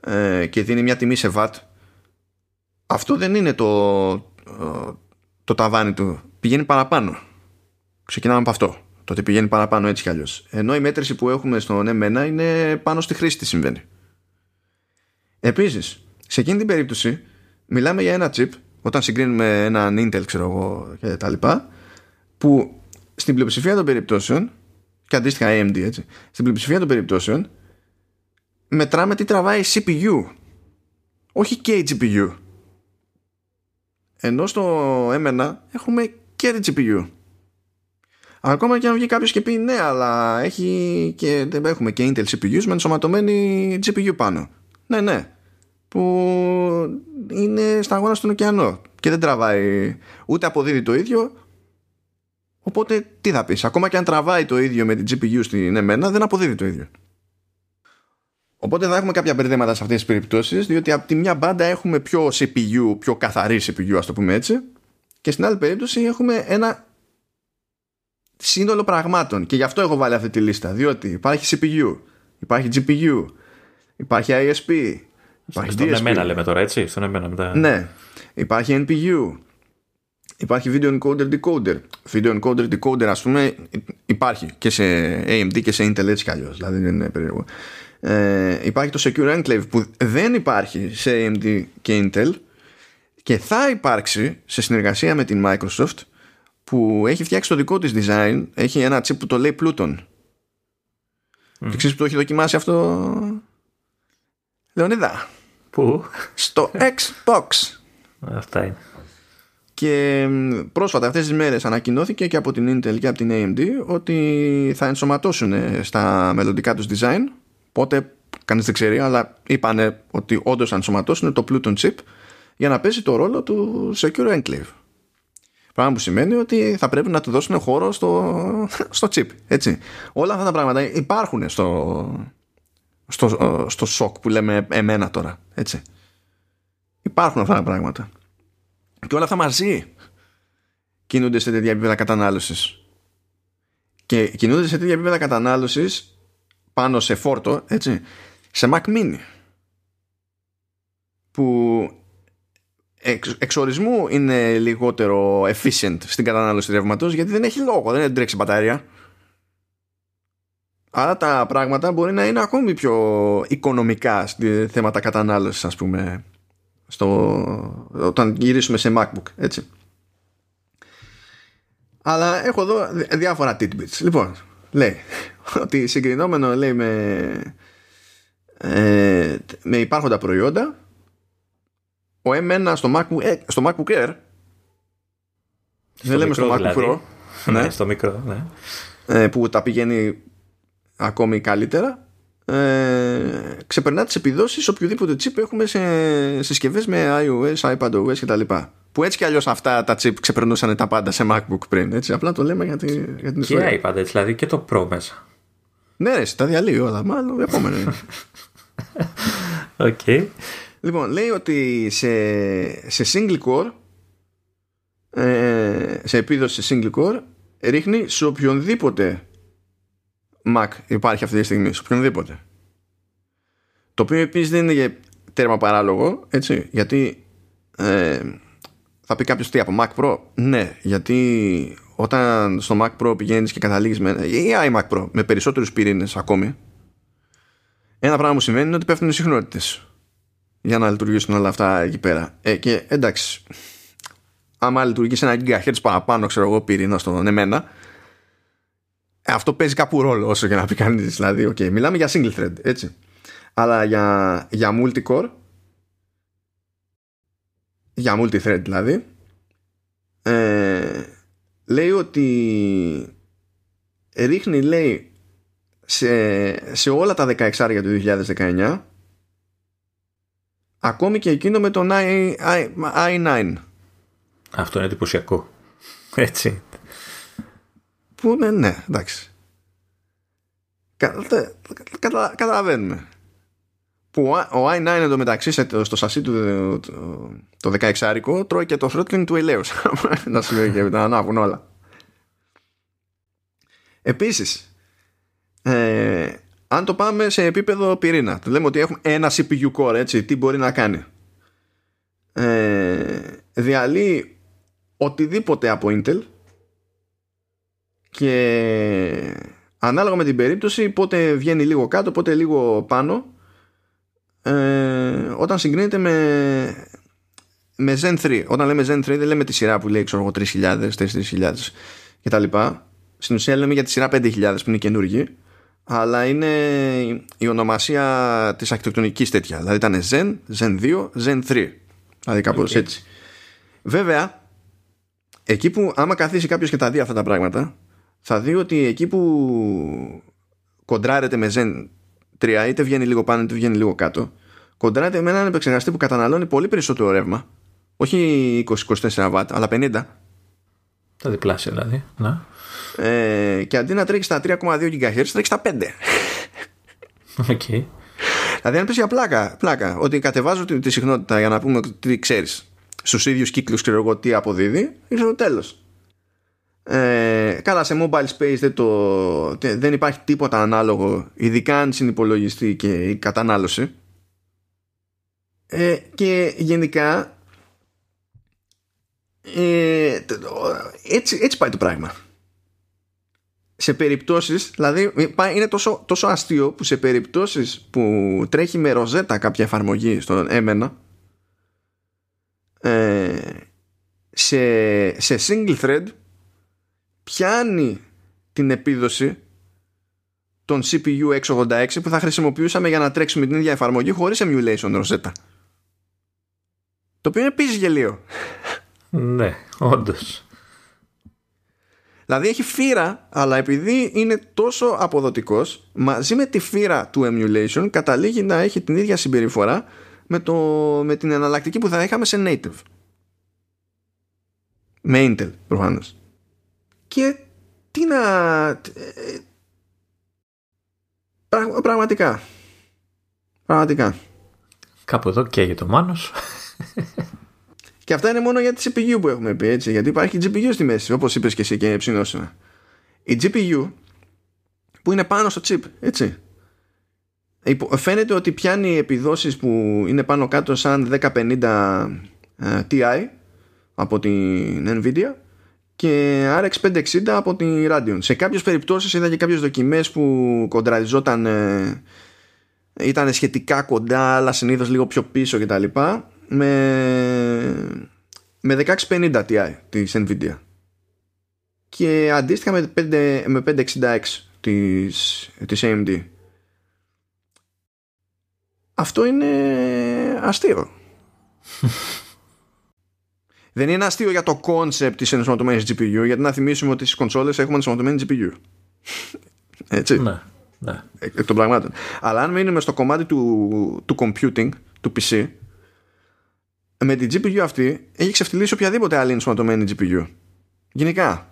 ε, και δίνει μια τιμή σε VAT, αυτό δεν είναι το, το ταβάνι του. Πηγαίνει παραπάνω. Ξεκινάμε από αυτό. Το ότι πηγαίνει παραπάνω έτσι κι αλλιώς. Ενώ η μέτρηση που έχουμε στον M1 είναι πάνω στη χρήση τι συμβαίνει. Επίσης, σε εκείνη την περίπτωση, μιλάμε για ένα chip, όταν συγκρίνουμε έναν Intel, ξέρω εγώ, και τα λοιπά, που στην πλειοψηφία των περιπτώσεων, και αντίστοιχα AMD, έτσι, στην πλειοψηφία των περιπτώσεων, μετράμε τι τραβάει CPU. Όχι και GPU. Ενώ στο M1 έχουμε και GPU. Ακόμα και αν βγει κάποιος και πει ναι, αλλά έχει και, έχουμε και Intel CPUs με ενσωματωμένη GPU πάνω. Ναι, ναι. Που είναι στα αγώνα στον ωκεανό και δεν τραβάει ούτε αποδίδει το ίδιο. Οπότε τι θα πεις, ακόμα και αν τραβάει το ίδιο με την GPU στην εμένα, δεν αποδίδει το ίδιο. Οπότε θα έχουμε κάποια μπερδέματα σε αυτές τις περιπτώσεις, διότι από τη μια μπάντα έχουμε πιο CPU, πιο καθαρή CPU, ας το πούμε έτσι, και στην άλλη περίπτωση έχουμε ένα σύνολο πραγμάτων και γι' αυτό έχω βάλει αυτή τη λίστα διότι υπάρχει CPU, υπάρχει GPU υπάρχει ISP υπάρχει Στον DSP. εμένα λέμε τώρα έτσι Στον εμένα μετά. Ναι Υπάρχει NPU Υπάρχει video encoder decoder Video encoder decoder ας πούμε υπάρχει και σε AMD και σε Intel έτσι κι αλλιώς δηλαδή δεν είναι περίεργο ε, υπάρχει το Secure Enclave που δεν υπάρχει σε AMD και Intel και θα υπάρξει σε συνεργασία με την Microsoft που έχει φτιάξει το δικό της design έχει ένα chip που το λέει Pluton mm. και ξέρεις που το έχει δοκιμάσει αυτό; Λεωνίδα. Πού; Στο Xbox Αυτά είναι. Και πρόσφατα αυτές τις μέρες ανακοινώθηκε και από την Intel και από την AMD ότι θα ενσωματώσουν στα μελλοντικά τους design. Πότε κανείς δεν ξέρει αλλά είπανε ότι όντως θα ενσωματώσουν το Pluton chip για να παίζει το ρόλο του Secure Enclave Πράγμα που σημαίνει ότι θα πρέπει να του δώσουν χώρο στο, στο chip. Έτσι. Όλα αυτά τα πράγματα υπάρχουν στο, στο, στο σοκ που λέμε εμένα τώρα. Έτσι. Υπάρχουν αυτά τα πράγματα. Και όλα αυτά μαζί κινούνται σε τέτοια επίπεδα κατανάλωσης. Και κινούνται σε τέτοια επίπεδα κατανάλωσης πάνω σε φόρτο, έτσι, σε Mac Mini. Που εξ, εξορισμού είναι λιγότερο efficient στην κατανάλωση ρεύματος γιατί δεν έχει λόγο, δεν τρέξει μπαταρία. Άρα τα πράγματα μπορεί να είναι ακόμη πιο οικονομικά στη θέματα κατανάλωσης, ας πούμε, στο, όταν γυρίσουμε σε MacBook, έτσι. Αλλά έχω εδώ διάφορα tidbits. Λοιπόν, λέει (laughs) ότι συγκρινόμενο λέει με, ε, με υπάρχοντα προϊόντα ο M1 στο MacBook, ε, στο MacBook Air δεν λέμε στο MacBook δηλαδή. Pro ναι, στο μικρό ναι. ε, που τα πηγαίνει ακόμη καλύτερα ε, ξεπερνά τις επιδόσεις οποιοδήποτε chip έχουμε σε συσκευές με iOS, iPadOS κτλ. Που έτσι κι αλλιώς αυτά τα chip ξεπερνούσαν τα πάντα σε MacBook πριν. Έτσι, απλά το λέμε για, τη, για την ιστορία. Και iPad, δηλαδή και το Pro μέσα. Ναι, ρε, τα διαλύει όλα. Μάλλον επόμενο είναι. (laughs) OK. Okay. Λοιπόν, λέει ότι σε, σε single core ε, σε επίδοση σε single core ρίχνει σε οποιονδήποτε Mac υπάρχει αυτή τη στιγμή, σε οποιονδήποτε. Το οποίο επίσης δεν είναι τέρμα παράλογο, έτσι, γιατί ε, θα πει κάποιος τι από Mac Pro; Ναι, γιατί όταν στο Mac Pro πηγαίνεις και καταλήγεις με. ή iMac Pro με περισσότερους πυρήνες ακόμη, ένα πράγμα που συμβαίνει είναι ότι πέφτουν οι συχνότητες για να λειτουργήσουν όλα αυτά εκεί πέρα. Ε, και εντάξει, άμα λειτουργήσει ένα GHz παραπάνω, ξέρω εγώ, πυρήνα στον εμένα, αυτό παίζει κάπου ρόλο όσο και να πει κανείς. Δηλαδή, okay, μιλάμε για single thread, έτσι. Αλλά για, για multi-core, για multi-thread δηλαδή, ε, λέει ότι ρίχνει, λέει, σε, σε όλα τα 16 του 2019 ακόμη και εκείνο με τον I, I, I9 αυτό είναι εντυπωσιακό. Έτσι. Που ναι, ναι, εντάξει. Κατα, καταλαβαίνουμε. Που ο i9 εντωμεταξύ στο σασί του το 16 άρικο τρώει και το throttling του ελαίους να σου λέει και να ανάβουν όλα. Επίσης ε, αν το πάμε σε επίπεδο πυρήνα λέμε ότι έχουμε ένα CPU core έτσι τι μπορεί να κάνει. Ε, διαλύει οτιδήποτε από Intel και ανάλογα με την περίπτωση πότε βγαίνει λίγο κάτω πότε λίγο πάνω ε, όταν συγκρίνεται με με Zen 3 όταν λέμε Zen 3 δεν λέμε τη σειρά που λέει ξέρω 3.000, 4.000 και τα λοιπά. Στην ουσία λέμε για τη σειρά 5.000 που είναι καινούργη αλλά είναι η ονομασία της αρχιτεκτονικής τέτοια. Δηλαδή ήταν Zen, Zen 2, Zen 3 δηλαδή κάπως έτσι. Βέβαια εκεί που άμα καθίσει κάποιος και τα δει αυτά τα πράγματα θα δει ότι εκεί που κοντράρεται με Zen 3 είτε βγαίνει λίγο πάνω είτε βγαίνει λίγο κάτω κοντράρεται με έναν επεξεργαστή που καταναλώνει πολύ περισσότερο ρεύμα όχι 20-24 W αλλά 50 τα διπλάσια δηλαδή. Να. Ε, και αντί να τρέχει στα 3,2 GHz τρέχει στα 5 okay. Δηλαδή αν πεις για πλάκα, πλάκα ότι κατεβάζω τη, τη συχνότητα για να πούμε τι ξέρεις στους ίδιους κύκλους ξέρω εγώ τι αποδίδει ήρθε το τέλος. Ε, καλά σε mobile space δεν, το, δεν υπάρχει τίποτα ανάλογο ειδικά αν συνυπολογιστεί και η κατανάλωση. Ε, και γενικά ε, έτσι, έτσι πάει το πράγμα σε περιπτώσεις δηλαδή είναι τόσο, τόσο αστείο που σε περιπτώσεις που τρέχει με ροζέτα κάποια εφαρμογή στον έμενα ε, σε, σε single thread πιάνει την επίδοση των CPU x86 που θα χρησιμοποιούσαμε για να τρέξουμε την ίδια εφαρμογή χωρίς emulation ροζέτα. Το οποίο είναι επίσης γελίο. Ναι όντως Δηλαδή έχει φύρα, αλλά επειδή είναι τόσο αποδοτικός, μαζί με τη φύρα του emulation καταλήγει να έχει την ίδια συμπεριφορά με, το, με την εναλλακτική που θα είχαμε σε native. Με Intel προφανώς. Και τι να... πραγματικά. Πραγματικά. Κάπου εδώ και για το Μάνος. Και αυτά είναι μόνο για τη CPU που έχουμε πει έτσι. Γιατί υπάρχει GPU στη μέση, όπως είπες και εσύ και ψινόσημα. Η GPU που είναι πάνω στο chip, έτσι. Φαίνεται ότι πιάνει επιδόσεις που είναι πάνω κάτω σαν 1050 ε, Ti από την Nvidia και RX 560 από την Radeon. Σε κάποιες περιπτώσεις είδα και κάποιες δοκιμές που κοντραριζόταν ε, ήταν σχετικά κοντά αλλά συνήθως λίγο πιο πίσω κτλ με, με 1650 Ti της Nvidia. Και αντίστοιχα με, 5, με 566 της, της AMD αυτό είναι αστείο. (laughs) Δεν είναι αστείο για το concept της ενσωματωμένης GPU γιατί να θυμίσουμε ότι στις κονσόλες έχουμε ενσωματωμένη GPU (laughs) έτσι. Ναι, ναι. εκ των πραγμάτων. Αλλά αν μείνουμε στο κομμάτι του, του computing του PC με την GPU αυτή έχει ξεφτυλίσει οποιαδήποτε άλλη ενσωματωμένη GPU. Γενικά.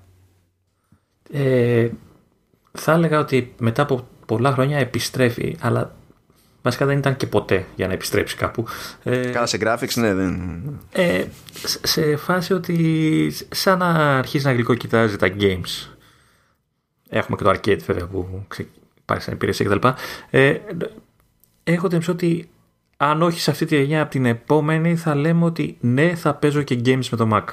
Ε, θα έλεγα ότι μετά από πολλά χρόνια επιστρέφει, αλλά βασικά δεν ήταν και ποτέ για να επιστρέψει κάπου. Ε, Καλά σε graphics, ναι, δεν. Ε, σε φάση ότι σαν να αρχίζει να γλυκό τα games. Έχουμε και το arcade βέβαια που υπάρχει σαν υπηρεσία κτλ. Ε, έχω την ότι αν όχι σε αυτή τη γενιά από την επόμενη θα λέμε ότι ναι θα παίζω και games με το Mac.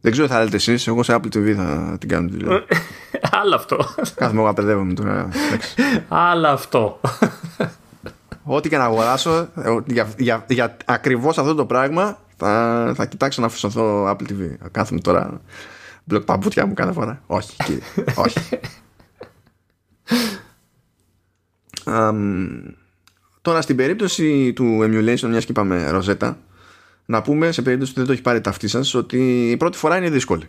Δεν ξέρω τι θα λέτε εσείς, εγώ σε Apple TV θα την κάνω τη δουλειά. (laughs) Άλλο αυτό. Κάθομαι εγώ απαιδεύομαι τώρα. Άλλο αυτό. Ό,τι και να αγοράσω, ε, για, για, για ακριβώς αυτό το πράγμα θα, θα κοιτάξω να αφισωθώ Apple TV. Κάθομαι τώρα μπλοκ παπούτια μου κάθε φορά. Όχι, κύριε. Όχι. (laughs) Um, τώρα στην περίπτωση του emulation, μιας και είπαμε ροζέτα, να πούμε σε περίπτωση που δεν το έχει πάρει ταυτή σας ότι η πρώτη φορά είναι δύσκολη.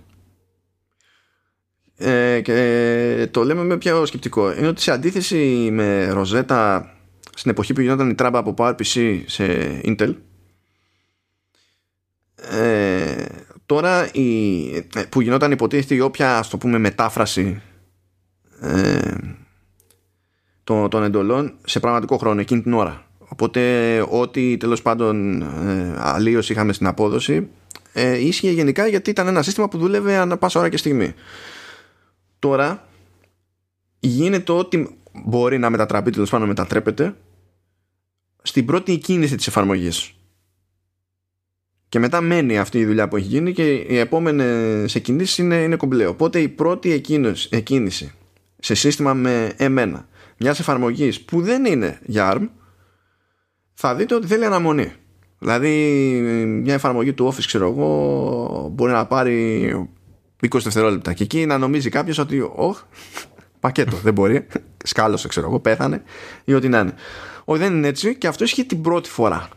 Ε, και το λέμε με ποιο σκεπτικό. Είναι ότι σε αντίθεση με ροζέτα στην εποχή που γινόταν η τράμπα από PowerPC σε Intel ε, τώρα η, ε, που γινόταν υποτίθεται η όποια ας το πούμε μετάφραση ε, των, των εντολών σε πραγματικό χρόνο εκείνη την ώρα. Οπότε ό,τι τέλος πάντων ε, αλλίως είχαμε στην απόδοση ε, ίσχυε γενικά γιατί ήταν ένα σύστημα που δούλευε ανά πάσα ώρα και στιγμή. Τώρα γίνεται ότι μπορεί να μετατραπεί τέλος πάντων μετατρέπεται στην πρώτη κίνηση της εφαρμογής. Και μετά μένει αυτή η δουλειά που έχει γίνει και οι επόμενες εκκινήσεις είναι, είναι κομπλέ. Οπότε η πρώτη εκκίνηση σε σύστημα με εμένα μιας εφαρμογής που δεν είναι για ARM θα δείτε ότι θέλει αναμονή. Δηλαδή μια εφαρμογή του Office ξέρω εγώ μπορεί να πάρει 20 δευτερόλεπτα και εκεί να νομίζει κάποιος ότι όχι πακέτο δεν μπορεί σκάλωσε ξέρω εγώ πέθανε ή ό,τι να είναι. Όχι δεν είναι έτσι και αυτό ισχύει την πρώτη φορά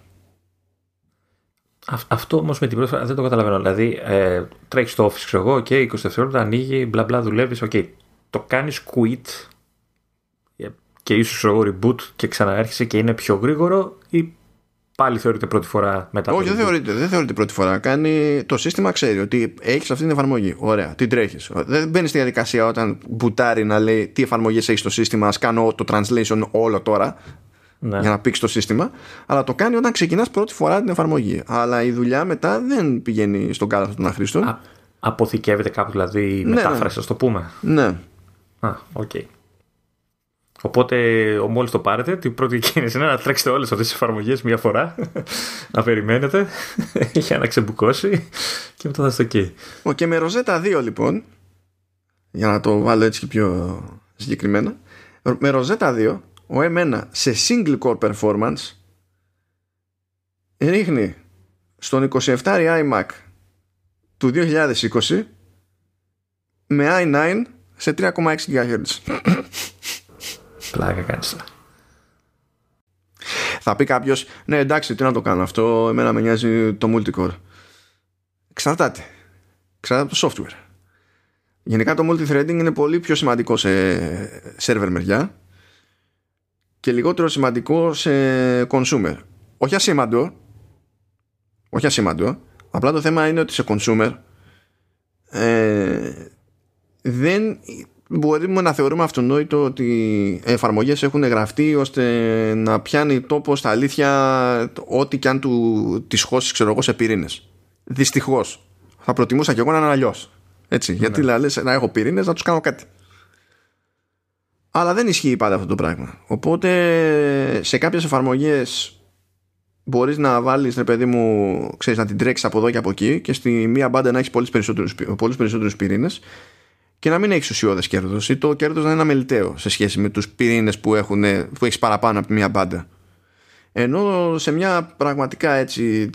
αυτό όμως με την πρώτη φορά δεν το καταλαβαίνω. Δηλαδή, ε, τρέχεις στο office, ξέρω εγώ, OK, 20 δευτερόλεπτα ανοίγει, μπλα μπλα, δουλεύεις, OK. Το κάνεις quit ε, και ίσως ξέρω εγώ reboot και ξαναέρχεσαι και είναι πιο γρήγορο ή πάλι θεωρείται πρώτη φορά μετά. Όχι, δεν θεωρείται, δεν θεωρείται πρώτη φορά. Κάνει, το σύστημα ξέρει ότι έχεις αυτή την εφαρμογή. Ωραία, την τρέχεις. Δεν μπαίνεις στη διαδικασία όταν μπουτάρει να λέει τι εφαρμογές έχεις στο σύστημα, ας κάνω το translation όλο τώρα ναι. για να πήξεις το σύστημα. Αλλά το κάνει όταν ξεκινάς πρώτη φορά την εφαρμογή. Αλλά η δουλειά μετά δεν πηγαίνει στον κάλαθο των αχρήστων. αποθηκεύεται κάπου δηλαδή η ναι, μετάφραση, ναι. το πούμε. Ναι. Α, OK. Okay. Οπότε, μόλις το πάρετε, την πρώτη κίνηση είναι να τρέξετε όλες αυτές τις εφαρμογές μία φορά, (laughs) να περιμένετε (laughs) για να ξεμπουκώσει και μετά θα είστε εκεί. Okay. Και με Rosetta 2 λοιπόν, για να το βάλω έτσι και πιο συγκεκριμένα, με Rosetta 2 ο M1 σε single core performance ρίχνει στον 27 iMac του 2020 με i9 σε 3,6 GHz. Πλάκα κάνεις Θα πει κάποιος, ναι εντάξει, τι να το κάνω αυτό, εμένα με νοιάζει το multicore. Εξαρτάται. Εξαρτάται από το software. Γενικά το multithreading είναι πολύ πιο σημαντικό σε server μεριά και λιγότερο σημαντικό σε consumer. Όχι ασήμαντο, όχι ασήμαντο, απλά το θέμα είναι ότι σε consumer ε, δεν μπορούμε να θεωρούμε αυτονόητο ότι εφαρμογές έχουν γραφτεί ώστε να πιάνει τόπο στα αλήθεια ό,τι και αν του τις χώσεις ξέρω εγώ σε πυρήνες. Δυστυχώς. Θα προτιμούσα και εγώ να είναι αλλιώς. Έτσι, ναι. γιατί λες να έχω πυρήνες να τους κάνω κάτι. Αλλά δεν ισχύει πάντα αυτό το πράγμα. Οπότε σε κάποιες εφαρμογές μπορείς να βάλεις ρε παιδί μου ξέρεις, να την τρέξεις από εδώ και από εκεί και στη μία μπάντα να έχεις πολλούς περισσότερους, πολλούς περισσότερους πυρήνες και να μην έχεις ουσιώδες κέρδος ή το κέρδος να είναι αμεληταίο σε σχέση με τους πυρήνες που, έχουν, που έχεις παραπάνω από μια μπάντα. Ενώ σε μια πραγματικά έτσι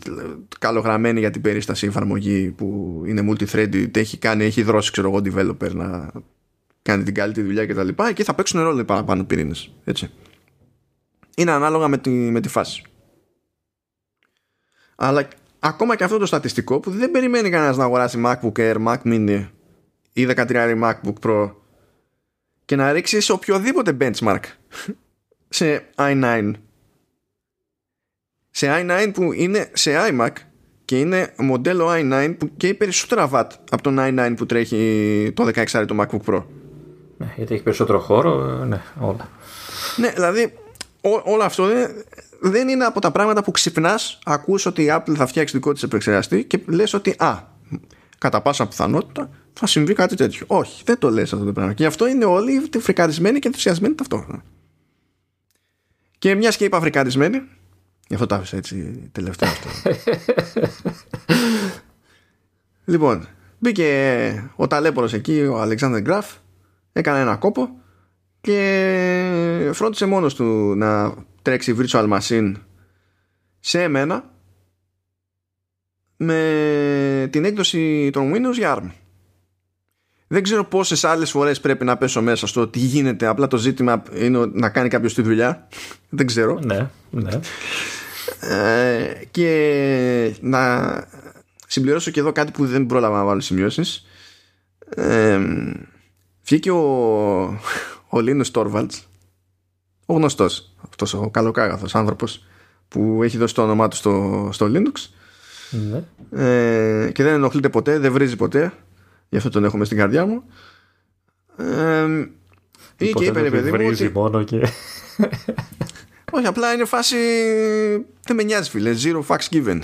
καλογραμμένη για την περίσταση εφαρμογή που είναι multi-threaded, έχει, κάνει, έχει δρώσει ξέρω εγώ developer να κάνει την καλύτερη δουλειά κτλ. Εκεί θα παίξουν ρόλο οι παραπάνω πυρήνες. Έτσι. Είναι ανάλογα με τη, με τη φάση. Αλλά ακόμα και αυτό το στατιστικό που δεν περιμένει κανένας να αγοράσει MacBook Air, Mac Mini ή 13 MacBook Pro και να ρίξεις οποιοδήποτε benchmark σε i9 σε i9 που είναι σε iMac και είναι μοντέλο i9 που καίει περισσότερα watt από τον i9 που τρέχει το 16 το MacBook Pro ναι, γιατί έχει περισσότερο χώρο, ναι, όλα. Ναι, δηλαδή όλο αυτό δεν είναι από τα πράγματα που ξυπνάς, ακούς ότι η Apple θα φτιάξει δικό της επεξεργαστή και λες ότι α, κατά πάσα πιθανότητα θα συμβεί κάτι τέτοιο. Όχι, δεν το λες αυτό το πράγμα. Και γι' αυτό είναι όλοι φρικαρισμένοι και ενθουσιασμένοι ταυτόχρονα. Και μια και είπα αφρικανισμένη, γι' αυτό το άφησα έτσι τελευταίο αυτό. (laughs) λοιπόν, μπήκε ο ταλέπορος εκεί, ο Αλεξάνδρ Γκραφ, έκανε ένα κόπο και φρόντισε μόνος του να τρέξει virtual machine σε εμένα με την έκδοση των Windows για ARM. Δεν ξέρω πόσες άλλες φορές πρέπει να πέσω μέσα στο τι γίνεται. Απλά το ζήτημα είναι να κάνει κάποιος τη δουλειά. Δεν ξέρω. Ναι, ναι. Ε, και να συμπληρώσω και εδώ κάτι που δεν πρόλαβα να βάλω σημειώσεις. Ε, βγήκε ο, ο Λίνος Τόρβαλτς, ο γνωστός, αυτός ο καλοκάγαθος άνθρωπος που έχει δώσει το όνομά του στο, στο Linux. Ναι. Ε, και δεν ενοχλείται ποτέ, δεν βρίζει ποτέ Γι' αυτό τον έχουμε στην καρδιά μου. Ε, ή και είπε, παιδί μου. Ότι... μόνο και. (laughs) Όχι, απλά είναι φάση. Δεν με νοιάζει, φίλε. Zero facts given.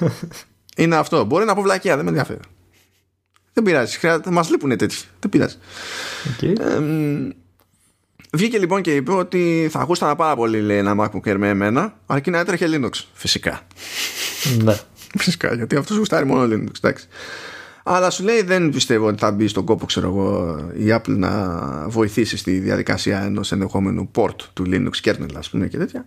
(laughs) είναι αυτό. Μπορεί να πω βλακία, δεν με ενδιαφέρει. Δεν πειράζει. Χρειάζεται, μας λείπουν τέτοιοι. Δεν πειράζει. Okay. Ε, βγήκε λοιπόν και είπε ότι θα ακούστανα πάρα πολύ λέει, ένα MacBook Air με εμένα, αρκεί να έτρεχε Linux. Φυσικά. Ναι. (laughs) Φυσικά, γιατί αυτός γουστάρει μόνο Linux. Εντάξει. Αλλά σου λέει δεν πιστεύω ότι θα μπει στον κόπο ξέρω εγώ, η Apple να βοηθήσει στη διαδικασία ενός ενδεχόμενου port του Linux kernel ας πούμε και τέτοια.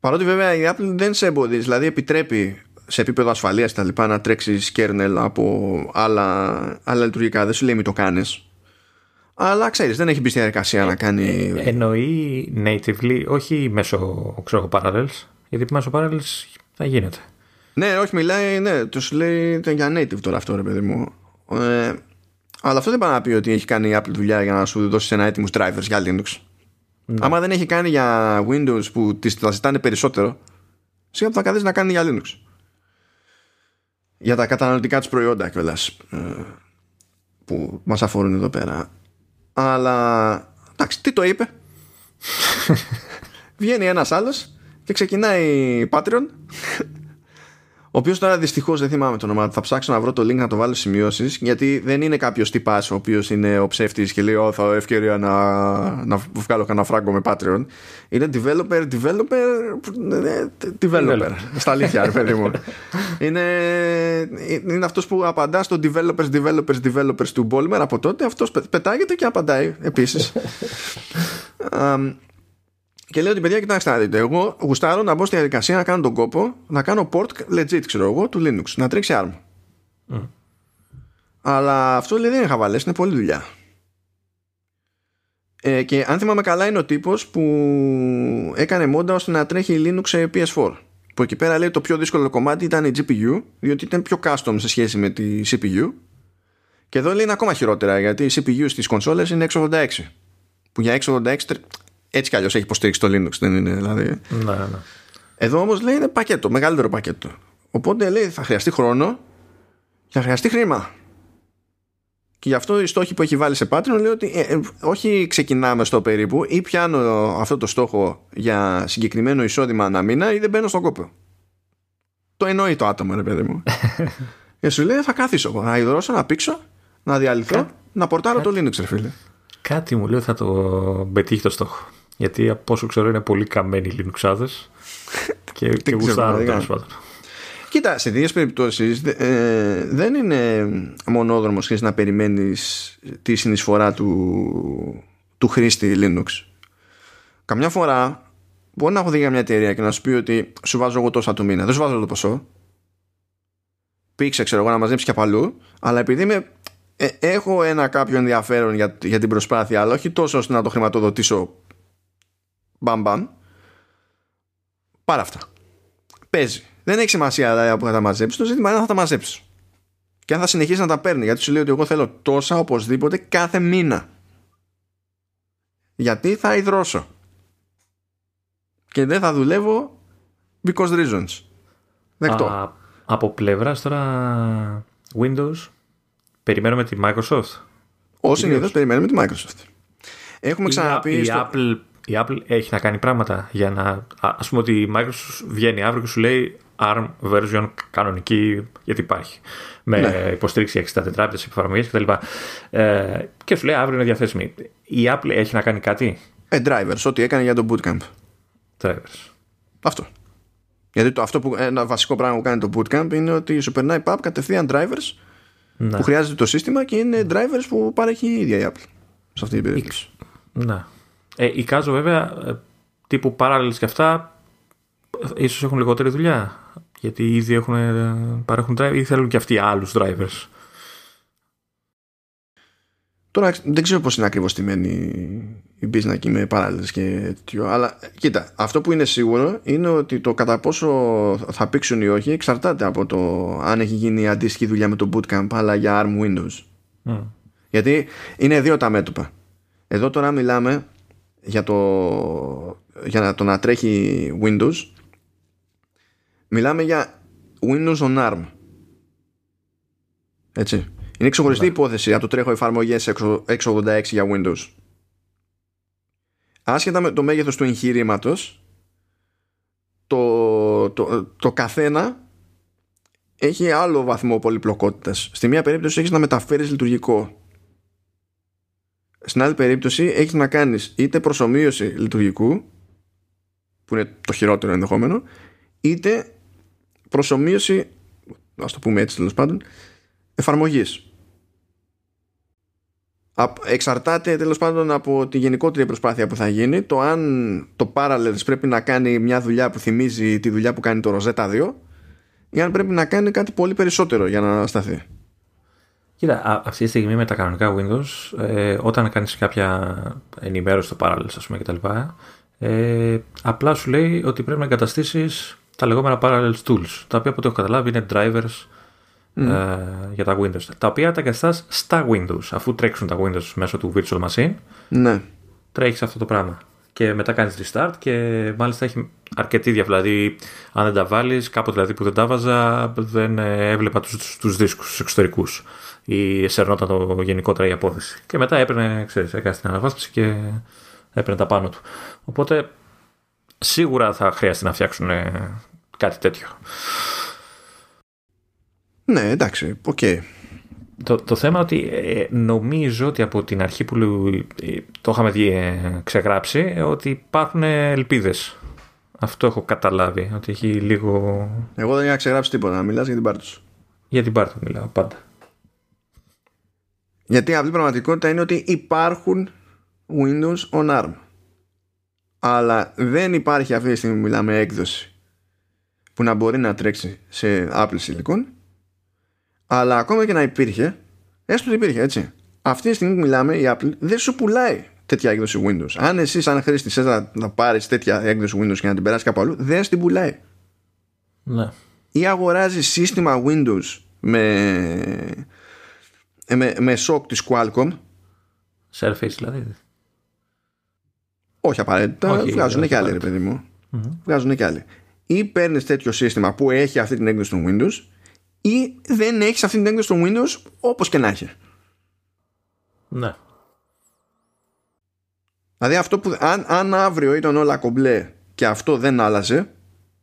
Παρότι βέβαια η Apple δεν σε εμποδίζει, δηλαδή επιτρέπει σε επίπεδο ασφαλείας τα λοιπά να τρέξεις kernel από άλλα, άλλα λειτουργικά. Δεν σου λέει μην το κάνεις. Αλλά ξέρεις, δεν έχει μπει στη διαδικασία να κάνει. Ε, εννοεί natively, όχι μέσω ξέρω, parallels. Γιατί μέσω parallels θα γίνεται. Ναι, όχι, μιλάει, ναι, τους λέει για native τώρα αυτό, ρε παιδί μου. Ε, αλλά αυτό δεν πάει να πει ότι έχει κάνει η Apple δουλειά για να σου δώσει ένα έτοιμους drivers για Linux. Ναι. Άμα δεν έχει κάνει για Windows που τις θα ζητάνε περισσότερο, σίγουρα θα καθίσει να κάνει για Linux. Για τα καταναλωτικά τους προϊόντα κιόλας ε, που μας αφορούν εδώ πέρα. Αλλά εντάξει, τι το είπε. (laughs) Βγαίνει ένας άλλος και ξεκινάει Patreon ο οποίος τώρα δυστυχώς δεν θυμάμαι το όνομα. Θα ψάξω να βρω το link να το βάλω σημειώσεις. Γιατί δεν είναι κάποιος τυπάς ο οποίος είναι ο ψεύτης και λέει: Ω, θα ευκαιρία να, να βγάλω κανένα φράγκο με Patreon. Είναι developer, developer, developer. Στα αλήθεια, ρε παιδί μου. (laughs) είναι είναι αυτός που απαντά στο developers, developers, developers του Bolmer από τότε. Αυτός πετάγεται και απαντάει επίσης. (laughs) Και λέω ότι παιδιά, κοιτάξτε να δείτε. Εγώ γουστάρω να μπω στη διαδικασία να κάνω τον κόπο, να κάνω port legit, ξέρω εγώ, του Linux, να τρέξει ARM. Mm. Αλλά αυτό λέει δεν είναι χαβαλέ, είναι πολλή δουλειά. Ε, και αν θυμάμαι καλά, είναι ο τύπος που έκανε μόντα ώστε να τρέχει Linux σε PS4. Που εκεί πέρα λέει το πιο δύσκολο κομμάτι ήταν η GPU, διότι ήταν πιο custom σε σχέση με τη CPU. Και εδώ λέει είναι ακόμα χειρότερα, γιατί η CPU στις κονσόλες είναι 686. Που για 686 έτσι κι αλλιώς έχει υποστήριξει το Linux, δεν είναι δηλαδή. Ναι, ναι. Εδώ όμως λέει είναι πακέτο, μεγαλύτερο πακέτο. Οπότε λέει θα χρειαστεί χρόνο και θα χρειαστεί χρήμα. Και γι' αυτό οι στόχοι που έχει βάλει σε Patreon λέει ότι ε, ε, όχι ξεκινάμε στο περίπου ή πιάνω αυτό το στόχο για συγκεκριμένο εισόδημα ανά μήνα ή δεν μπαίνω στον κόπο. Το εννοεί το άτομο, ρε παιδί μου. (laughs) και σου λέει θα κάθισω να υδρώσω, να πήξω, να διαλυθώ, να πορτάρω το Linux, ρε φίλε. Κάτι μου λέει θα το πετύχει το στόχο. Γιατί από όσο ξέρω είναι πολύ καμένοι οι Linuxάδε (laughs) και, και γουστάρουν τέλος πάντων. Κοίτα, σε τέτοιε περιπτώσεις ε, δεν είναι μονόδρομος να περιμένεις τη συνεισφορά του, του χρήστη Linux. Καμιά φορά μπορεί να έχω δει για μια εταιρεία και να σου πει ότι σου βάζω εγώ τόσα το μήνα. Δεν σου βάζω το ποσό. Πήξε, ξέρω εγώ, να μαζέψεις και από αλλού, αλλά επειδή είμαι, ε, έχω ένα κάποιο ενδιαφέρον για, για την προσπάθεια, αλλά όχι τόσο ώστε να το χρηματοδοτήσω μπαμ Πάρα αυτά. Παίζει. Δεν έχει σημασία δηλαδή, που θα τα μαζέψεις. Το ζήτημα είναι αν θα τα μαζέψεις. Και αν θα συνεχίσει να τα παίρνει. Γιατί σου λέει ότι εγώ θέλω τόσα οπωσδήποτε κάθε μήνα. Γιατί θα υδρώσω. Και δεν θα δουλεύω because reasons. Δεκτό. Α, από πλευράς τώρα Windows περιμένουμε τη Microsoft. Ω συνήθω περιμένουμε τη Microsoft. Έχουμε ξαναπεί. Η, στο... Apple η Apple έχει να κάνει πράγματα για να. Α πούμε ότι η Microsoft βγαίνει αύριο και σου λέει ARM version κανονική, γιατί υπάρχει. Με ναι. υποστήριξη 64 bits εφαρμογέ κτλ. Ε, και σου λέει αύριο είναι διαθέσιμη. Η Apple έχει να κάνει κάτι; Ε, drivers, ό,τι έκανε για το bootcamp. drivers. Αυτό. Γιατί το, αυτό που, ένα βασικό πράγμα που κάνει το bootcamp είναι ότι σου περνάει pub κατευθείαν drivers Ναι. που χρειάζεται το σύστημα και είναι drivers που παρέχει η ίδια η Apple. Σε αυτή την περίπτωση. Ναι. Ε, εικάζω βέβαια ε, τύπου parallels και αυτά ε, ίσως έχουν λιγότερη δουλειά. Γιατί ήδη έχουν, ε, παρέχουν driver ή θέλουν και αυτοί άλλους drivers. Τώρα δεν ξέρω πώς είναι ακριβώς στημένη η business εκεί με παράλληλες και τέτοιο, αλλά κοίτα, αυτό που είναι σίγουρο είναι ότι το κατά πόσο θα πήξουν ή όχι εξαρτάται από το αν έχει γίνει αντίστοιχη δουλειά με το bootcamp αλλά για ARM Windows. Mm. Γιατί είναι δύο τα μέτωπα. Εδώ τώρα μιλάμε για το, για να, το να τρέχει Windows. Μιλάμε για Windows on ARM. Έτσι. Είναι ξεχωριστή υπόθεση από το τρέχω εφαρμογές x86 για Windows. Άσχετα με το μέγεθος του εγχειρήματος, το, το, το καθένα έχει άλλο βαθμό πολυπλοκότητας. Στη μία περίπτωση έχεις να μεταφέρεις λειτουργικό. Στην άλλη περίπτωση έχεις να κάνεις είτε προσωμείωση λειτουργικού, που είναι το χειρότερο ενδεχόμενο, είτε προσωμείωση, ας το πούμε έτσι τέλος πάντων, εφαρμογής. Εξαρτάται τέλος πάντων από τη γενικότερη προσπάθεια που θα γίνει το αν το Parallels πρέπει να κάνει μια δουλειά που θυμίζει τη δουλειά που κάνει το Rosetta 2 ή αν πρέπει να κάνει κάτι πολύ περισσότερο για να σταθεί. Κοίτα, α, αυτή τη στιγμή με τα κανονικά Windows, ε, όταν κάνεις κάποια ενημέρωση στο Parallels, ας πούμε, κτλ. Ε, απλά σου λέει ότι πρέπει να εγκαταστήσεις τα λεγόμενα Parallels Tools, τα οποία από ό,τι έχω καταλάβει είναι drivers Mm. ε, για τα Windows, τα οποία τα εγκαταστάς στα Windows, αφού τρέξουν τα Windows μέσω του Virtual Machine, Ναι. τρέχεις αυτό το πράγμα. Και μετά κάνεις restart και μάλιστα έχει αρκετή διαφορά. Δηλαδή, αν δεν τα βάλεις, κάποτε δηλαδή που δεν τα βάζα, δεν ε, έβλεπα τους, τους δίσκους, τους εξωτερικούς. Ή σερνόταν το γενικότερα η απόδοση. Και μετά έπαιρνε, ξέρεις, έκανε την αναβάθμιση και έπαιρνε τα πάνω του. Οπότε, σίγουρα θα χρειαστεί να φτιάξουν ε, κάτι τέτοιο. Ναι, εντάξει, οκ. Το, το θέμα ότι ε, νομίζω ότι από την αρχή που ε, το είχαμε δει, ε, ξεγράψει ότι υπάρχουν ελπίδες. Αυτό έχω καταλάβει, ότι έχει λίγο... Εγώ δεν είχα ξεγράψει τίποτα, μιλάς για την πάρτι σου. Για την πάρτι μιλάω πάντα. Γιατί η απλή πραγματικότητα είναι ότι υπάρχουν Windows on ARM. Αλλά δεν υπάρχει αυτή τη στιγμή μιλάμε έκδοση που να μπορεί να τρέξει σε Apple Silicon αλλά ακόμα και να υπήρχε έστω ότι υπήρχε έτσι αυτή τη στιγμή που μιλάμε η Apple δεν σου πουλάει τέτοια έκδοση Windows αν εσύ σαν χρήστη θες να, να πάρεις τέτοια έκδοση Windows και να την περάσεις κάπου αλλού δεν στην πουλάει Ναι. ή αγοράζει σύστημα Windows με, με, με σοκ της Qualcomm Surface δηλαδή. όχι απαραίτητα Όχι, βγάζουν όχι και άλλοι ρε απαραίτητα. παιδί μου βγάζουν και άλλοι ή παίρνεις τέτοιο σύστημα που έχει αυτή την έκδοση των Windows ή δεν έχεις αυτή την έκδοση των Windows όπως και να έχει Ναι. Δηλαδή αυτό που αν, αν αύριο ήταν όλα κομπλέ και αυτό δεν άλλαζε,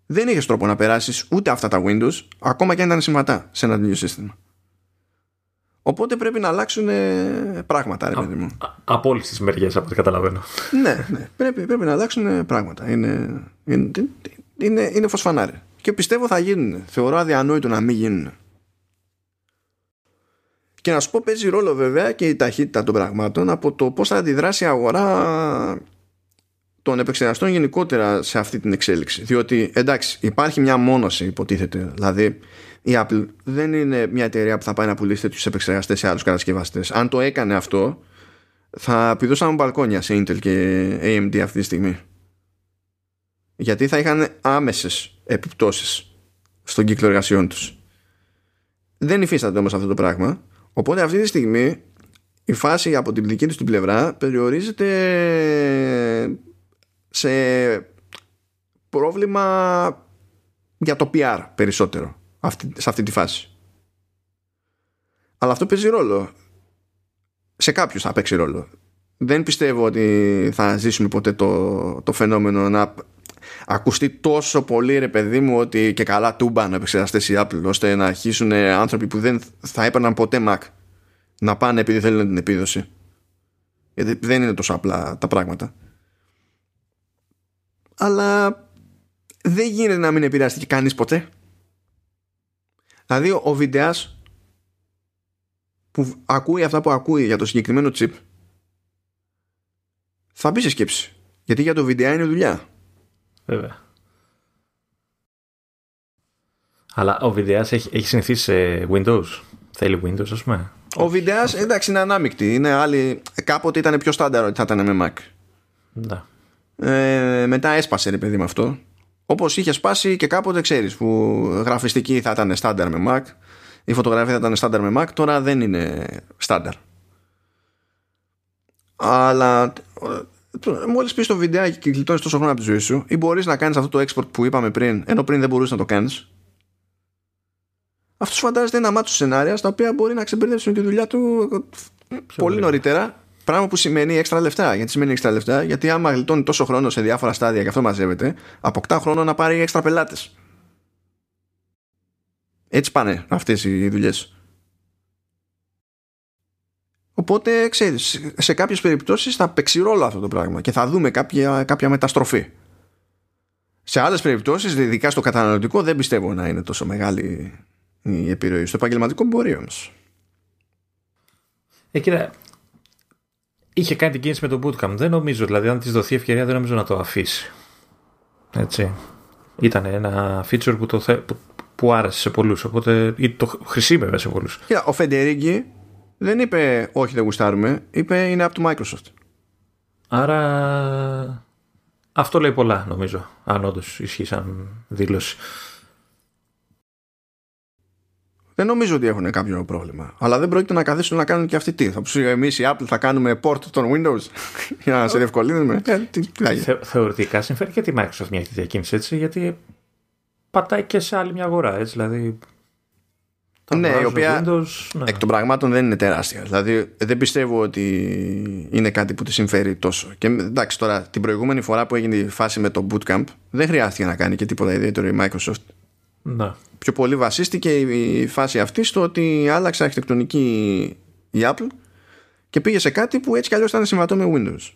δεν είχες τρόπο να περάσεις ούτε αυτά τα Windows, ακόμα και αν ήταν συμβατά σε ένα τέτοιο σύστημα. Οπότε πρέπει να αλλάξουν ε, πράγματα, ρε παιδί μου. Α- από όλες τις μεριές από ό,τι καταλαβαίνω. ναι, ναι. Πρέπει, πρέπει να αλλάξουν ε, πράγματα. Είναι, είναι, είναι, είναι φωσφανάρι. Και πιστεύω θα γίνουν. Θεωρώ αδιανόητο να μην γίνουν. Και να σου πω παίζει ρόλο βέβαια και η ταχύτητα των πραγμάτων από το πώς θα αντιδράσει η αγορά των επεξεργαστών γενικότερα σε αυτή την εξέλιξη. Διότι εντάξει υπάρχει μια μόνωση υποτίθεται. Δηλαδή η Apple δεν είναι μια εταιρεία που θα πάει να πουλήσει τέτοιους επεξεργαστές σε άλλους κατασκευαστές. Αν το έκανε αυτό θα πηδούσαμε μπαλκόνια σε Intel και AMD αυτή τη στιγμή. Γιατί θα είχαν άμεσες επιπτώσεις στον κύκλο εργασιών τους. Δεν υφίσταται όμως αυτό το πράγμα. Οπότε αυτή τη στιγμή η φάση από την δική τους την πλευρά περιορίζεται σε πρόβλημα για το PR περισσότερο αυτή, σε αυτή τη φάση. Αλλά αυτό παίζει ρόλο. Σε κάποιους θα παίξει ρόλο. Δεν πιστεύω ότι θα ζήσουμε ποτέ το, το φαινόμενο να ακουστεί τόσο πολύ ρε παιδί μου ότι και καλά τούμπα να επεξεργαστές η Apple ώστε να αρχίσουν άνθρωποι που δεν θα έπαιρναν ποτέ Mac να πάνε επειδή θέλουν την επίδοση γιατί δεν είναι τόσο απλά τα πράγματα αλλά δεν γίνεται να μην επηρεαστεί κανείς ποτέ. Δηλαδή ο βιντεάς που ακούει αυτά που ακούει για το συγκεκριμένο chip θα μπει σε σκέψη. Γιατί για το βιντεά είναι δουλειά. Βέβαια. Αλλά ο βιντεάς έχει, έχει συνηθίσει σε Windows. Θέλει Windows, ας πούμε. Ο βιντεάς, εντάξει, είναι ανάμεικτη. Είναι άλλη... Κάποτε ήταν πιο στάνταρ ότι θα ήταν με Mac. Ναι. Ε, μετά έσπασε, ρε παιδί με αυτό. Όπως είχε σπάσει και κάποτε, ξέρεις, που γραφιστική θα ήταν στάνταρ με Mac, η φωτογραφία θα ήταν στάνταρ με Mac, τώρα δεν είναι στάνταρ. Αλλά μόλις πεις το βιντεάκι και γλιτώσει τόσο χρόνο από τη ζωή σου, ή μπορείς να κάνεις αυτό το export που είπαμε πριν, ενώ πριν δεν μπορούσες να το κάνεις, αυτός φαντάζεται ένα μάτσο σενάρια στα οποία μπορεί να ξεμπερδέψουν τη δουλειά του πολύ νωρίτερα. Πράγμα που σημαίνει έξτρα λεφτά. Γιατί σημαίνει έξτρα λεφτά, γιατί άμα γλιτώνει τόσο χρόνο σε διάφορα στάδια και αυτό μαζεύεται, αποκτά χρόνο να πάρει έξτρα πελάτες. Έτσι πάνε αυτές οι δουλειές. Οπότε, ξέρεις, σε κάποιες περιπτώσεις θα παίξει ρόλο αυτό το πράγμα και θα δούμε κάποια, κάποια μεταστροφή. Σε άλλες περιπτώσεις, ειδικά στο καταναλωτικό, δεν πιστεύω να είναι τόσο μεγάλη η επιρροή. Στο επαγγελματικό μπορεί όμως. Ε, κοίτα, είχε κάνει την κίνηση με το bootcamp. Δεν νομίζω, δηλαδή, αν της δοθεί ευκαιρία, δεν νομίζω να το αφήσει. Έτσι. Ήταν ένα feature που, το θε, που, που άρεσε σε πολλούς. Οπότε ή το χρησιμεύε σε πολλούς. Ο Φεντερίγκη δεν είπε Όχι, δεν γουστάρουμε. Είπε Είναι από το Microsoft. Άρα. Αυτό λέει πολλά, νομίζω. Αν όντως ισχύει σαν δήλωση. Δεν νομίζω ότι έχουν κάποιο πρόβλημα. Αλλά δεν πρόκειται να καθίσουν να κάνουν και αυτοί τι. Θα πει εμείς η Apple θα κάνουμε port των Windows (laughs) για να σε διευκολύνουμε. Ε, τι, Θε, θεωρητικά συμφέρει και τη Microsoft μια τέτοια κίνηση έτσι, γιατί πατάει και σε άλλη μια αγορά. Έτσι, δηλαδή ναι, η οποία Windows, ναι. εκ των πραγμάτων δεν είναι τεράστια. Δηλαδή δεν πιστεύω ότι είναι κάτι που τη συμφέρει τόσο. Και εντάξει, τώρα την προηγούμενη φορά που έγινε η φάση με το Bootcamp δεν χρειάστηκε να κάνει και τίποτα ιδιαίτερο η Microsoft. Ναι. Πιο πολύ βασίστηκε η φάση αυτή στο ότι άλλαξε αρχιτεκτονική η Apple και πήγε σε κάτι που έτσι κι αλλιώς ήταν συμβατό με Windows.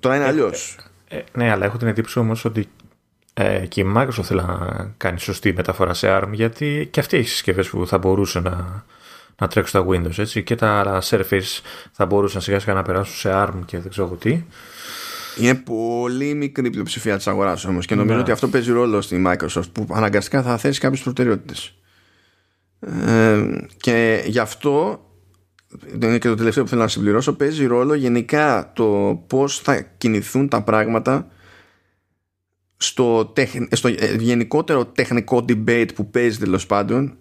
Τώρα είναι ε, αλλιώς. Ε, ε, ναι, αλλά έχω την εντύπωση όμως ότι ε, και η Microsoft θέλει να κάνει σωστή μεταφορά σε ARM γιατί και αυτή έχει συσκευές που θα μπορούσε να, να τρέξουν στα Windows έτσι, και τα Surface θα μπορούσαν σιγά σιγά να περάσουν σε ARM και δεν ξέρω τι. Είναι πολύ μικρή πλειοψηφία της αγοράς όμως και νομίζω ναι. ότι αυτό παίζει ρόλο στη Microsoft που αναγκαστικά θα θέσει κάποιες προτεραιότητες. Ε, και γι' αυτό είναι και το τελευταίο που θέλω να συμπληρώσω παίζει ρόλο γενικά το πώς θα κινηθούν τα πράγματα στο, στο ε, γενικότερο τεχνικό debate που παίζει τέλος πάντων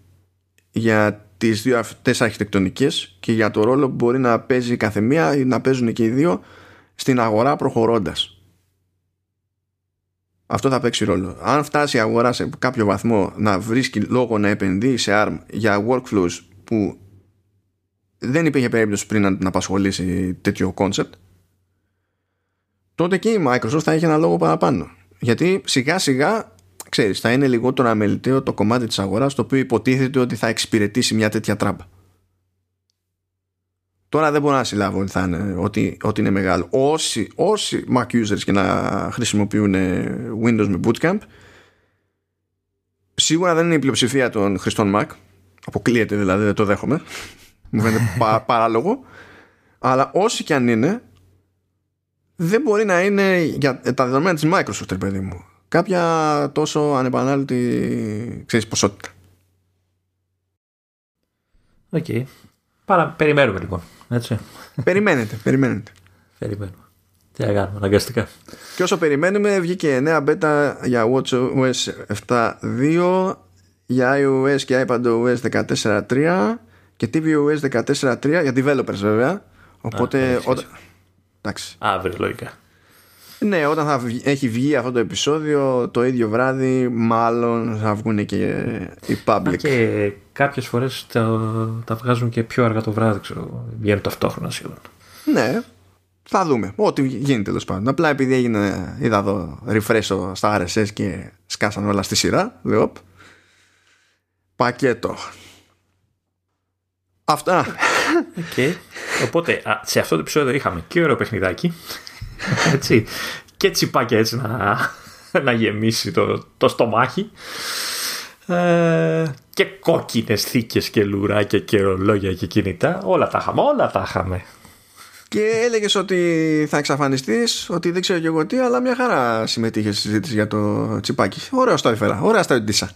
για τις δύο αυτές αρχιτεκτονικές και για το ρόλο που μπορεί να παίζει κάθε μία ή να παίζουν και οι δύο στην αγορά προχωρώντας. Αυτό θα παίξει ρόλο. Αν φτάσει η αγορά σε κάποιο βαθμό να βρίσκει λόγο να επενδύει σε ARM για workflows που δεν υπήρχε περίπτωση πριν να την απασχολήσει τέτοιο concept, τότε και η Microsoft θα έχει ένα λόγο παραπάνω. Γιατί σιγά σιγά, ξέρεις, θα είναι λιγότερο αμεληταίο το κομμάτι της αγοράς το οποίο υποτίθεται ότι θα εξυπηρετήσει μια τέτοια τράμπα. Τώρα δεν μπορώ να συλλάβω ότι, θα είναι, ότι, ότι είναι μεγάλο. Όσοι, όσοι Mac users και να χρησιμοποιούν Windows με Bootcamp, σίγουρα δεν είναι η πλειοψηφία των χρηστών Mac. Αποκλείεται δηλαδή, δεν το δέχομαι. Μου φαίνεται (laughs) παράλογο. Αλλά όσοι και αν είναι, δεν μπορεί να είναι για τα δεδομένα της Microsoft, παιδί μου. Κάποια τόσο ανεπανάληπτη, ξέρεις, ποσότητα. OK. Okay. Περιμένουμε λοιπόν. Έτσι. Περιμένετε, περιμένετε. Περιμένουμε. Τι να κάνουμε, αναγκαστικά. Και όσο περιμένουμε, βγήκε νέα beta για WatchOS 7.2, για iOS και iPadOS 14.3 και tvOS 14.3 για developers βέβαια. Οπότε. Α, όταν... Εντάξει. Αύριο, λογικά. Ναι, όταν θα έχει βγει αυτό το επεισόδιο το ίδιο βράδυ μάλλον θα βγουν και οι public. Και κάποιες φορές τα, τα βγάζουν και πιο αργά το βράδυ, ξέρω, βγαίνουν ταυτόχρονα σχεδόν. Ναι, θα δούμε. Ό,τι γίνει τέλος πάντων. Απλά επειδή έγινε, είδα εδώ refresh στα RSS και σκάσαν όλα στη σειρά. Λέω, πακέτο. Αυτά. Okay. Οπότε σε αυτό το επεισόδιο είχαμε και ωραίο παιχνιδάκι. (laughs) Έτσι. και τσιπάκια έτσι να, να γεμίσει το, το στομάχι. Ε, και κόκκινες θήκες και λουράκια και ρολόγια και κινητά. Όλα τα είχαμε, όλα τα είχαμε. Και έλεγες ότι θα εξαφανιστείς, ότι δεν ξέρω και εγώ τι, αλλά μια χαρά συμμετείχες στη συζήτηση για το τσιπάκι. Ωραίο το έφερα. Ωραία στο έντυσα.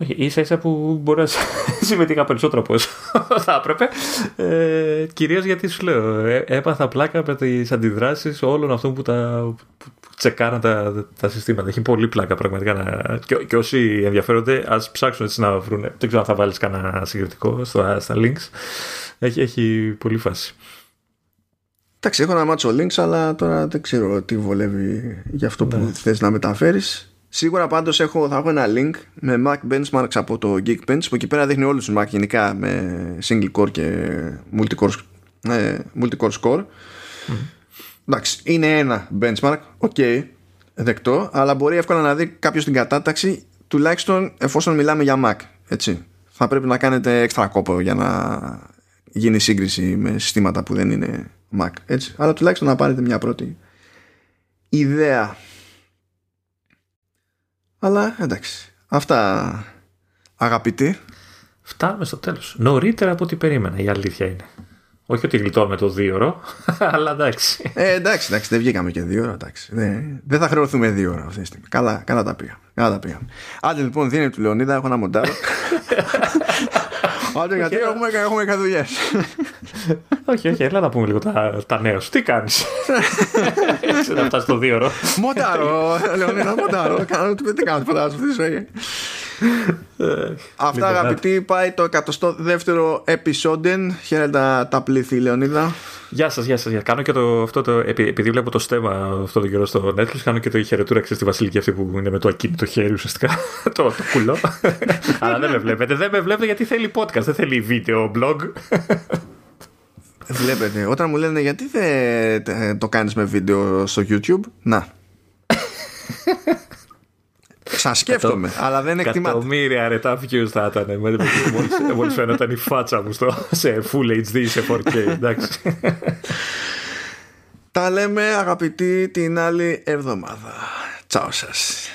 Όχι, ίσα ίσα που μπορεί να (laughs) συμμετείχα περισσότερο από όσο (laughs) θα έπρεπε. Ε, Κυρίως γιατί σου λέω, ε, έπαθα πλάκα με τις αντιδράσεις όλων αυτών που, τα, που τσεκάραν τα, τα συστήματα. Έχει πολύ πλάκα πραγματικά. Να, και, και όσοι ενδιαφέρονται, ας ψάξουν έτσι να βρουν. Δεν ξέρω αν θα βάλεις κανένα συγκριτικό στα, στα links. Έχει, έχει πολύ φάση. Εντάξει, έχω ένα μάτσο links, αλλά τώρα δεν ξέρω τι βολεύει για αυτό που ναι. θες να μεταφέρεις. Σίγουρα πάντως έχω, θα έχω ένα link με Mac benchmarks από το Geekbench που εκεί πέρα δείχνει όλους τους Mac γενικά με single core και multi-core, ε, multi-core score. Mm. Εντάξει, είναι ένα benchmark, ok, δεκτό, αλλά μπορεί εύκολα να δει κάποιος την κατάταξη τουλάχιστον εφόσον μιλάμε για Mac. Έτσι. Θα πρέπει να κάνετε έξτρα κόπο για να γίνει σύγκριση με συστήματα που δεν είναι Mac. Έτσι. Αλλά τουλάχιστον να πάρετε μια πρώτη ιδέα. Αλλά εντάξει. Αυτά αγαπητοί. Φτάνουμε στο τέλος. Νωρίτερα από ό,τι περίμενα η αλήθεια είναι. Όχι ότι γλιτώνουμε το δύο ώρο, (laughs) αλλά εντάξει. Ε, εντάξει, εντάξει, δεν βγήκαμε και δύο ώρα. Εντάξει. Δεν, δεν θα χρεωθούμε δύο ώρα αυτή τη στιγμή. Καλά, καλά τα πήγαμε. Καλά τα πήγαμε. Άντε λοιπόν, δίνει του Λεωνίδα, έχω ένα μοντάρο. (laughs) Άντε γιατί έχουμε, έχουμε και δουλειές. όχι, όχι, έλα να πούμε λίγο τα, τα νέα σου. Τι κάνεις; (laughs) Έτσι να φτάσεις το δύο ώρο. Μοντάρο, Λεωνίδα, μοντάρο. Δεν κάνω τίποτα αυτή τη ζωή. Αυτά λοιπόν, αγαπητοί πάει το 102ο επεισόδιο. Χαίρετα τα πλήθη Λεωνίδα. Γεια σας, γεια σας. Κάνω και το, αυτό το. Επειδή βλέπω το στέμα αυτό το καιρό στο Netflix, κάνω και το χαιρετούρα στη Βασιλική αυτή που είναι με το ακίνητο χέρι ουσιαστικά. (laughs) το, το κουλό. (laughs) Αλλά δεν με βλέπετε. Δεν με βλέπετε γιατί θέλει podcast, δεν θέλει βίντεο, blog. Βλέπετε, όταν μου λένε γιατί δεν το κάνεις με βίντεο στο YouTube, να. (laughs) Σα σκέφτομαι, αλλά δεν εκτιμάται. Εκατομμύρια ρετά views θα ήταν. Μόλι (laughs) φαίνονταν η φάτσα μου στο, σε Full HD, σε 4K. Εντάξει. Τα λέμε αγαπητοί την άλλη εβδομάδα. Τσάου σας.